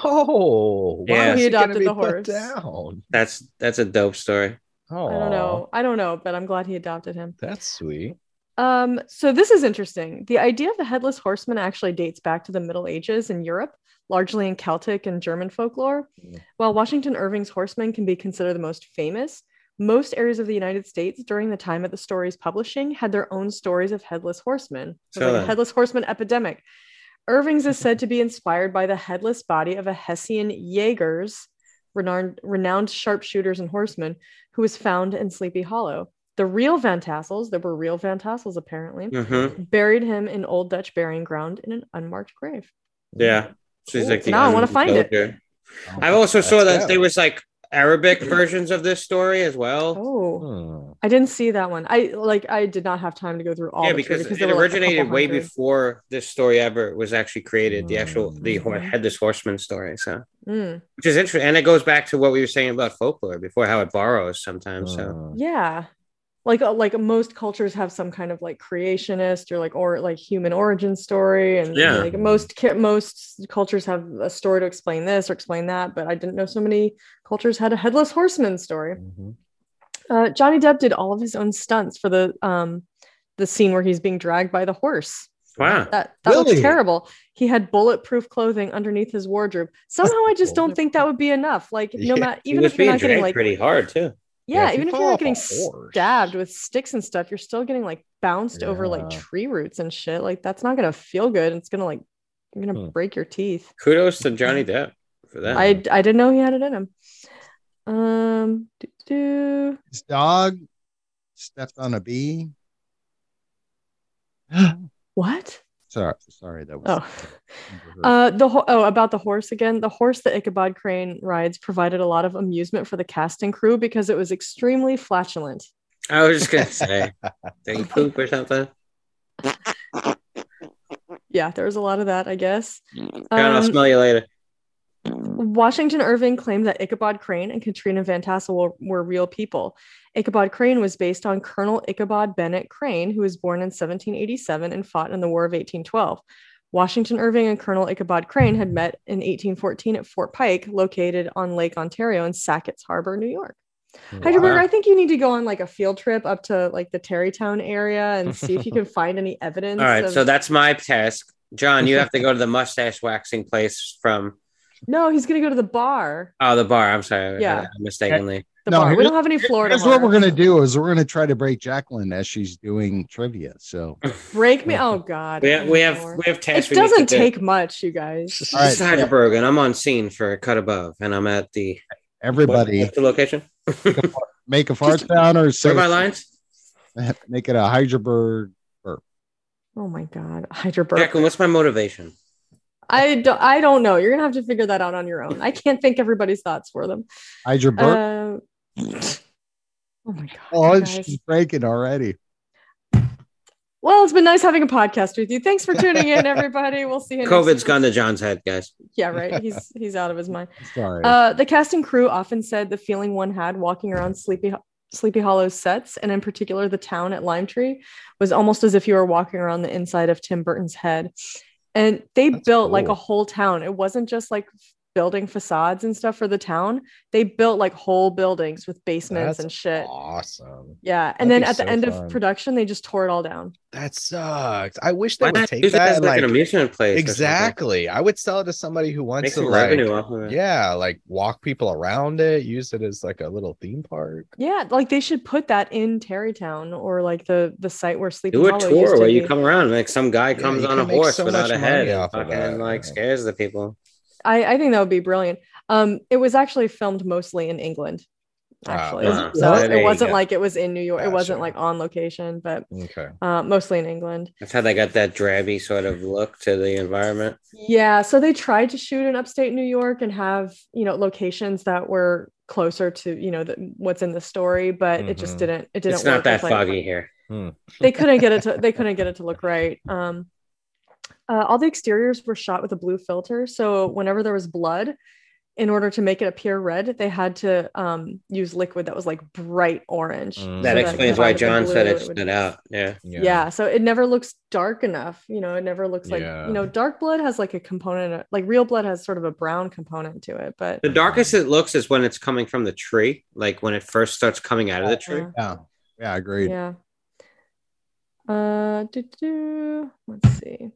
Oh, why Yeah. was He adopted the horse. Down. That's that's a dope story. Oh, I don't know. I don't know, but I'm glad he adopted him. That's sweet. Um, so this is interesting. The idea of the headless horseman actually dates back to the Middle Ages in Europe, largely in Celtic and German folklore. Mm. While Washington Irving's horseman can be considered the most famous, most areas of the United States during the time of the story's publishing had their own stories of headless horsemen. It was So like a headless horseman epidemic. Irving's is said to be inspired by the headless body of a Hessian Jaegers, renowned, renowned sharpshooters and horsemen, who was found in Sleepy Hollow. The real Van Tassels, there were real Van Tassels apparently, hmm buried him in Old Dutch burying ground in an unmarked grave. Yeah. She's Cool. like Now I wanna find it. soldier. Oh, I also saw that go. there was like Arabic versions of this story as well. Oh, Hmm. I didn't see that one. I like I did not have time to go through all yeah, the because trivia it there were, like, originated way hundred. before this story ever was actually created. The actual the hor- headless horseman story. So, Mm, which is interesting, and it goes back to what we were saying about folklore before, how it borrows sometimes. So, Hmm. yeah. Like uh, like most cultures have some kind of like creationist or like or like human origin story and Yeah. like most ca- most cultures have a story to explain this or explain that but I didn't know so many cultures had a headless horseman story. Mhm. Uh, Johnny Depp did all of his own stunts for the um the scene where he's being dragged by the horse. wow, That that looks terrible. He had bulletproof clothing underneath his wardrobe. Somehow I just don't think that would be enough. Like no Yeah, matter he even was if you're being not getting like pretty hard too. Yeah, if you even if you're not off a getting horse- stabbed with sticks and stuff, you're still getting like bounced over like tree roots and shit. Like that's not gonna feel good. It's gonna like you're gonna Hmm. break your teeth. Kudos to Johnny Depp for that. I I didn't know he had it in him. Um, doo-doo. His dog stepped on a bee. what? Sorry, sorry, that was. Oh. Uh, the ho- oh about the horse again. The horse that Ichabod Crane rides provided a lot of amusement for the cast and crew because it was extremely flatulent. I was just gonna say, did he poop or something? Yeah, there was a lot of that, I guess. John, I'll smell you later. Washington Irving claimed that Ichabod Crane and Katrina Van Tassel were, were real people. Ichabod Crane was based on Colonel Ichabod Bennett Crane, who was born in 1787 and fought in the War of 1812. Washington Irving and Colonel Ichabod Crane had met in 1814 at Fort Pike, located on Lake Ontario in Sackett's Harbor, New York. Hydraberg, I think you need to go on like a field trip up to like the Tarrytown area and see if you can find any evidence. All right, of- so that's my task. John, you have to go to the mustache waxing place from no, he's gonna go to the bar. oh the bar. I'm sorry, Yeah. I mistakenly. The No, bar. We don't have any Florida. Here's what we're gonna do is we're gonna try to break Jacqueline as she's doing trivia. So break me. Oh God. We have we have Lord. we have It tasks. we doesn't do. take much, you guys. All right. This is and I'm on scene for Cut Above, and I'm at the everybody What's the location? make a fart sound or say my lines? make it a Hydraberg. Oh my God, Hydraberg. Jacqueline, what's my motivation? I don't. I don't know. You're gonna have to figure that out on your own. I can't think everybody's thoughts for them. Hydraberg. Uh, oh my God. oh, you she's breaking already. Well, it's been nice having a podcast with you. Thanks for tuning in, everybody. We'll see you. next COVID's week. gone to John's head, guys. Yeah, right. He's he's out of his mind. Sorry. Uh, the cast and crew often said the feeling one had walking around Sleepy Sleepy Hollow's sets, and in particular the town at Lime Tree, was almost as if you were walking around the inside of Tim Burton's head. And they That's built like a whole town. It wasn't just like building facades and stuff for the town. They built like whole buildings with basements That's and shit. awesome. Yeah. And That'd then be at the end fun. of production, they just tore it all down. That sucks. I wish they Why would take it that as and, like, an amusement place? exactly. I would sell it to somebody who wants Make to some like revenue off of it. yeah, like walk people around it, use it as like a little theme park. Yeah, like they should put that in Tarrytown or like the the site where Sleepy Do a Hollow tour to where you come around, like some guy comes you on a horse so without a head, money and fucking that, like yeah. scares the people. I, I think that would be brilliant. Um, it was actually filmed mostly in England, actually. Wow. So There it wasn't like it was in New York. It wasn't like on location, but Okay. uh, mostly in England. That's how they got that drabby sort of look to the environment. Yeah. So they tried to shoot in upstate New York and have you know locations that were closer to you know the, what's in the story, but it just Mhm. didn't. It didn't. It's not that with, like, foggy here. they couldn't get it to they couldn't get it to look right um uh, all the exteriors were shot with a blue filter so whenever there was blood in order to make it appear red they had to um, use liquid that was like bright orange Mm. That so explains why I had the John said blue, it would- stood out. Yeah. yeah. so it never looks dark enough you know it never looks like Yeah. you know dark blood has like a component like real blood has sort of a brown component to it but The darkest it looks is when it's coming from the tree, like when it first starts coming out of the tree. uh, Yeah. Yeah, agreed. Yeah. Uh, doo-doo. let's see.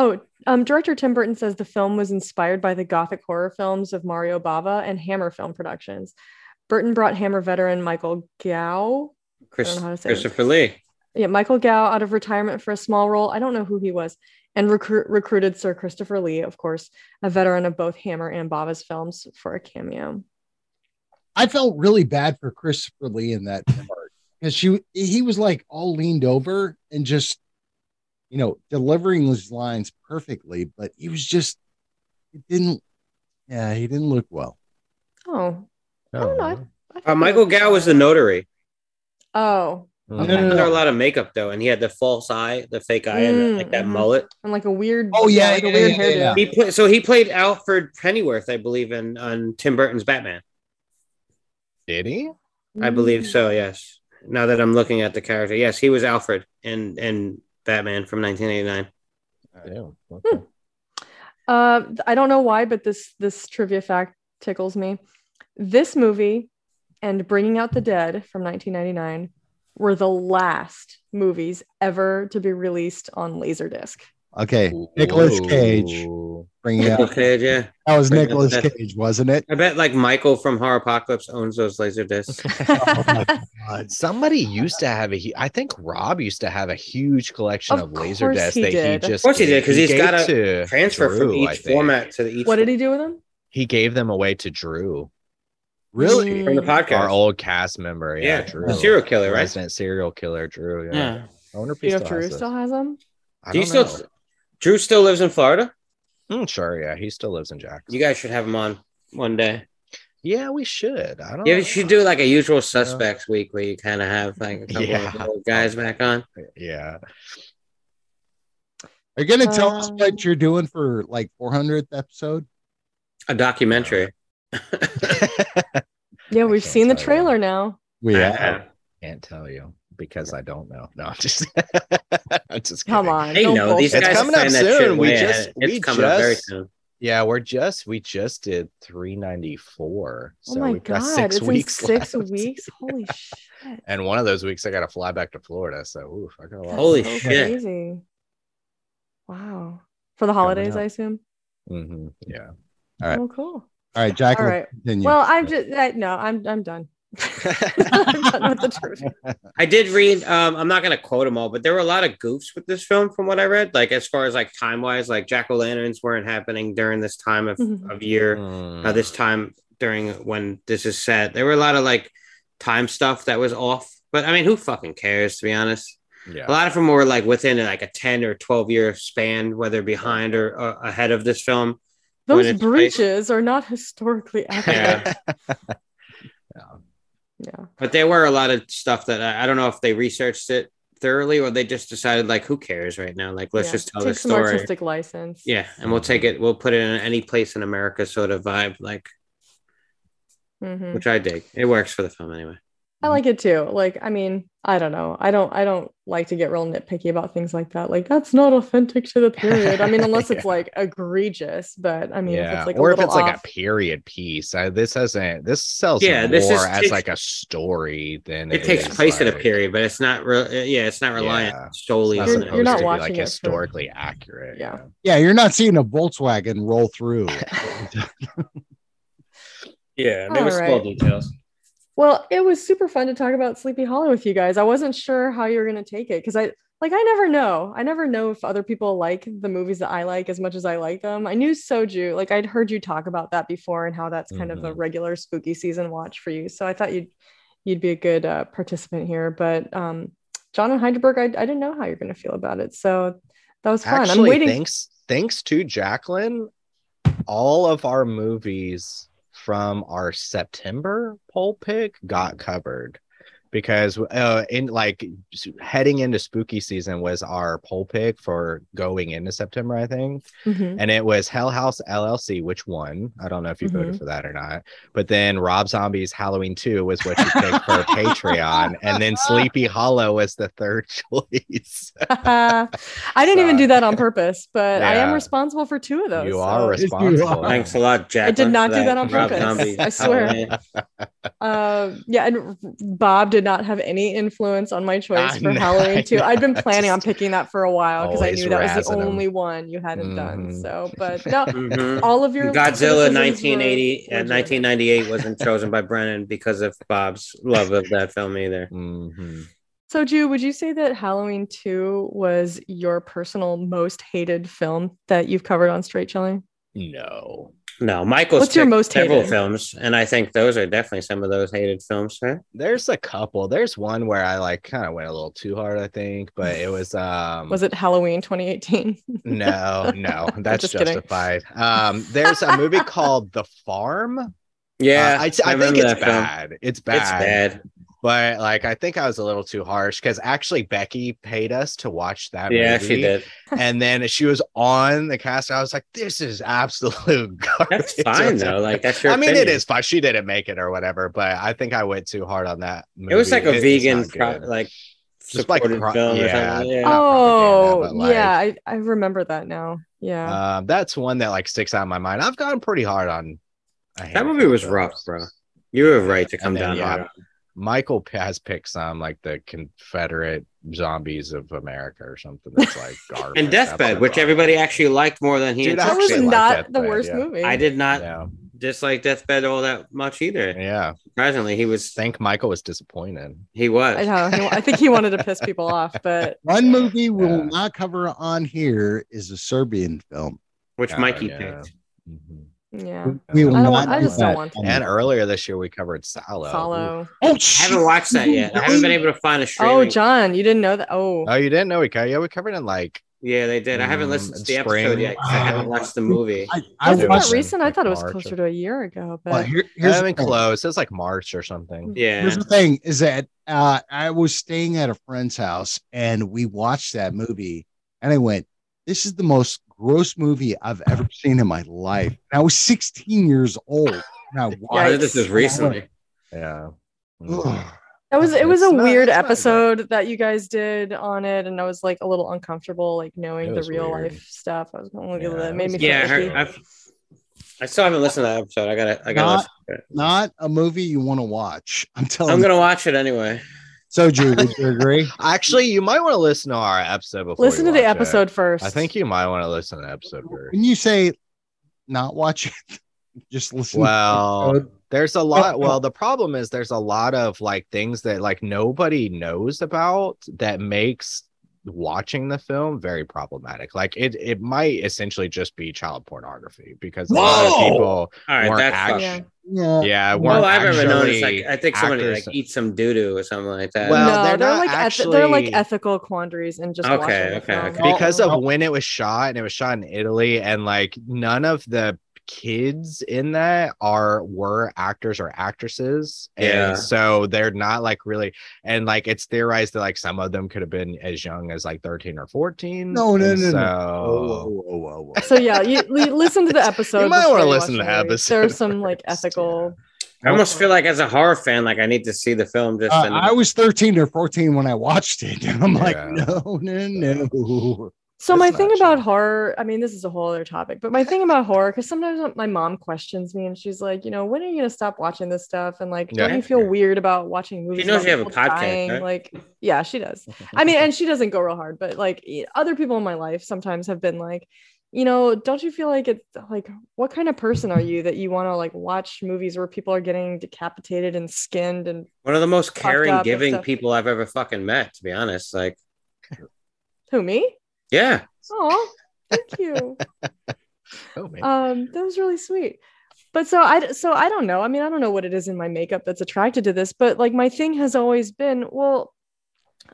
Oh, um, director Tim Burton says the film was inspired by the gothic horror films of Mario Bava and Hammer Film Productions. Burton brought Hammer veteran Michael Gow, Chris, know how to say this. Christopher Lee. yeah, Michael Gow out of retirement for a small role. I don't know who he was, and recruit, recruited Sir Christopher Lee, of course, a veteran of both Hammer and Bava's films, for a cameo. I felt really bad for Christopher Lee in that part because she he was like all leaned over and just you know delivering his lines perfectly, but he was just it didn't yeah he didn't look well. Oh, I don't know. I- I Uh, Michael looked Gow was the notary. Oh, Okay. no, no, Under a lot of makeup though, and he had the false eye, the fake eye, and Mm, like that mhm. mullet. and like a weird. Oh, yeah, like a yeah, weird yeah, hairdo. yeah. He played so he played Alfred Pennyworth, I believe, in on Tim Burton's Batman. Did he? I believe Mm. so. Yes. Now that I'm looking at the character, yes, he was Alfred in in Batman from 1989. Yeah. Uh, I don't know why, but this this trivia fact tickles me. This movie and Bringing Out the Dead from 1999 were the last movies ever to be released on Laserdisc. Okay, Nicolas Cage. Ooh. Bring it Nicolas up. Cage, yeah. That was Bring Nicolas. Cage, wasn't it? I bet like Michael from Horrorpocalapse owns those laser discs. Oh my God. Somebody used to have a. hu- I think Rob used to have a huge collection Of of, laser course discs he that did. he Of just. course he did, 'cause he's gave gotta to Transfer from Drew, I each think. format to the each what did he do with them? He gave them away to Drew, Really? from the podcast. our old cast member. Yeah, yeah, Drew, the serial killer, right? resident serial killer, Drew. Yeah. Yeah. I wonder if Do he you know if still Drew has still has them? I Do you don't still? know. Drew still lives in Florida. Mm, sure, yeah, he still lives in Jackson. You guys should have him on one day. yeah, we should. I don't. Yeah, know. you should do like a usual suspects week where you kind of have like a couple Yeah. of old guys back on. Yeah. Are you gonna tell us Um, what you're doing for like 400th episode? A documentary. Yeah, we've seen the tell you. trailer now. We Yeah. Can't tell you because I don't know. No, I'm just. I'm just Come kidding. on. Hey, don't no, these bullshit. It's guys coming up saying soon. We way just- It's we coming up very just- soon. Yeah, we're just we just did 394. Oh So my we've got god, six it's weeks in six left. weeks. Holy shit. And one of those weeks I gotta fly back to Florida. So oof, I got a lot. Holy so shit. Crazy. Wow. For the holidays. I assume. Mhm, Yeah. All right. Oh, cool. All right, Jack. All right. Continue. Well, I'm just I, no, I'm I'm done. I'm done with the truth. I did read. Um, I'm not gonna quote them all, but there were a lot of goofs with this film, from what I read. Like as far as like time wise, like jack o' lanterns weren't happening during this time of, Mhm. of year. Mm. Uh, this time during when this is set, there were a lot of like time stuff that was off. But I mean, who fucking cares? To be honest, yeah. a lot of them were like within like a 10 or 12 year span, whether behind or uh, ahead of this film. Those it's breaches are not historically accurate. Yeah. Yeah. But there were a lot of stuff that I, I don't know if they researched it thoroughly or they just decided like, who cares right now? Like, let's Yeah. just tell Take the some story. artistic license. Yeah, and we'll take it. We'll put it in any place in America sort of vibe, like Mhm. which I dig. It works for the film anyway. I like it too. Like, I mean, I don't know. I don't I don't like to get real nitpicky about things like that. Like, that's not authentic to the period. I mean, unless it's like egregious, but I mean, if yeah, it's like or a if little it's like a period piece, I, this hasn't. This sells Yeah, more this is- as takes- like a story than It takes is, place in a period, but it's not real. Uh, yeah, it's not reliant Yeah. solely It's You're- on not it. you're not supposed to be, watching like it for- historically accurate. Yeah. yeah, you're not seeing a Volkswagen roll through. Yeah, there were small details. Well, it was super fun to talk about Sleepy Hollow with you guys. I wasn't sure how you were going to take it because I like I never know. I never know if other people like the movies that I like as much as I like them. I knew Soju, like I'd heard you talk about that before and how that's kind of a Mhm. regular spooky season watch for you. So I thought you'd you'd be a good uh, participant here. But um, John and Hydraberg, I, I didn't know how you're going to feel about it. So that was fun. Actually, I'm waiting. thanks thanks to Jacqueline, all of our movies from our September poll pick got hmm. covered because uh in like heading into spooky season was our poll pick for going into September, I think. Mhm. And it was Hell House LLC, which won. I don't know if you voted Mhm. for that or not. But then Rob Zombie's Halloween 2 was what you picked for Patreon. And then Sleepy Hollow was the third choice. I didn't even do that on purpose, but I am responsible for two of those. you so- are responsible. Thanks a lot, Jack. I did not do that on purpose. I swear. Uh, yeah, and Bob did not have any influence on my choice I for know, Halloween I too. I'd been planning on picking that for a while because I knew that was the razzing 'em. only one you hadn't done. Mhm. So, but no, Mhm. all of your Godzilla criticisms were 1980 and 1998 wasn't chosen by Brennan because of Bob's love of that film either. Mhm. So, Ju, would you say that Halloween 2 was your personal most hated film that you've covered on Straight Chilling? No. No, Michael's What's your most several hated? films, and I think those are definitely some of those hated films. Right? There's a couple. There's one where I like kind of went a little too hard, I think, but it was um Was it Halloween 2018? no, no, that's just kidding. justified. Um there's a movie called The Farm. Yeah, Uh, I, I think it's that film. bad. It's bad. It's bad. But like I think I was a little too harsh because actually Becky paid us to watch that movie. Yeah, movie. she did. And then she was on the cast. I was like, this is absolute garbage. That's fine though. Like that's your. I mean, it opinion. is fine. She didn't make it or whatever, but I think I went too hard on that. It was like a It- vegan, pro- like Just like pro- film yeah. Yeah. Oh, like- yeah, I, I remember that now. Yeah. Um, that's one that like sticks out in my mind. I've gone pretty hard on. that movie was films. rough, bro. You were right to come And then, down yeah, hard. on it. Michael has picked some like the Confederate Zombies of America or something that's like garbage. And Deathbed, Absolute which everybody actually liked more than he Dude, I that was actually not the worst yeah. movie. I did not Yeah, dislike Deathbed all that much either. yeah. Surprisingly, he was think Michael was disappointed. he was. I know. I think he wanted to piss people off, but One movie we will not cover on here is a Serbian film. which Oh, Mikey yeah. picked. Mhm. Yeah. We will I don't not want- I do just don't want to. And earlier this year we covered Salo. Follow. Oh, I haven't watched that yet. I haven't been able to find a stream. Oh, John, you didn't know that? Oh, Oh, you didn't know we covered? Yeah, we covered it in like Yeah, they did. I haven't Mm, listened to the spring. episode yet 'cause I haven't watched the movie. I, I wasn't that was watched. recent? I thought it was March closer or- to a year ago. But Well, here, it here's hasn't the been thing. close. It's like March or something. Yeah. Here's the thing: is that uh, I was staying at a friend's house and we watched that movie, and I went, "This is the most gross movie I've ever seen in my life." And I was 16 years old. And I I watched heard this is recently. Yeah. That was it was It's a not- weird it's not episode that you guys did on it, and I was like a little uncomfortable, like knowing the real weird. life stuff. I was going to look Yeah, at that. it It made me was feel Yeah, I, heard. I've, I still haven't listened to that episode. I gotta, I gotta Not- listen to it. Not a movie you want to watch. I'm telling I'm you. gonna watch it anyway. So, Drew, would you agree? Actually, you might want to listen to our episode before. Listen you to the watch it. episode first. I think you might want to listen to the episode first. When you say not watch it, just listen. to the Well, there's a lot. Well, the problem is there's a lot of like things that like nobody knows about that makes watching the film very problematic. Like it, it might essentially just be child pornography because a lot of Whoa! people All right, weren't that's actually, Yeah. yeah. yeah, Well, weren't I've ever noticed. Like, I think somebody actors- like eats some doo doo or something like that. Well, no, they're they're, not like eth- they're like ethical quandaries and just Okay, okay, okay. because of when it was shot and it was shot in Italy and like none of the kids in that are were actors or actresses Yeah. and so they're not like really and like it's theorized that like some of them could have been as young as like 13 or 14 No, no, and no, no. so Whoa, whoa, whoa, whoa, whoa. So yeah, you, you listen to the episode. you might wanna listen to the the movie. episode There's some like first, ethical. I almost feel like as a horror fan, like I need to see the film just. Uh, to- I was 13 or 14 when I watched it. And I'm like, Yeah. no, no, no. So my thing about horror, I mean, this is a whole other topic, but my thing about horror, because sometimes my mom questions me and she's like, you know, when are you gonna stop watching this stuff? And like, don't you feel weird about watching movies? She knows you have a podcast, dying? right? Like, yeah, she does. I mean, and she doesn't go real hard, but like other people in my life sometimes have been like, you know, don't you feel like it's like, what kind of person are you that you want to like watch movies where people are getting decapitated and skinned and one of the most caring, giving people I've ever fucking met. To be honest, like, who me? Yeah, Oh, thank you. oh, man. um that was really sweet but so i so i don't know i mean i don't know what it is in my makeup that's attracted to this but like my thing has always been well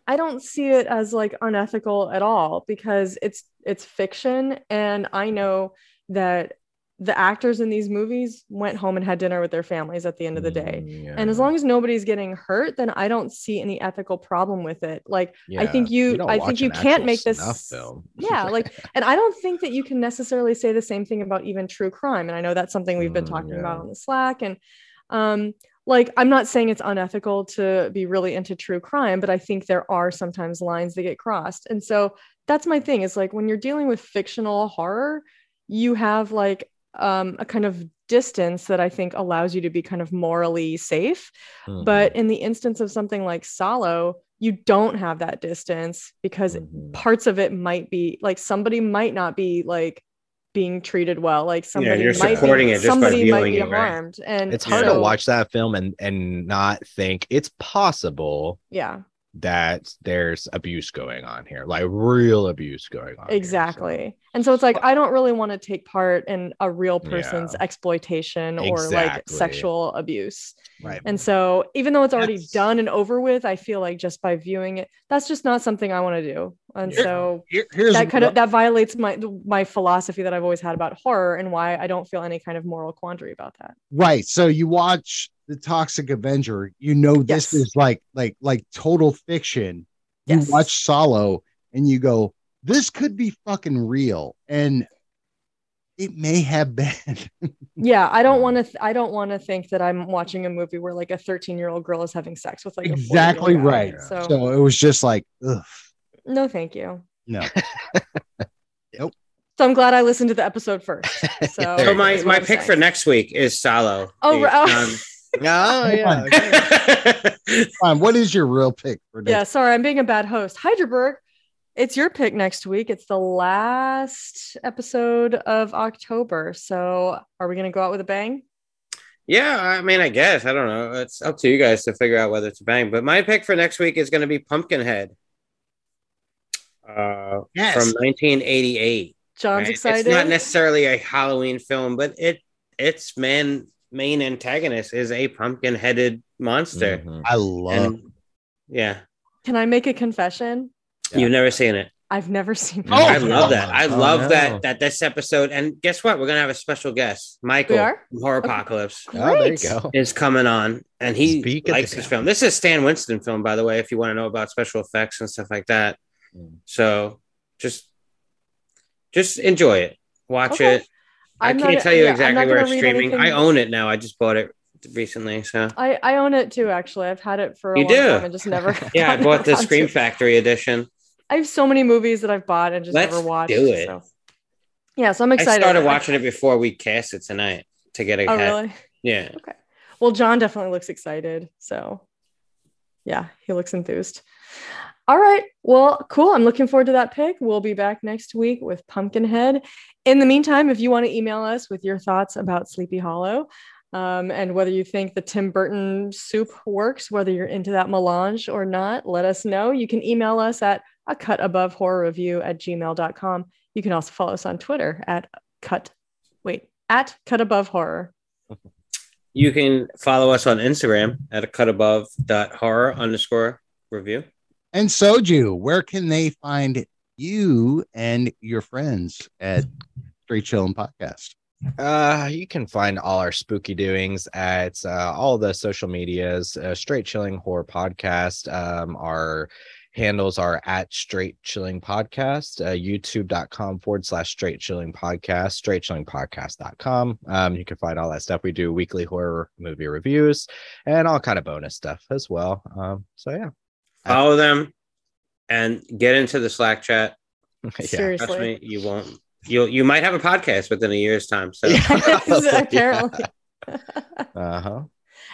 i don't see it as like unethical at all because it's it's fiction and i know that the actors in these movies went home and had dinner with their families at the end of the day Mm, and as long as nobody's getting hurt then i don't see any ethical problem with it like I think Yeah. you- I think you can't make this- film. yeah like and i don't think that you can necessarily say the same thing about even true crime and i know that's something we've been Mm, talking yeah. about on the slack and um like i'm not saying it's unethical to be really into true crime but i think there are sometimes lines that get crossed and so that's my thing is like when you're dealing with fictional horror you have like um a kind of distance that i think allows you to be kind of morally safe Mhm. but in the instance of something like Salo you don't have that distance because Mhm. parts of it might be like somebody might not be like being treated well like somebody you're might supporting be, it just by somebody might be it, right? harmed and it's hard so- to watch that film and and not think it's possible yeah that there's abuse going on here, like real abuse going on. here, so- exactly and so it's like i don't really want to take part in a real person's Yeah. exploitation or like sexual abuse Right. and so even though it's already That's- done and over with i feel like just by viewing it that's just not something i want to do and Here- so Here- that kind of that violates my my philosophy that I've always had about horror and why I don't feel any kind of moral quandary about that. right. So you watch the Toxic Avenger, you know this Yes. is like like like total fiction. You watch Salo and you go, this could be fucking real. And it may have been. Yeah, I don't want to. Th- I don't want to think that I'm watching a movie where like a 13 year old girl is having sex with like exactly guy. right. So, So it was just like, ugh, no, thank you. no. nope. So I'm glad I listened to the episode first. So, So my my pick saying. for next week is Salo. Oh, The right. John, um, Oh yeah. okay. Fine. What is your real pick for next? Yeah, sorry, I'm being a bad host. Hydraberg, it's your pick next week. It's the last episode of October. So are we going to go out with a bang? yeah, I mean, I guess I don't know. It's up to you guys to figure out whether it's a bang. But my pick for next week is going to be Pumpkinhead. Uh, Yes. from 1988. John's right? excited. It's not necessarily a Halloween film, but it its man main antagonist is a pumpkin headed monster. Mhm. I love. And yeah, Can I make a confession? you've never seen it. I've never seen Oh, I love that. I Oh, love no. that that this episode. And guess what? We're gonna have a special guest. Michael from Horrorpocalapse Oh, there you go. is coming on, and he Speak likes the his film. This is Stan Winston film, by the way. If you want to know about special effects and stuff like that, Mm. so just just enjoy it. Watch Okay. it. I can't tell you yeah, exactly where it's streaming. I own it now. I just bought it recently, so I, I own it too, actually. I've had it for a You long do? time and just never. yeah, I bought the Scream. Factory edition. I have so many movies that I've bought and just Let's never watched. do it. So. Yeah, so I'm excited. I started watching it before we cast it tonight to get a Oh, really? Yeah. Okay. Well, John definitely looks excited. So, yeah, he looks enthused. All right. Well, cool. I'm looking forward to that pick. We'll be back next week with Pumpkinhead. In the meantime, if you want to email us with your thoughts about Sleepy Hollow um, and whether you think the Tim Burton soup works, whether you're into that melange or not, let us know. You can email us at a cut above horror review at gmail.com. You can also follow us on Twitter at cut, wait, at cut above horror. You can follow us on Instagram at a cut above dot horror underscore review. And Soju, where can they find you and your friends at Straight Chillin' Podcast? Uh, you can find all our spooky doings at uh, all the social medias. Uh, Straight Chilling Horror Podcast. Um, our handles are at Straight Chilling Podcast. Uh, YouTube.com forward slash Straight Chilling Podcast. straight StraightChillingPodcast.com. Um, you can find all that stuff. We do weekly horror movie reviews and all kind of bonus stuff as well. Um, so yeah, Follow them and get into the Slack chat. yeah. Trust Seriously. me, you won't. You you might have a podcast within a year's time. So Apparently. Uh huh.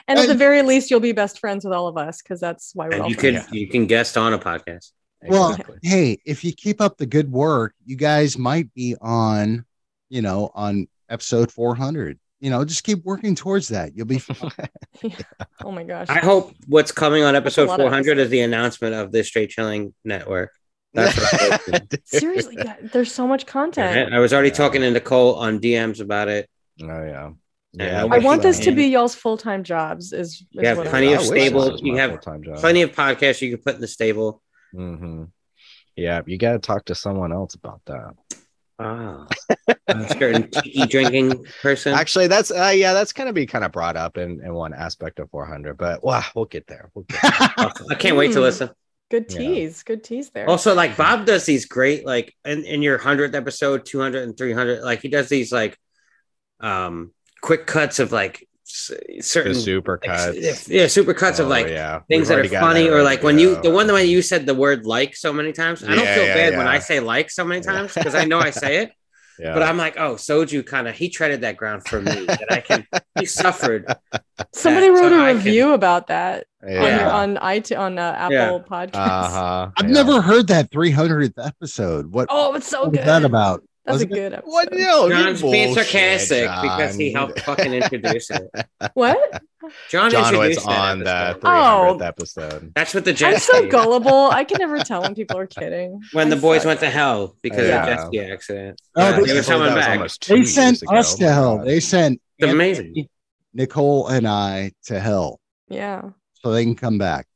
And at the very least, you'll be best friends with all of us because that's why we're and all you can friends. you can guest on a podcast. Well, Exactly. hey, if you keep up the good work, you guys might be on, you know, on episode 400. You know, just keep working towards that. You'll be fine. Oh my gosh. I hope what's coming on episode 400 is the announcement of the Straight Chilling Network. That's what Seriously, God, there's so much content. I was already talking to Nicole on DMs about it. Oh yeah. Yeah, I want this to be y'all's full time jobs. Is, is You have what plenty of I stable- you my have full-time job. Plenty of podcasts you can put in the stable. hmm Yeah, you got to talk to someone else about that. Ah, a certain tiki drinking person. Actually, that's uh, yeah, that's gonna be kind of brought up in, in one aspect of 400, but wow, we'll get there. We'll get there. I can't wait to Hmm. listen. Good Yeah. tease. Good tease there. Also, like Bob does these great, like in, in your 100th episode, 200 and 300, like he does these like um quick cuts of like s- certain the super like, cuts. yeah, super cuts of Oh, like yeah. things We've that are funny that or like when you the one the way you said the word like so many times. I don't Yeah, feel yeah, bad when. I say like so many times because I know I say it. yeah. But I'm like, oh, Soju kind of he treaded that ground for me that I can. He suffered. Somebody that- so wrote a I can- review about that on, yeah. on iTunes on uh, Apple Yeah. Podcasts. Uh-huh. I've yeah. never heard that 300th episode. What, Oh, it's so what was good. that about? That's Was a good episode. What? No, you John's being bullshit, sarcastic because he helped fucking introduce it. What? John, John was introduced that on the episode. 300th Oh. episode. That's what the I'm Jesse. so gullible. I can never tell when people are kidding. when the I boys suck. went to hell because Yeah. of the Jesse accident. Oh, Yeah, they- they were coming back. They sent ago. us to hell. They sent It's Anthony, amazing. Nicole and I to hell Yeah. so they can come back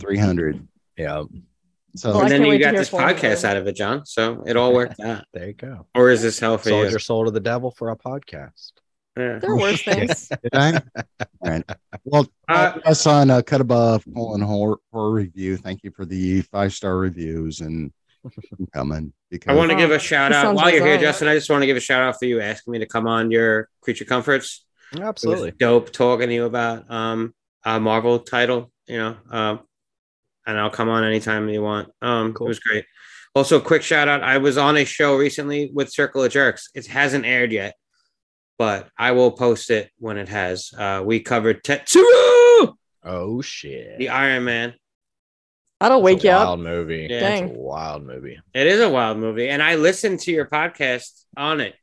300. Yeah, So Well, and then can't you got this podcast out of it, John. So it all worked out. there you go. Or is this hell for Sold you? your soul to the devil for a podcast. Yeah. There are worse things. All right. Well, Uh, follow us on uh, Cut Above colon horror, horror review. Thank you for the five star reviews and coming because I want to Wow. give a shout out sounds while you're here. Justin. I just want to give a shout out for you asking me to come on your Creature Comforts. Absolutely. dope talking to you about um a Marvel title, you know. Um and I'll come on anytime you want. Um Cool. it was great. Also, quick shout out. I was on a show recently with Circle of Jerks. It hasn't aired yet. but I will post it when it has. Uh, we covered Tetsuo, Oh shit. the Iron Man. That'll It's wake you wild up. Wild movie. Yeah. It's Dang. a wild movie. It is a wild movie, and I listened to your podcast on it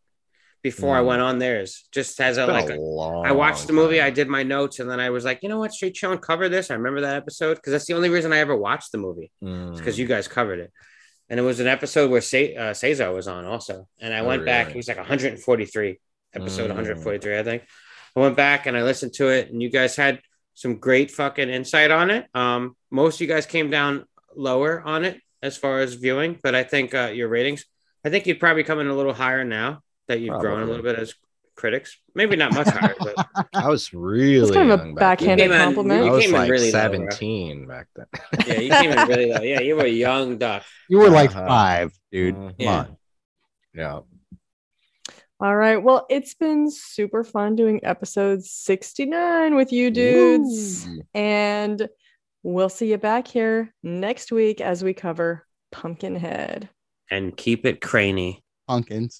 before I Mm. went on theirs. Just as a like, a a- long I watched the movie, I did my notes, and then I was like, you know what, Straight Show and cover this. I remember that episode because that's the only reason I ever watched the movie because Mm. you guys covered it. And it was an episode where Ce- uh, Cesar was on also. And I Oh, went back, it was like 143, episode Mm. 143, I think. I went back and I listened to it, and you guys had some great fucking insight on it. Um, most of you guys came down lower on it as far as viewing, but I think uh, your ratings, I think you'd probably come in a little higher now that you've grown a little bit as critics. Maybe not much higher, but I was really It's kind of a young back then. backhanded You came compliment. I You was came in like really low, 17 back then. yeah, you came in really low. Yeah, you were a young duck. You were like Uh-huh. five, dude. Mhm. Come Yeah. on. Yeah. All right. Well, it's been super fun doing episode 69 with you dudes. Woo. And we'll see you back here next week as we cover Pumpkinhead. And keep it cranny. Pumpkins.